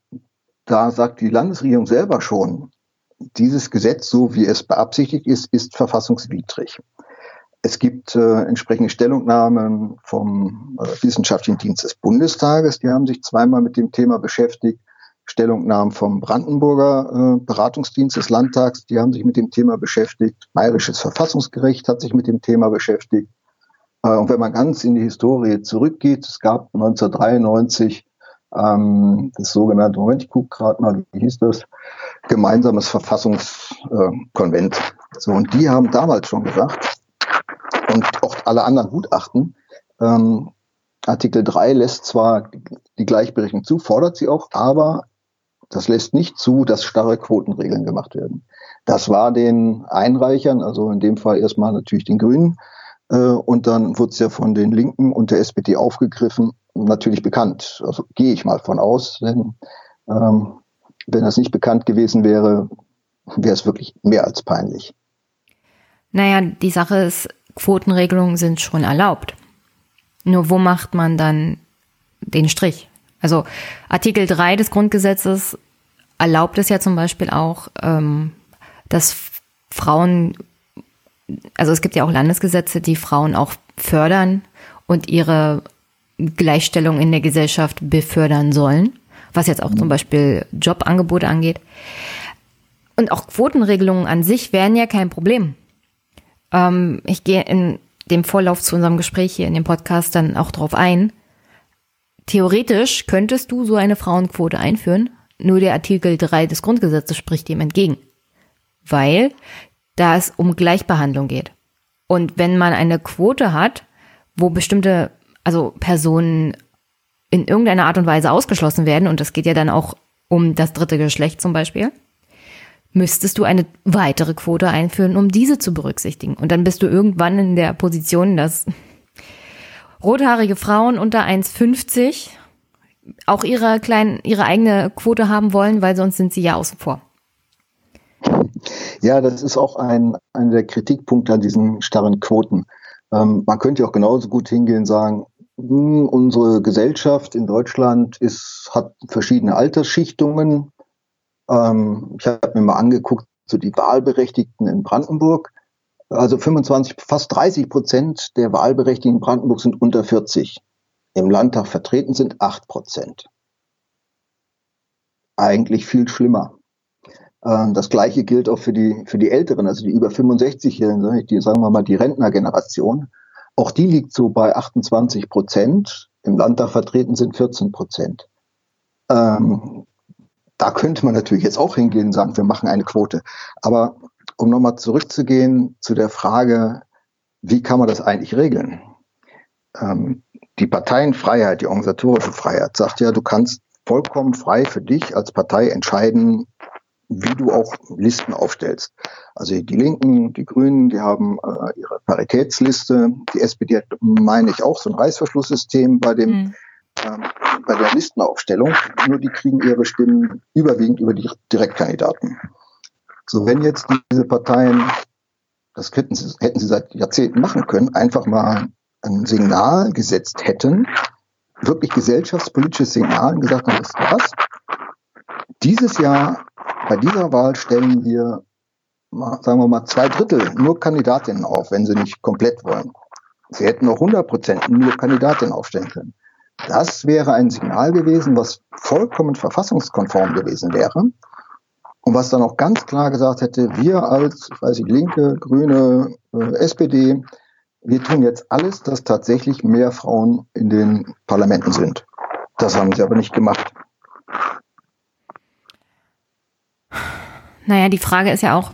da sagt die Landesregierung selber schon, dieses Gesetz, so wie es beabsichtigt ist, ist verfassungswidrig. Es gibt äh, entsprechende Stellungnahmen vom äh, Wissenschaftlichen Dienst des Bundestages, die haben sich zweimal mit dem Thema beschäftigt. Stellungnahmen vom Brandenburger äh, Beratungsdienst des Landtags, die haben sich mit dem Thema beschäftigt. Bayerisches Verfassungsgericht hat sich mit dem Thema beschäftigt. Äh, und wenn man ganz in die Historie zurückgeht, es gab 1993 ähm, das sogenannte, Moment, ich gucke gerade mal, wie hieß das, gemeinsames Verfassungskonvent. So, und die haben damals schon gesagt, und auch alle anderen Gutachten, ähm, Artikel 3 lässt zwar die Gleichberechtigung zu, fordert sie auch, aber das lässt nicht zu, dass starre Quotenregeln gemacht werden. Das war den Einreichern, also in dem Fall erstmal natürlich den Grünen, und dann wurde es ja von den Linken und der SPD aufgegriffen, natürlich bekannt. Also gehe ich mal von aus, denn ähm, wenn das nicht bekannt gewesen wäre, wäre es wirklich mehr als peinlich. Naja, die Sache ist, Quotenregelungen sind schon erlaubt. Nur wo macht man dann den Strich? Also Artikel 3 des Grundgesetzes erlaubt es ja zum Beispiel auch, ähm, dass Frauen, also es gibt ja auch Landesgesetze, die Frauen auch fördern und ihre Gleichstellung in der Gesellschaft befördern sollen, was jetzt auch zum Beispiel Jobangebote angeht. Und auch Quotenregelungen an sich wären ja kein Problem. Ähm, ich gehe in dem Vorlauf zu unserem Gespräch hier in dem Podcast dann auch drauf ein. Theoretisch könntest du so eine Frauenquote einführen, nur der Artikel 3 des Grundgesetzes spricht dem entgegen. Weil da es um Gleichbehandlung geht. Und wenn man eine Quote hat, wo bestimmte, also Personen in irgendeiner Art und Weise ausgeschlossen werden, und es geht ja dann auch um das dritte Geschlecht zum Beispiel, müsstest du eine weitere Quote einführen, um diese zu berücksichtigen. Und dann bist du irgendwann in der Position, dass rothaarige Frauen unter 1,50 auch ihre kleinen, ihre eigene Quote haben wollen, weil sonst sind sie ja außen vor. Ja, das ist auch ein, einer der Kritikpunkte an diesen starren Quoten. Ähm, man könnte ja auch genauso gut hingehen und sagen, mh, hm, unsere Gesellschaft in Deutschland ist, hat verschiedene Altersschichtungen. Ähm, ich habe mir mal angeguckt, so die Wahlberechtigten in Brandenburg. Also 25, fast 30 Prozent der Wahlberechtigten in Brandenburg sind unter 40. Im Landtag vertreten sind 8 Prozent. Eigentlich viel schlimmer. Ähm, das Gleiche gilt auch für die, für die Älteren, also die über 65-Jährigen, die, sagen wir mal, die Rentnergeneration. Auch die liegt so bei 28 Prozent. Im Landtag vertreten sind 14 Prozent. Ähm, da könnte man natürlich jetzt auch hingehen und sagen, wir machen eine Quote. Aber um nochmal zurückzugehen zu der Frage, wie kann man das eigentlich regeln? Ähm, die Parteienfreiheit, die organisatorische Freiheit sagt ja, du kannst vollkommen frei für dich als Partei entscheiden, wie du auch Listen aufstellst. Also die Linken, die Grünen, die haben äh, ihre Paritätsliste. Die SPD hat, meine ich, auch so ein Reißverschlusssystem bei dem mhm. ähm, bei der Listenaufstellung. Nur die kriegen ihre Stimmen überwiegend über die Direktkandidaten. So, wenn jetzt diese Parteien, das hätten sie, hätten sie seit Jahrzehnten machen können, einfach mal ein Signal gesetzt hätten, wirklich gesellschaftspolitisches Signal und gesagt haben, das was? Dieses Jahr bei dieser Wahl stellen wir, sagen wir mal, zwei Drittel nur Kandidatinnen auf, wenn sie nicht komplett wollen. Sie hätten auch 100 Prozent nur Kandidatinnen aufstellen können. Das wäre ein Signal gewesen, was vollkommen verfassungskonform gewesen wäre und was dann auch ganz klar gesagt hätte, wir als, ich weiß nicht, Linke, Grüne, äh, SPD, wir tun jetzt alles, dass tatsächlich mehr Frauen in den Parlamenten sind. Das haben sie aber nicht gemacht. Naja, die Frage ist ja auch,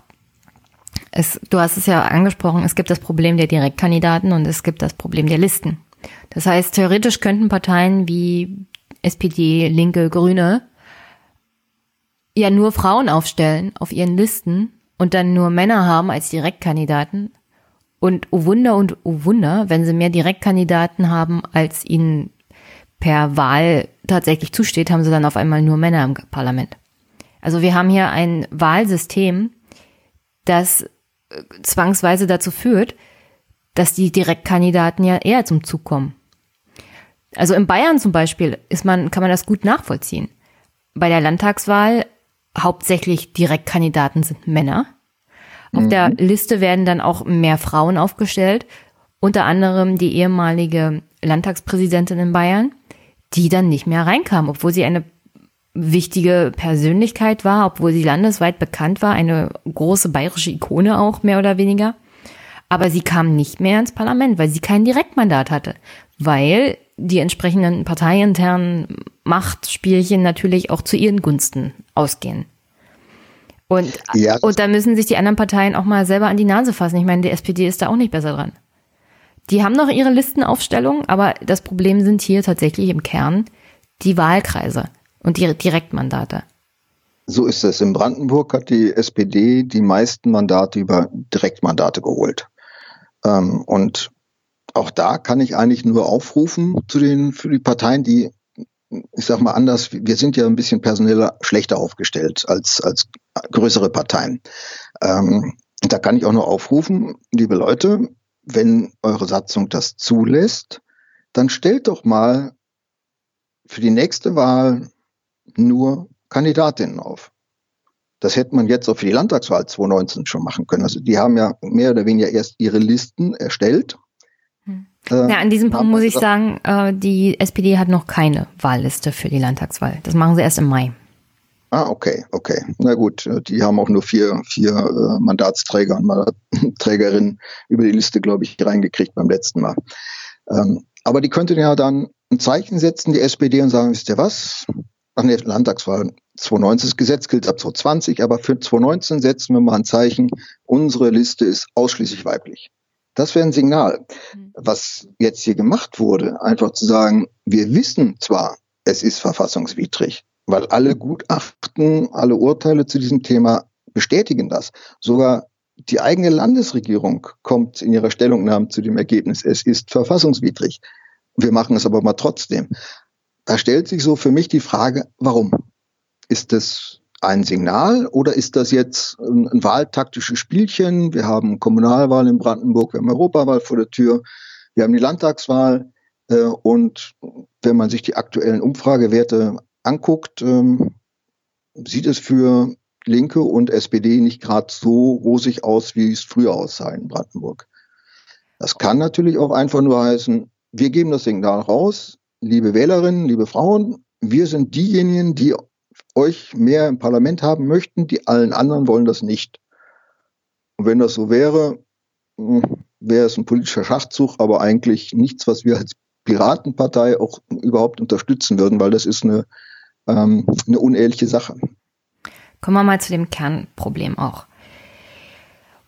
es, du hast es ja angesprochen, es gibt das Problem der Direktkandidaten und es gibt das Problem der Listen. Das heißt, theoretisch könnten Parteien wie SPD, Linke, Grüne ja nur Frauen aufstellen auf ihren Listen und dann nur Männer haben als Direktkandidaten. Und oh Wunder und oh Wunder, wenn sie mehr Direktkandidaten haben, als ihnen per Wahl tatsächlich zusteht, haben sie dann auf einmal nur Männer im Parlament. Also wir haben hier ein Wahlsystem, das äh, zwangsweise dazu führt, dass die Direktkandidaten ja eher zum Zug kommen. Also in Bayern zum Beispiel ist man, kann man das gut nachvollziehen. Bei der Landtagswahl hauptsächlich Direktkandidaten sind Männer. Auf mhm. der Liste werden dann auch mehr Frauen aufgestellt, unter anderem die ehemalige Landtagspräsidentin in Bayern, die dann nicht mehr reinkam, obwohl sie eine wichtige Persönlichkeit war, obwohl sie landesweit bekannt war, eine große bayerische Ikone auch, mehr oder weniger. Aber sie kam nicht mehr ins Parlament, weil sie kein Direktmandat hatte, weil die entsprechenden parteiinternen Machtspielchen natürlich auch zu ihren Gunsten ausgehen. Und, ja. und da müssen sich die anderen Parteien auch mal selber an die Nase fassen. Ich meine, die SPD ist da auch nicht besser dran. Die haben noch ihre Listenaufstellung, aber das Problem sind hier tatsächlich im Kern die Wahlkreise und die Direktmandate. So ist es. In Brandenburg hat die SPD die meisten Mandate über Direktmandate geholt. Ähm, und auch da kann ich eigentlich nur aufrufen zu den, für die Parteien, die, ich sag mal anders, wir sind ja ein bisschen personeller schlechter aufgestellt als, als größere Parteien. Ähm, da kann ich auch nur aufrufen, liebe Leute, wenn eure Satzung das zulässt, dann stellt doch mal für die nächste Wahl nur Kandidatinnen auf. Das hätte man jetzt auch für die Landtagswahl 2019 schon machen können. Also die haben ja mehr oder weniger erst ihre Listen erstellt. Hm. Äh, ja, an diesem Punkt muss ich sagen, äh, die SPD hat noch keine Wahlliste für die Landtagswahl. Das machen sie erst im Mai. Ah, okay, okay. Na gut, die haben auch nur vier, vier äh, Mandatsträger und Mandatsträgerinnen über die Liste, glaube ich, reingekriegt beim letzten Mal. Ähm, aber die könnten ja dann ein Zeichen setzen, die SPD, und sagen, wisst ihr was? Ach nee, Landtagswahl 2019, das Gesetz gilt ab 2020, aber für 2019 setzen wir mal ein Zeichen, unsere Liste ist ausschließlich weiblich. Das wäre ein Signal. Mhm. Was jetzt hier gemacht wurde, einfach zu sagen, wir wissen zwar, es ist verfassungswidrig, weil alle Gutachten, alle Urteile zu diesem Thema bestätigen das. Sogar die eigene Landesregierung kommt in ihrer Stellungnahme zu dem Ergebnis, es ist verfassungswidrig. Wir machen es aber mal trotzdem da stellt sich so für mich die Frage, warum? Ist das ein Signal oder ist das jetzt ein, wahltaktisches Spielchen? Wir haben Kommunalwahl in Brandenburg, wir haben Europawahl vor der Tür, wir haben die Landtagswahl äh, und wenn man sich die aktuellen Umfragewerte anguckt, ähm, sieht es für Linke und SPD nicht gerade so rosig aus, wie es früher aussah in Brandenburg. Das kann natürlich auch einfach nur heißen, wir geben das Signal raus, liebe Wählerinnen, liebe Frauen, wir sind diejenigen, die euch mehr im Parlament haben möchten, die allen anderen wollen das nicht. Und wenn das so wäre, hm, wäre es ein politischer Schachzug, aber eigentlich nichts, was wir als Piratenpartei auch überhaupt unterstützen würden, weil das ist eine, ähm, eine unehrliche Sache. Kommen wir mal zu dem Kernproblem auch.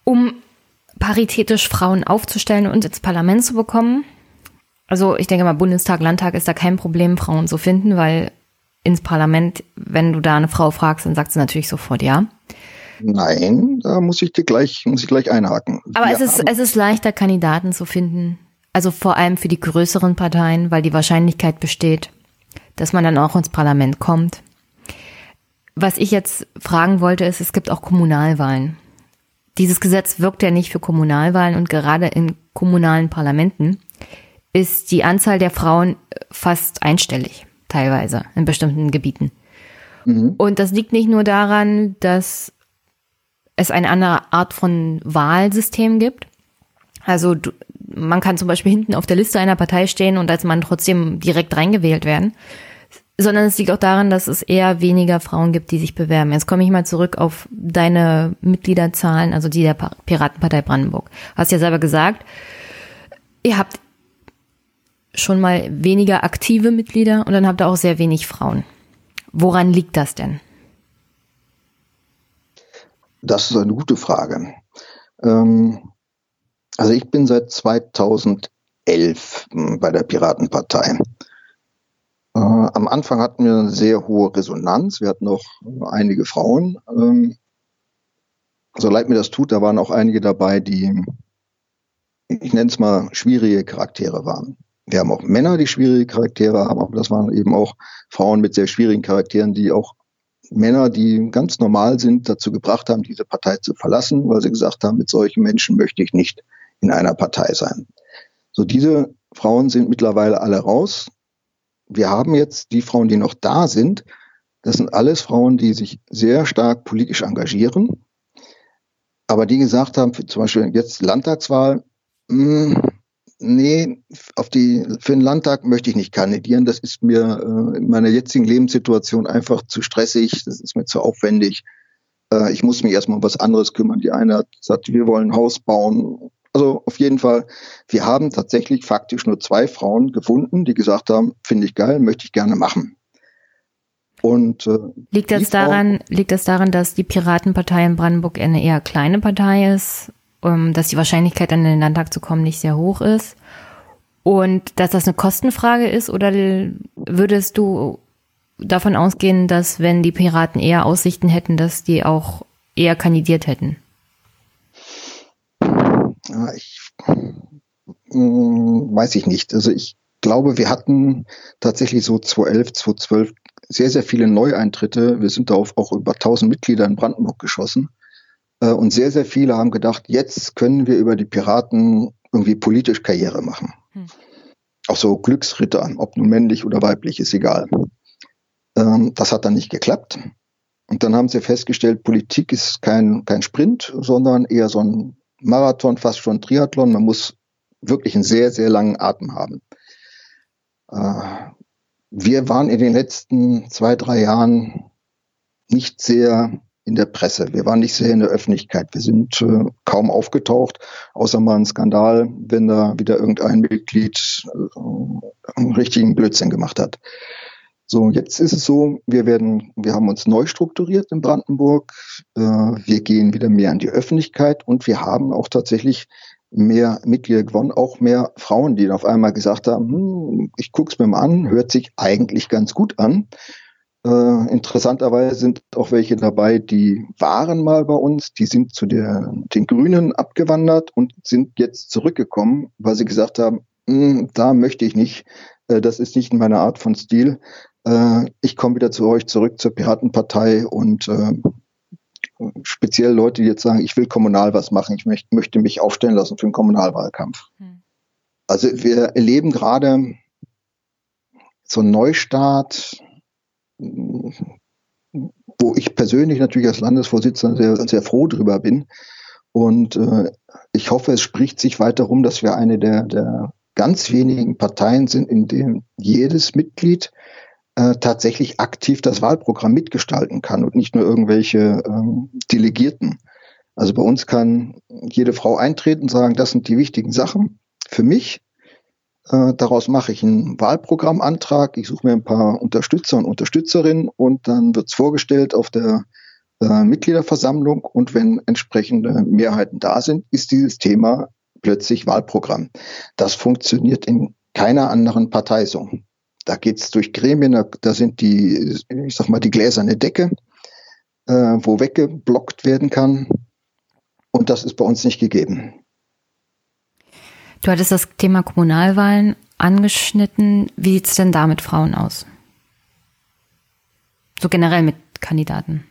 Um paritätisch Frauen aufzustellen und ins Parlament zu bekommen, also ich denke mal, Bundestag, Landtag ist da kein Problem, Frauen zu finden, weil ins Parlament, wenn du da eine Frau fragst, dann sagt sie natürlich sofort ja. Nein, da muss ich dir gleich, muss ich gleich einhaken. Aber es ist, es ist leichter, Kandidaten zu finden. Also vor allem für die größeren Parteien, weil die Wahrscheinlichkeit besteht, dass man dann auch ins Parlament kommt. Was ich jetzt fragen wollte, ist, es gibt auch Kommunalwahlen. Dieses Gesetz wirkt ja nicht für Kommunalwahlen und gerade in kommunalen Parlamenten ist die Anzahl der Frauen fast einstellig, teilweise in bestimmten Gebieten. Mhm. Und das liegt nicht nur daran, dass es eine andere Art von Wahlsystem gibt. Also man kann zum Beispiel hinten auf der Liste einer Partei stehen und als Mann trotzdem direkt reingewählt werden, sondern es liegt auch daran, dass es eher weniger Frauen gibt, die sich bewerben. Jetzt komme ich mal zurück auf deine Mitgliederzahlen, also die der Piratenpartei Brandenburg. Du hast ja selber gesagt, ihr habt schon mal weniger aktive Mitglieder und dann habt ihr auch sehr wenig Frauen. Woran liegt das denn? Das ist eine gute Frage. Ähm, also ich bin seit 2011 hm, bei der Piratenpartei. Äh, am Anfang hatten wir eine sehr hohe Resonanz. Wir hatten auch einige Frauen. Ähm, so leid mir das tut, da waren auch einige dabei, die, ich nenne es mal, schwierige Charaktere waren. Wir haben auch Männer, die schwierige Charaktere haben, aber das waren eben auch Frauen mit sehr schwierigen Charakteren, die auch Männer, die ganz normal sind, dazu gebracht haben, diese Partei zu verlassen, weil sie gesagt haben, mit solchen Menschen möchte ich nicht in einer Partei sein. So diese Frauen sind mittlerweile alle raus. Wir haben jetzt die Frauen, die noch da sind. Das sind alles Frauen, die sich sehr stark politisch engagieren, aber die gesagt haben, zum Beispiel jetzt Landtagswahl, mh, hm, nee, auf die, für den Landtag möchte ich nicht kandidieren. Das ist mir äh, in meiner jetzigen Lebenssituation einfach zu stressig. Das ist mir zu aufwendig. Äh, ich muss mich erstmal um was anderes kümmern. Die eine hat gesagt, wir wollen ein Haus bauen. Also auf jeden Fall, wir haben tatsächlich faktisch nur zwei Frauen gefunden, die gesagt haben, finde ich geil, möchte ich gerne machen. Und, äh, liegt das daran, liegt das daran, dass die Piratenpartei in Brandenburg eine eher kleine Partei ist dass die Wahrscheinlichkeit, an den Landtag zu kommen, nicht sehr hoch ist. Und dass das eine Kostenfrage ist, oder würdest du davon ausgehen, dass wenn die Piraten eher Aussichten hätten, dass die auch eher kandidiert hätten? Ich hm, weiß ich nicht. Also ich glaube, wir hatten tatsächlich so 2011, 2012 sehr, sehr viele Neueintritte. Wir sind da auf auch über 1000 Mitglieder in Brandenburg geschossen. Äh, und sehr, sehr viele haben gedacht, jetzt können wir über die Piraten irgendwie politisch Karriere machen. Hm. Auch so Glücksritter, ob nun männlich oder weiblich, ist egal. Ähm, das hat dann nicht geklappt. Und dann haben sie festgestellt, Politik ist kein, kein Sprint, sondern eher so ein Marathon, fast schon Triathlon. Man muss wirklich einen sehr, sehr langen Atem haben. Äh, wir waren in den letzten zwei, drei Jahren nicht sehr in der Presse. Wir waren nicht sehr in der Öffentlichkeit. Wir sind äh, kaum aufgetaucht, außer mal ein Skandal, wenn da wieder irgendein Mitglied äh, einen richtigen Blödsinn gemacht hat. So, jetzt ist es so, wir werden, wir haben uns neu strukturiert in Brandenburg. Äh, wir gehen wieder mehr in die Öffentlichkeit und wir haben auch tatsächlich mehr Mitglieder gewonnen, auch mehr Frauen, die auf einmal gesagt haben, hm, ich guck's mir mal an, hört sich eigentlich ganz gut an. Äh, interessanterweise sind auch welche dabei, die waren mal bei uns, die sind zu der, den Grünen abgewandert und sind jetzt zurückgekommen, weil sie gesagt haben, hm, da möchte ich nicht, äh, das ist nicht meine Art von Stil. Äh, ich komme wieder zu euch zurück zur Piratenpartei und äh, speziell Leute, die jetzt sagen, ich will kommunal was machen, ich möcht, möchte mich aufstellen lassen für einen Kommunalwahlkampf. Hm. Also wir erleben gerade so einen Neustart, wo ich persönlich natürlich als Landesvorsitzender sehr, sehr froh drüber bin. Und äh, ich hoffe, es spricht sich weiter rum, dass wir eine der, der ganz wenigen Parteien sind, in denen jedes Mitglied äh, tatsächlich aktiv das Wahlprogramm mitgestalten kann und nicht nur irgendwelche ähm, Delegierten. Also bei uns kann jede Frau eintreten sagen, das sind die wichtigen Sachen für mich. Äh, daraus mache ich einen Wahlprogrammantrag. Ich suche mir ein paar Unterstützer und Unterstützerinnen und dann wird es vorgestellt auf der äh, Mitgliederversammlung. Und wenn entsprechende Mehrheiten da sind, ist dieses Thema plötzlich Wahlprogramm. Das funktioniert in keiner anderen Partei so. Da geht es durch Gremien, da, da, sind die, ich sag mal, die gläserne Decke, äh, wo weggeblockt werden kann. Und das ist bei uns nicht gegeben. Du hattest das Thema Kommunalwahlen angeschnitten. Wie sieht es denn da mit Frauen aus? So generell mit Kandidaten.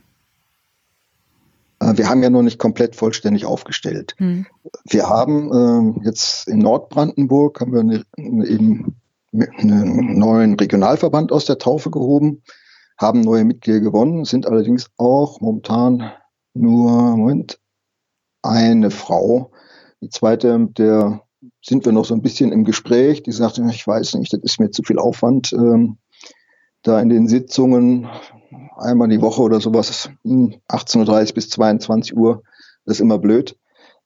Äh, wir haben ja noch nicht komplett vollständig aufgestellt. Hm. Wir haben äh, jetzt in Nordbrandenburg haben wir eine, eben einen neuen Regionalverband aus der Taufe gehoben, haben neue Mitglieder gewonnen, sind allerdings auch momentan nur Moment, eine Frau. Die zweite, der sind wir noch so ein bisschen im Gespräch. Die sagte, ich weiß nicht, das ist mir zu viel Aufwand. Ähm, da in den Sitzungen einmal die Woche oder sowas, 18.30 Uhr bis 22 Uhr, das ist immer blöd.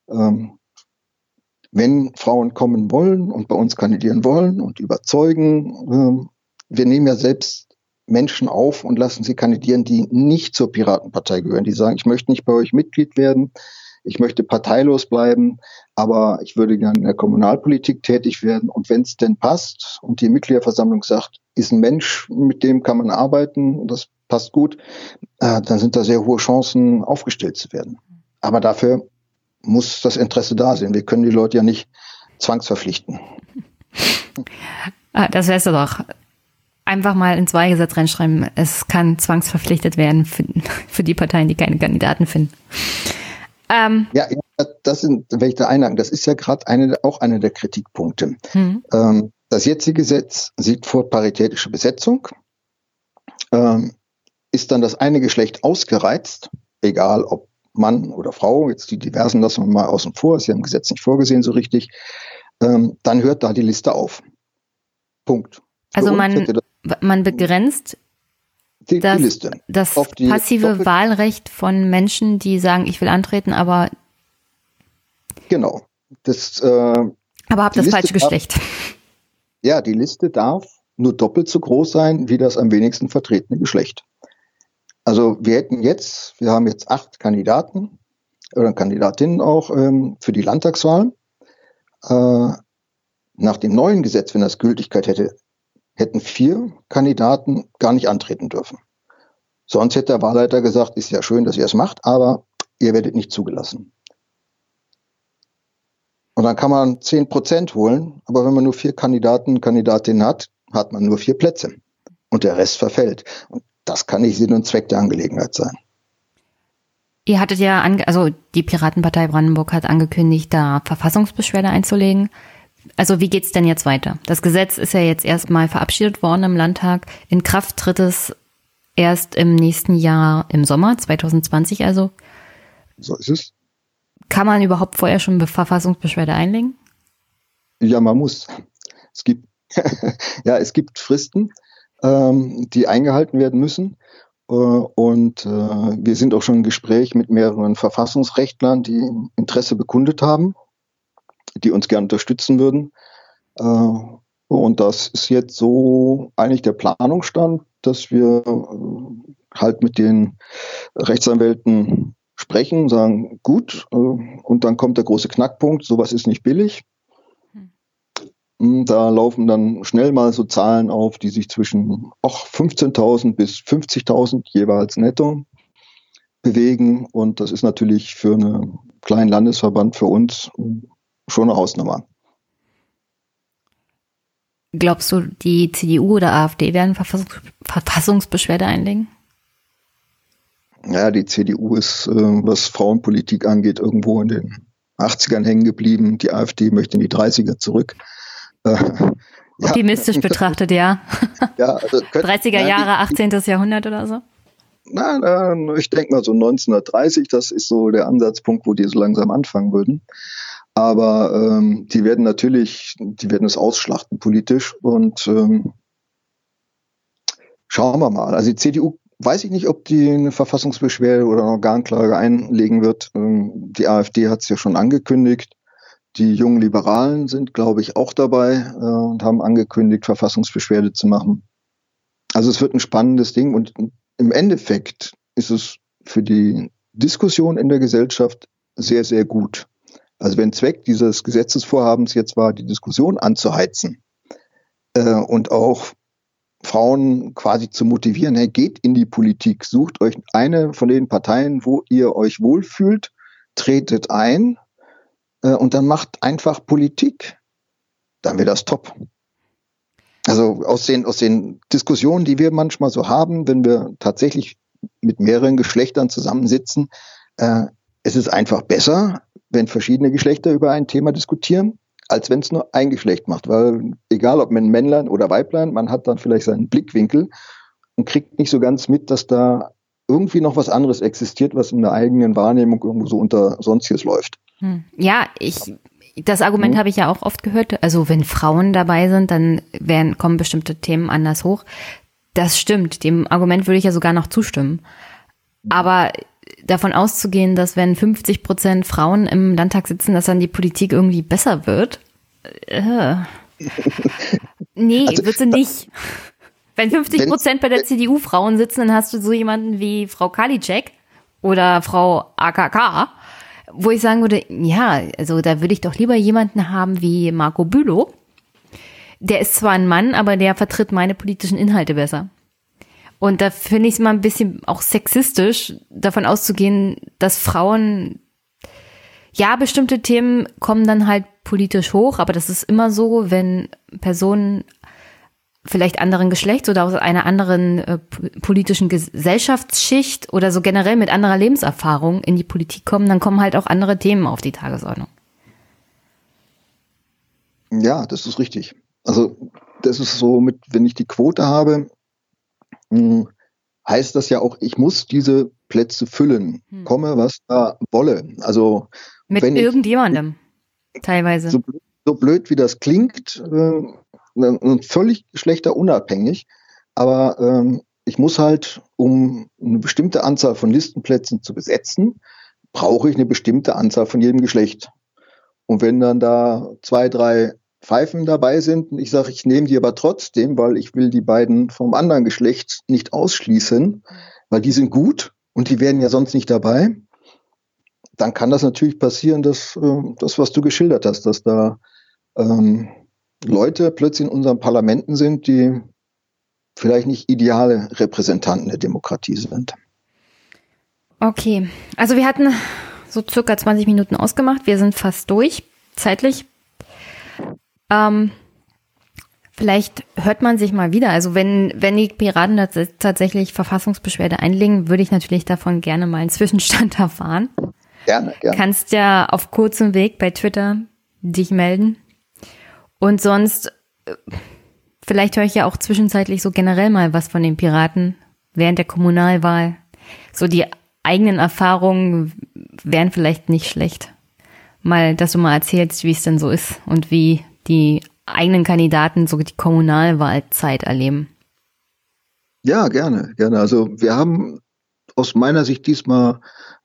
Ähm, wenn Frauen kommen wollen und bei uns kandidieren wollen und überzeugen, ähm, wir nehmen ja selbst Menschen auf und lassen sie kandidieren, die nicht zur Piratenpartei gehören, die sagen, ich möchte nicht bei euch Mitglied werden, ich möchte parteilos bleiben, aber ich würde gerne in der Kommunalpolitik tätig werden. Und wenn es denn passt und die Mitgliederversammlung sagt, ist ein Mensch, mit dem kann man arbeiten, das passt gut, äh, dann sind da sehr hohe Chancen, aufgestellt zu werden. Aber dafür muss das Interesse da sein. Wir können die Leute ja nicht zwangsverpflichten. Ah, das wärst du doch. Einfach mal ins Wahlgesetz reinschreiben, es kann zwangsverpflichtet werden für, für die Parteien, die keine Kandidaten finden. Ähm, ja, das sind, wenn ich da einhaken, das ist ja gerade eine, auch einer der Kritikpunkte. Hm. Ähm, das jetzige Gesetz sieht vor paritätische Besetzung. Ähm, ist dann das eine Geschlecht ausgereizt, egal ob Mann oder Frau, jetzt die diversen lassen wir mal außen vor, ist ja im Gesetz nicht vorgesehen so richtig, ähm, dann hört da die Liste auf. Punkt. Also man, man begrenzt die, das, die Liste. Das die passive Doppel Wahlrecht von Menschen, die sagen, ich will antreten, aber. Genau. Das, äh, aber hab das Liste falsche Geschlecht. Darf, ja, die Liste darf nur doppelt so groß sein wie das am wenigsten vertretene Geschlecht. Also wir hätten jetzt, wir haben jetzt acht Kandidaten oder Kandidatinnen auch ähm, für die Landtagswahl. Äh, nach dem neuen Gesetz, wenn das Gültigkeit hätte, hätten vier Kandidaten gar nicht antreten dürfen. Sonst hätte der Wahlleiter gesagt, ist ja schön, dass ihr es macht, aber ihr werdet nicht zugelassen. Und dann kann man zehn Prozent holen, aber wenn man nur vier Kandidaten, Kandidatinnen hat, hat man nur vier Plätze. Und der Rest verfällt. Und das kann nicht Sinn und Zweck der Angelegenheit sein. Ihr hattet ja, also die Piratenpartei Brandenburg hat angekündigt, da Verfassungsbeschwerde einzulegen. Also wie geht's denn jetzt weiter? Das Gesetz ist ja jetzt erstmal verabschiedet worden im Landtag. In Kraft tritt es erst im nächsten Jahr im Sommer 2020 also. So ist es. Kann man überhaupt vorher schon Verfassungsbeschwerde einlegen? Ja, man muss. Es gibt [laughs] ja, es gibt Fristen, ähm, die eingehalten werden müssen. Äh, und äh, wir sind auch schon im Gespräch mit mehreren Verfassungsrechtlern, die Interesse bekundet haben die uns gerne unterstützen würden. Äh, und das ist jetzt so eigentlich der Planungsstand, dass wir äh, halt mit den Rechtsanwälten sprechen, sagen, gut, äh, und dann kommt der große Knackpunkt, sowas ist nicht billig. Hm, da laufen dann schnell mal so Zahlen auf, die sich zwischen 15.000 bis 50.000 jeweils netto bewegen. Und das ist natürlich für einen kleinen Landesverband für uns schon eine Hausnummer. Glaubst du, die CDU oder AfD werden Verfassungs Verfassungsbeschwerde einlegen? Ja, die CDU ist, äh, was Frauenpolitik angeht, irgendwo in den 80ern hängen geblieben. Die AfD möchte in die 30er zurück. Äh, Optimistisch ja. betrachtet, ja. [laughs] ja also könnte, 30er Jahre, 18. Jahrhundert oder so? Nein, ich denke mal so 1930, das ist so der Ansatzpunkt, wo die so langsam anfangen würden. Aber ähm, die werden natürlich, die werden es ausschlachten politisch und ähm, schauen wir mal. Also die CDU weiß ich nicht, ob die eine Verfassungsbeschwerde oder eine Organklage einlegen wird. Ähm, die AfD hat es ja schon angekündigt. Die jungen Liberalen sind, glaube ich, auch dabei äh, und haben angekündigt, Verfassungsbeschwerde zu machen. Also es wird ein spannendes Ding und im Endeffekt ist es für die Diskussion in der Gesellschaft sehr, sehr gut. Also wenn Zweck dieses Gesetzesvorhabens jetzt war, die Diskussion anzuheizen äh, und auch Frauen quasi zu motivieren, hey, geht in die Politik, sucht euch eine von den Parteien, wo ihr euch wohlfühlt, tretet ein äh, und dann macht einfach Politik, dann wäre das top. Also aus den, aus den Diskussionen, die wir manchmal so haben, wenn wir tatsächlich mit mehreren Geschlechtern zusammensitzen, äh, es ist einfach besser, wenn verschiedene Geschlechter über ein Thema diskutieren, als wenn es nur ein Geschlecht macht. Weil egal ob man Männlein oder Weiblein, man hat dann vielleicht seinen Blickwinkel und kriegt nicht so ganz mit, dass da irgendwie noch was anderes existiert, was in der eigenen Wahrnehmung irgendwo so unter Sonstiges läuft. Hm. Ja, ich, das Argument habe ich ja auch oft gehört. Also wenn Frauen dabei sind, dann werden, kommen bestimmte Themen anders hoch. Das stimmt. Dem Argument würde ich ja sogar noch zustimmen. Aber davon auszugehen, dass wenn 50 Prozent Frauen im Landtag sitzen, dass dann die Politik irgendwie besser wird. Äh. Nee, also, wird sie nicht. Wenn 50 Prozent bei der CDU Frauen sitzen, dann hast du so jemanden wie Frau Kalitschek oder Frau AKK, wo ich sagen würde, ja, also da würde ich doch lieber jemanden haben wie Marco Bülow. Der ist zwar ein Mann, aber der vertritt meine politischen Inhalte besser. Und da finde ich es mal ein bisschen auch sexistisch, davon auszugehen, dass Frauen, ja, bestimmte Themen kommen dann halt politisch hoch, aber das ist immer so, wenn Personen vielleicht anderen Geschlechts oder aus einer anderen äh, politischen Gesellschaftsschicht oder so generell mit anderer Lebenserfahrung in die Politik kommen, dann kommen halt auch andere Themen auf die Tagesordnung. Ja, das ist richtig. Also das ist so mit, wenn ich die Quote habe, heißt das ja auch, ich muss diese Plätze füllen, hm. komme, was da wolle. Also mit irgendjemandem, ich, teilweise. So, so, blöd wie das klingt, äh, völlig geschlechterunabhängig, aber ähm, ich muss halt, um eine bestimmte Anzahl von Listenplätzen zu besetzen, brauche ich eine bestimmte Anzahl von jedem Geschlecht. Und wenn dann da zwei, drei Pfeifen dabei sind. Und ich sage, ich nehme die aber trotzdem, weil ich will die beiden vom anderen Geschlecht nicht ausschließen, weil die sind gut und die wären ja sonst nicht dabei. Dann kann das natürlich passieren, dass äh, das, was du geschildert hast, dass da ähm, Leute plötzlich in unseren Parlamenten sind, die vielleicht nicht ideale Repräsentanten der Demokratie sind. Okay, also wir hatten so circa 20 Minuten ausgemacht. Wir sind fast durch, zeitlich. Ähm, vielleicht hört man sich mal wieder. Also wenn, wenn die Piraten tatsächlich Verfassungsbeschwerde einlegen, würde ich natürlich davon gerne mal einen Zwischenstand [laughs] erfahren. Gerne, gerne. Kannst ja auf kurzem Weg bei Twitter dich melden. Und sonst, äh, vielleicht höre ich ja auch zwischenzeitlich so generell mal was von den Piraten während der Kommunalwahl. So die eigenen Erfahrungen wären vielleicht nicht schlecht. Mal, dass du mal erzählst, wie es denn so ist und wie die eigenen Kandidaten so die Kommunalwahlzeit erleben. Ja, gerne, gerne. Also wir haben aus meiner Sicht diesmal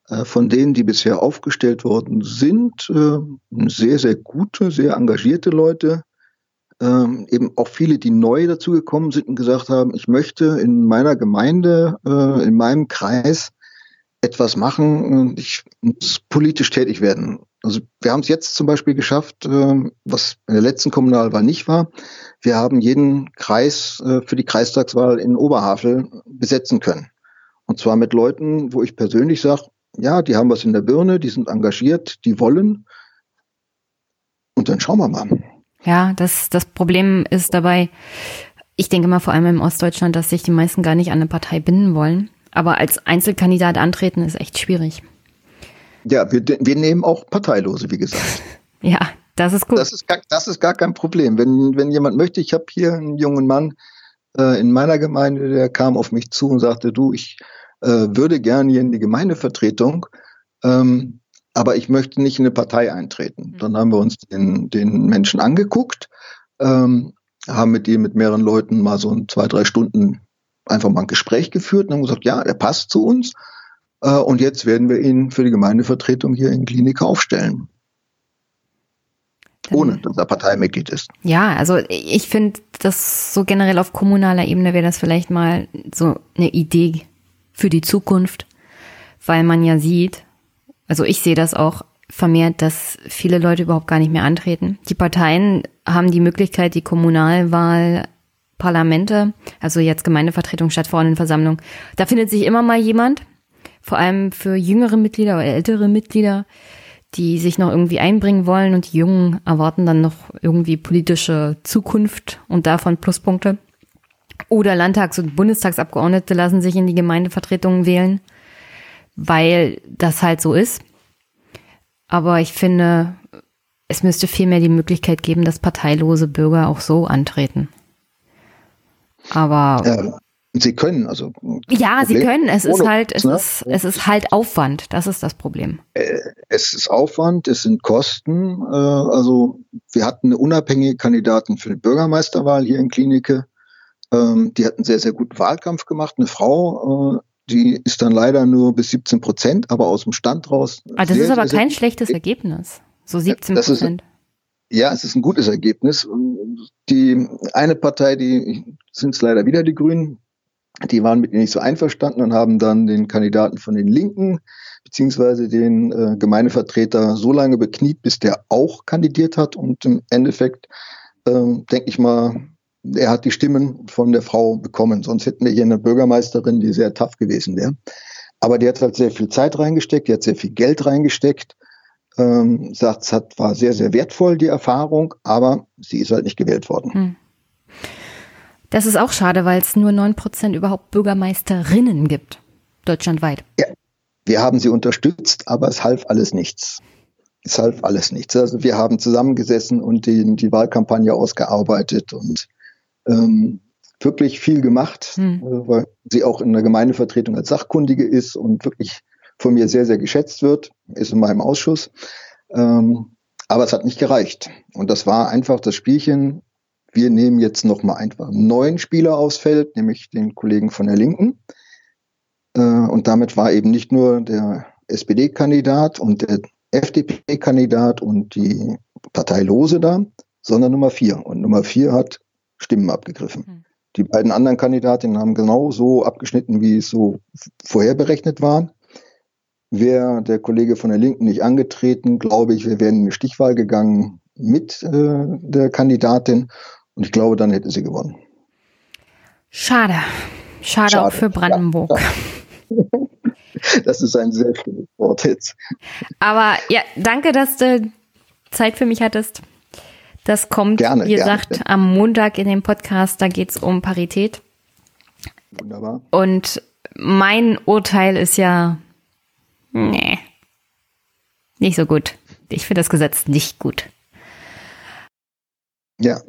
äh, von denen, die bisher aufgestellt worden sind, äh, sehr, sehr gute, sehr engagierte Leute. Ähm, eben auch viele, die neu dazugekommen sind und gesagt haben, ich möchte in meiner Gemeinde, äh, in meinem Kreis etwas machen ich muss politisch tätig werden. Also wir haben es jetzt zum Beispiel geschafft, äh, was in der letzten Kommunalwahl nicht war. Wir haben jeden Kreis äh, für die Kreistagswahl in Oberhavel besetzen können. Und zwar mit Leuten, wo ich persönlich sage, ja, die haben was in der Birne, die sind engagiert, die wollen. Und dann schauen wir mal. Ja, das, das Problem ist dabei, ich denke mal vor allem im Ostdeutschland, dass sich die meisten gar nicht an eine Partei binden wollen. Aber als Einzelkandidat antreten ist echt schwierig. Ja, wir, wir nehmen auch Parteilose, wie gesagt. [laughs] ja, das ist gut. Das ist gar, das ist gar kein Problem. Wenn, wenn jemand möchte, ich habe hier einen jungen Mann äh, in meiner Gemeinde, der kam auf mich zu und sagte, du, ich äh, würde gerne hier in die Gemeindevertretung, ähm, aber ich möchte nicht in eine Partei eintreten. Mhm. Dann haben wir uns den, den Menschen angeguckt, ähm, haben mit ihm, mit mehreren Leuten mal so ein, zwei, drei Stunden einfach mal ein Gespräch geführt und haben gesagt, ja, er passt zu uns. Äh, und jetzt werden wir ihn für die Gemeindevertretung hier in Klinik aufstellen. Ohne, dass er Parteimitglied ist. Ja, also ich finde, dass so generell auf kommunaler Ebene wäre das vielleicht mal so eine Idee für die Zukunft, weil man ja sieht, also ich sehe das auch vermehrt, dass viele Leute überhaupt gar nicht mehr antreten. Die Parteien haben die Möglichkeit, die Kommunalwahl Parlamente, also jetzt Gemeindevertretung, Stadtverordnetenversammlung, da findet sich immer mal jemand, vor allem für jüngere Mitglieder oder ältere Mitglieder, die sich noch irgendwie einbringen wollen und die Jungen erwarten dann noch irgendwie politische Zukunft und davon Pluspunkte. Oder Landtags- und Bundestagsabgeordnete lassen sich in die Gemeindevertretungen wählen, weil das halt so ist. Aber ich finde, es müsste vielmehr die Möglichkeit geben, dass parteilose Bürger auch so antreten. Aber Sie können, also. Ja, Problem, sie können. Es ist halt, es ne? ist, es ist halt Aufwand. Das ist das Problem. Äh, es ist Aufwand, es sind Kosten. Äh, also, wir hatten eine unabhängige Kandidatin für die Bürgermeisterwahl hier in Klinike. Ähm, die hat einen sehr, sehr guten Wahlkampf gemacht. Eine Frau, äh, die ist dann leider nur bis 17 Prozent, aber aus dem Stand raus. Ah, das sehr, ist aber kein schlechtes Ergebnis. So 17 Prozent. Ja, es ist ein gutes Ergebnis. Die eine Partei, die sind es leider wieder die Grünen, die waren mit ihr nicht so einverstanden und haben dann den Kandidaten von den Linken beziehungsweise den äh, Gemeindevertreter so lange bekniet, bis der auch kandidiert hat. Und im Endeffekt äh, denke ich mal, er hat die Stimmen von der Frau bekommen. Sonst hätten wir hier eine Bürgermeisterin, die sehr tough gewesen wäre. Aber die hat halt sehr viel Zeit reingesteckt, die hat sehr viel Geld reingesteckt. Ähm, sagt, es hat, war sehr, sehr wertvoll, die Erfahrung, aber sie ist halt nicht gewählt worden. Hm. Das ist auch schade, weil es nur 9% überhaupt Bürgermeisterinnen gibt, deutschlandweit. Ja, wir haben sie unterstützt, aber es half alles nichts. Es half alles nichts. Also wir haben zusammengesessen und die, die Wahlkampagne ausgearbeitet und ähm, wirklich viel gemacht, hm. äh, weil sie auch in der Gemeindevertretung als Sachkundige ist und wirklich von mir sehr, sehr geschätzt wird, ist in meinem Ausschuss. Ähm, aber es hat nicht gereicht. Und das war einfach das Spielchen, wir nehmen jetzt nochmal einfach einen neuen Spieler aufs Feld, nämlich den Kollegen von der Linken. Äh, und damit war eben nicht nur der SPD-Kandidat und der FDP-Kandidat und die Partei Lose da, sondern Nummer vier. Und Nummer vier hat Stimmen abgegriffen. Mhm. Die beiden anderen Kandidatinnen haben genau so abgeschnitten, wie es so vorher berechnet war. Wäre der Kollege von der Linken nicht angetreten, glaube ich, wir wären in eine Stichwahl gegangen mit äh, der Kandidatin. Und ich glaube, dann hätte sie gewonnen. Schade. Schade, Schade. auch für Brandenburg. Ja. [laughs] Das ist ein sehr schönes Wort jetzt. Aber ja, danke, dass du Zeit für mich hattest. Das kommt, gerne, wie gesagt, gerne. am Montag in dem Podcast. Da geht es um Parität. Wunderbar. Und mein Urteil ist ja, nee, nicht so gut. Ich finde das Gesetz nicht gut. Ja,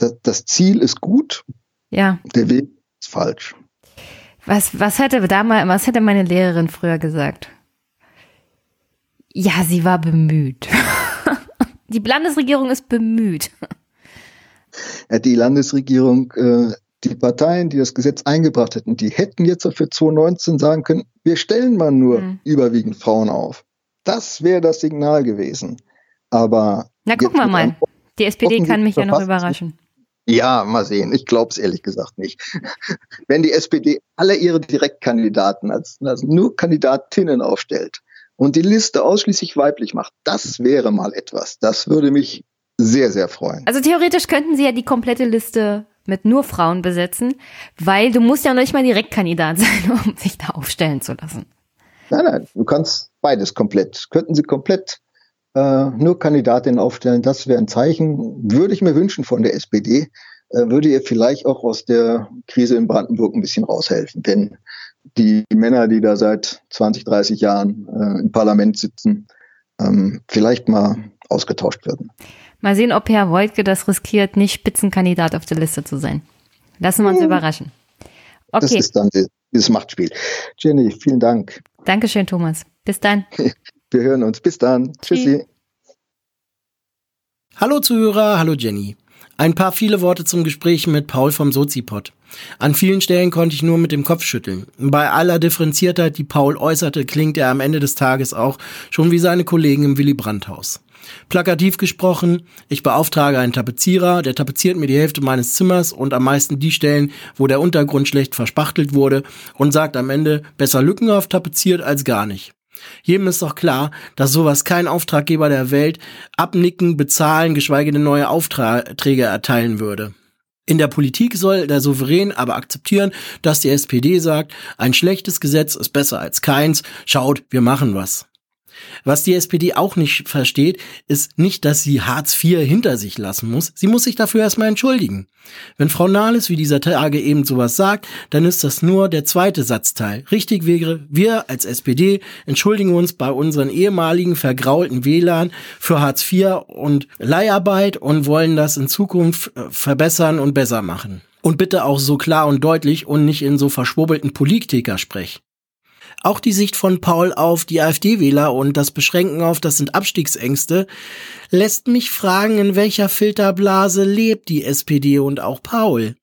das, das Ziel ist gut. Ja. Der Weg ist falsch. Was, was hätte damals, was hätte meine Lehrerin früher gesagt? Ja, sie war bemüht. [laughs] die Landesregierung ist bemüht. Die Landesregierung, äh, die Parteien, die das Gesetz eingebracht hätten, die hätten jetzt für 2019 sagen können, wir stellen mal nur mhm. überwiegend Frauen auf. Das wäre das Signal gewesen. Aber. Na, gucken wir mal. Die SPD kann mich ja noch überraschen. Ja, mal sehen. Ich glaube es ehrlich gesagt nicht. [laughs] Wenn die SPD alle ihre Direktkandidaten als, als nur Kandidatinnen aufstellt und die Liste ausschließlich weiblich macht, das wäre mal etwas. Das würde mich sehr, sehr freuen. Also theoretisch könnten sie ja die komplette Liste mit nur Frauen besetzen, weil du musst ja noch nicht mal Direktkandidat [laughs] sein, um sich da aufstellen zu lassen. Nein, nein, du kannst beides komplett. Könnten sie komplett äh, nur Kandidatinnen aufstellen, das wäre ein Zeichen, würde ich mir wünschen von der SPD, äh, würde ihr vielleicht auch aus der Krise in Brandenburg ein bisschen raushelfen. Denn die Männer, die da seit 20, 30 Jahren äh, im Parlament sitzen, ähm, vielleicht mal ausgetauscht werden. Mal sehen, ob Herr Wojtke das riskiert, nicht Spitzenkandidat auf der Liste zu sein. Lassen wir uns hm. überraschen. Okay. Das ist dann dieses Machtspiel. Jenny, vielen Dank. Dankeschön, Thomas. Bis dann. [laughs] Wir hören uns. Bis dann. Tschüssi. Hallo Zuhörer, hallo Jenny. Ein paar viele Worte zum Gespräch mit Paul vom Sozipod. An vielen Stellen konnte ich nur mit dem Kopf schütteln. Bei aller Differenziertheit, die Paul äußerte, klingt er am Ende des Tages auch schon wie seine Kollegen im Willy Brandt-Haus. Plakativ gesprochen, ich beauftrage einen Tapezierer, der tapeziert mir die Hälfte meines Zimmers und am meisten die Stellen, wo der Untergrund schlecht verspachtelt wurde und sagt am Ende, besser lückenhaft tapeziert als gar nicht. Jedem ist doch klar, dass sowas kein Auftraggeber der Welt abnicken, bezahlen, geschweige denn neue Aufträge erteilen würde. In der Politik soll der Souverän aber akzeptieren, dass die SPD sagt, ein schlechtes Gesetz ist besser als keins, schaut, wir machen was. Was die SPD auch nicht versteht, ist nicht, dass sie Hartz IV hinter sich lassen muss. Sie muss sich dafür erstmal entschuldigen. Wenn Frau Nahles wie dieser Tage eben sowas sagt, dann ist das nur der zweite Satzteil. Richtig wäre, wir als SPD entschuldigen uns bei unseren ehemaligen vergraulten Wählern für Hartz IV und Leiharbeit und wollen das in Zukunft äh, verbessern und besser machen. Und bitte auch so klar und deutlich und nicht in so verschwurbelten Politiker-Sprech. Auch die Sicht von Paul auf die AfD-Wähler und das Beschränken auf das sind Abstiegsängste lässt mich fragen, in welcher Filterblase lebt die SPD und auch Paul.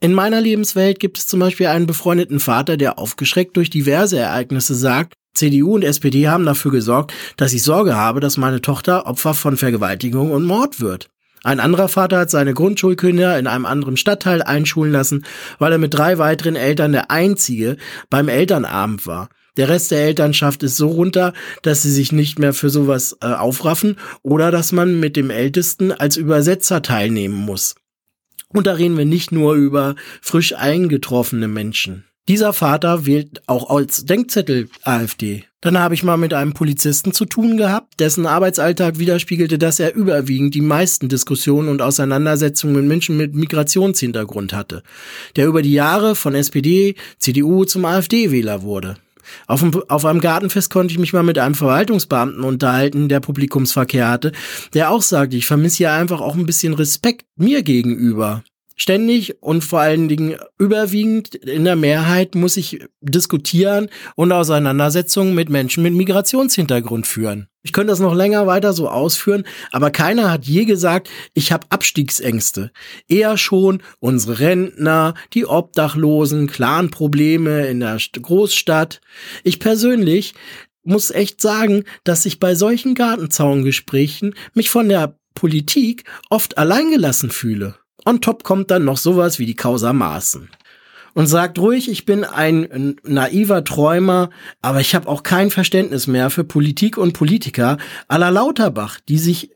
In meiner Lebenswelt gibt es zum Beispiel einen befreundeten Vater, der aufgeschreckt durch diverse Ereignisse sagt, CDU und SPD haben dafür gesorgt, dass ich Sorge habe, dass meine Tochter Opfer von Vergewaltigung und Mord wird. Ein anderer Vater hat seine Grundschulkinder in einem anderen Stadtteil einschulen lassen, weil er mit drei weiteren Eltern der einzige beim Elternabend war. Der Rest der Elternschaft ist so runter, dass sie sich nicht mehr für sowas äh, aufraffen oder dass man mit dem Ältesten als Übersetzer teilnehmen muss. Und da reden wir nicht nur über frisch eingetroffene Menschen. Dieser Vater wählt auch als Denkzettel AfD. Dann habe ich mal mit einem Polizisten zu tun gehabt, dessen Arbeitsalltag widerspiegelte, dass er überwiegend die meisten Diskussionen und Auseinandersetzungen mit Menschen mit Migrationshintergrund hatte, der über die Jahre von SPD, CDU zum AfD-Wähler wurde. Auf, einem, auf einem Gartenfest konnte ich mich mal mit einem Verwaltungsbeamten unterhalten, der Publikumsverkehr hatte, der auch sagte, ich vermisse hier einfach auch ein bisschen Respekt mir gegenüber ständig und vor allen Dingen überwiegend in der Mehrheit muss ich diskutieren und Auseinandersetzungen mit Menschen mit Migrationshintergrund führen. Ich könnte das noch länger weiter so ausführen, aber keiner hat je gesagt, ich habe Abstiegsängste. Eher schon unsere Rentner, die Obdachlosen, Clanprobleme in der Großstadt. Ich persönlich muss echt sagen, dass ich bei solchen Gartenzaungesprächen mich von der Politik oft alleingelassen fühle. On top kommt dann noch sowas wie die Causa Maaßen. Und sagt ruhig, ich bin ein naiver Träumer, aber ich habe auch kein Verständnis mehr für Politik und Politiker aller Lauterbach, die sich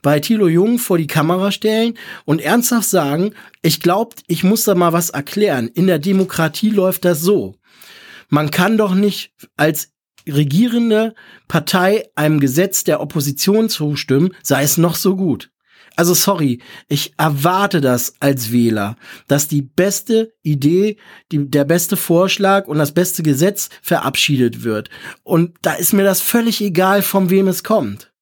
bei Thilo Jung vor die Kamera stellen und ernsthaft sagen, ich glaube, ich muss da mal was erklären. In der Demokratie läuft das so. Man kann doch nicht als regierende Partei einem Gesetz der Opposition zustimmen, sei es noch so gut. Also sorry, ich erwarte das als Wähler, dass die beste Idee, die, der beste Vorschlag und das beste Gesetz verabschiedet wird. Und da ist mir das völlig egal, von wem es kommt.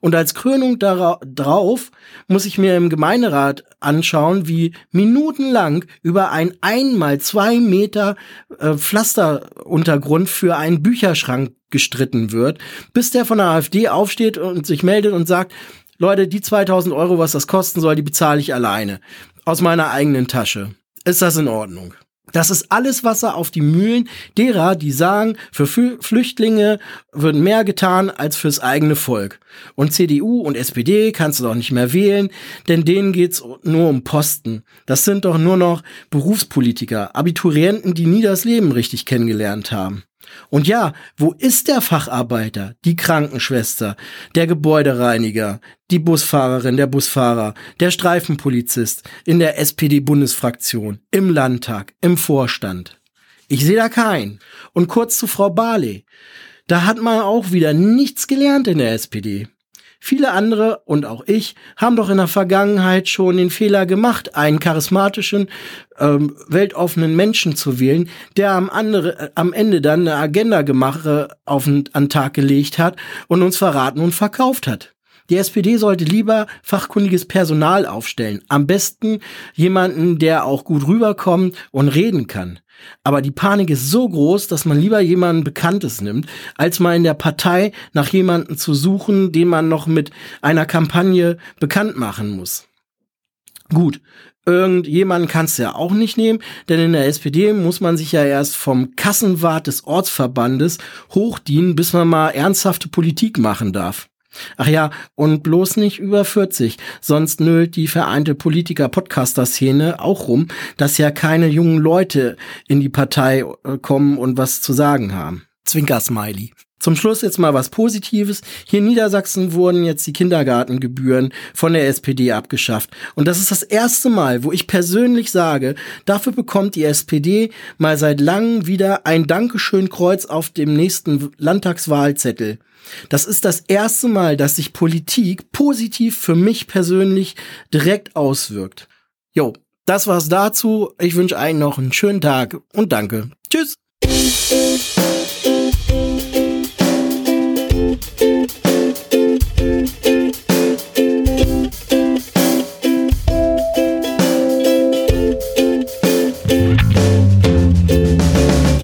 Und als Krönung darauf muss ich mir im Gemeinderat anschauen, wie minutenlang über ein einmal zwei Meter äh, Pflasteruntergrund für einen Bücherschrank gestritten wird, bis der von der AfD aufsteht und sich meldet und sagt, Leute, die 2000 Euro, was das kosten soll, die bezahle ich alleine. Aus meiner eigenen Tasche. Ist das in Ordnung? Das ist alles Wasser auf die Mühlen derer, die sagen, für Flüchtlinge wird mehr getan als fürs eigene Volk. Und CDU und SPD kannst du doch nicht mehr wählen, denn denen geht's nur um Posten. Das sind doch nur noch Berufspolitiker, Abiturienten, die nie das Leben richtig kennengelernt haben. Und ja, wo ist der Facharbeiter, die Krankenschwester, der Gebäudereiniger, die Busfahrerin, der Busfahrer, der Streifenpolizist in der SPD-Bundesfraktion, im Landtag, im Vorstand? Ich sehe da keinen. Und kurz zu Frau Barley. Da hat man auch wieder nichts gelernt in der SPD. Viele andere und auch ich haben doch in der Vergangenheit schon den Fehler gemacht, einen charismatischen, ähm, weltoffenen Menschen zu wählen, der am, andere, äh, am Ende dann eine Agenda-Gemache auf den, an den Tag gelegt hat und uns verraten und verkauft hat. Die SPD sollte lieber fachkundiges Personal aufstellen. Am besten jemanden, der auch gut rüberkommt und reden kann. Aber die Panik ist so groß, dass man lieber jemanden Bekanntes nimmt, als mal in der Partei nach jemanden zu suchen, den man noch mit einer Kampagne bekannt machen muss. Gut, irgendjemanden kannst du ja auch nicht nehmen, denn in der SPD muss man sich ja erst vom Kassenwart des Ortsverbandes hochdienen, bis man mal ernsthafte Politik machen darf. Ach ja, und bloß nicht über 40, sonst nölt die vereinte Politiker-Podcaster-Szene auch rum, dass ja keine jungen Leute in die Partei äh, kommen und was zu sagen haben. Zwinker-Smiley. Zum Schluss jetzt mal was Positives. Hier in Niedersachsen wurden jetzt die Kindergartengebühren von der SPD abgeschafft. Und das ist das erste Mal, wo ich persönlich sage, dafür bekommt die SPD mal seit langem wieder ein Dankeschön-Kreuz auf dem nächsten Landtagswahlzettel. Das ist das erste Mal, dass sich Politik positiv für mich persönlich direkt auswirkt. Jo, das war's dazu. Ich wünsche allen noch einen schönen Tag und danke. Tschüss.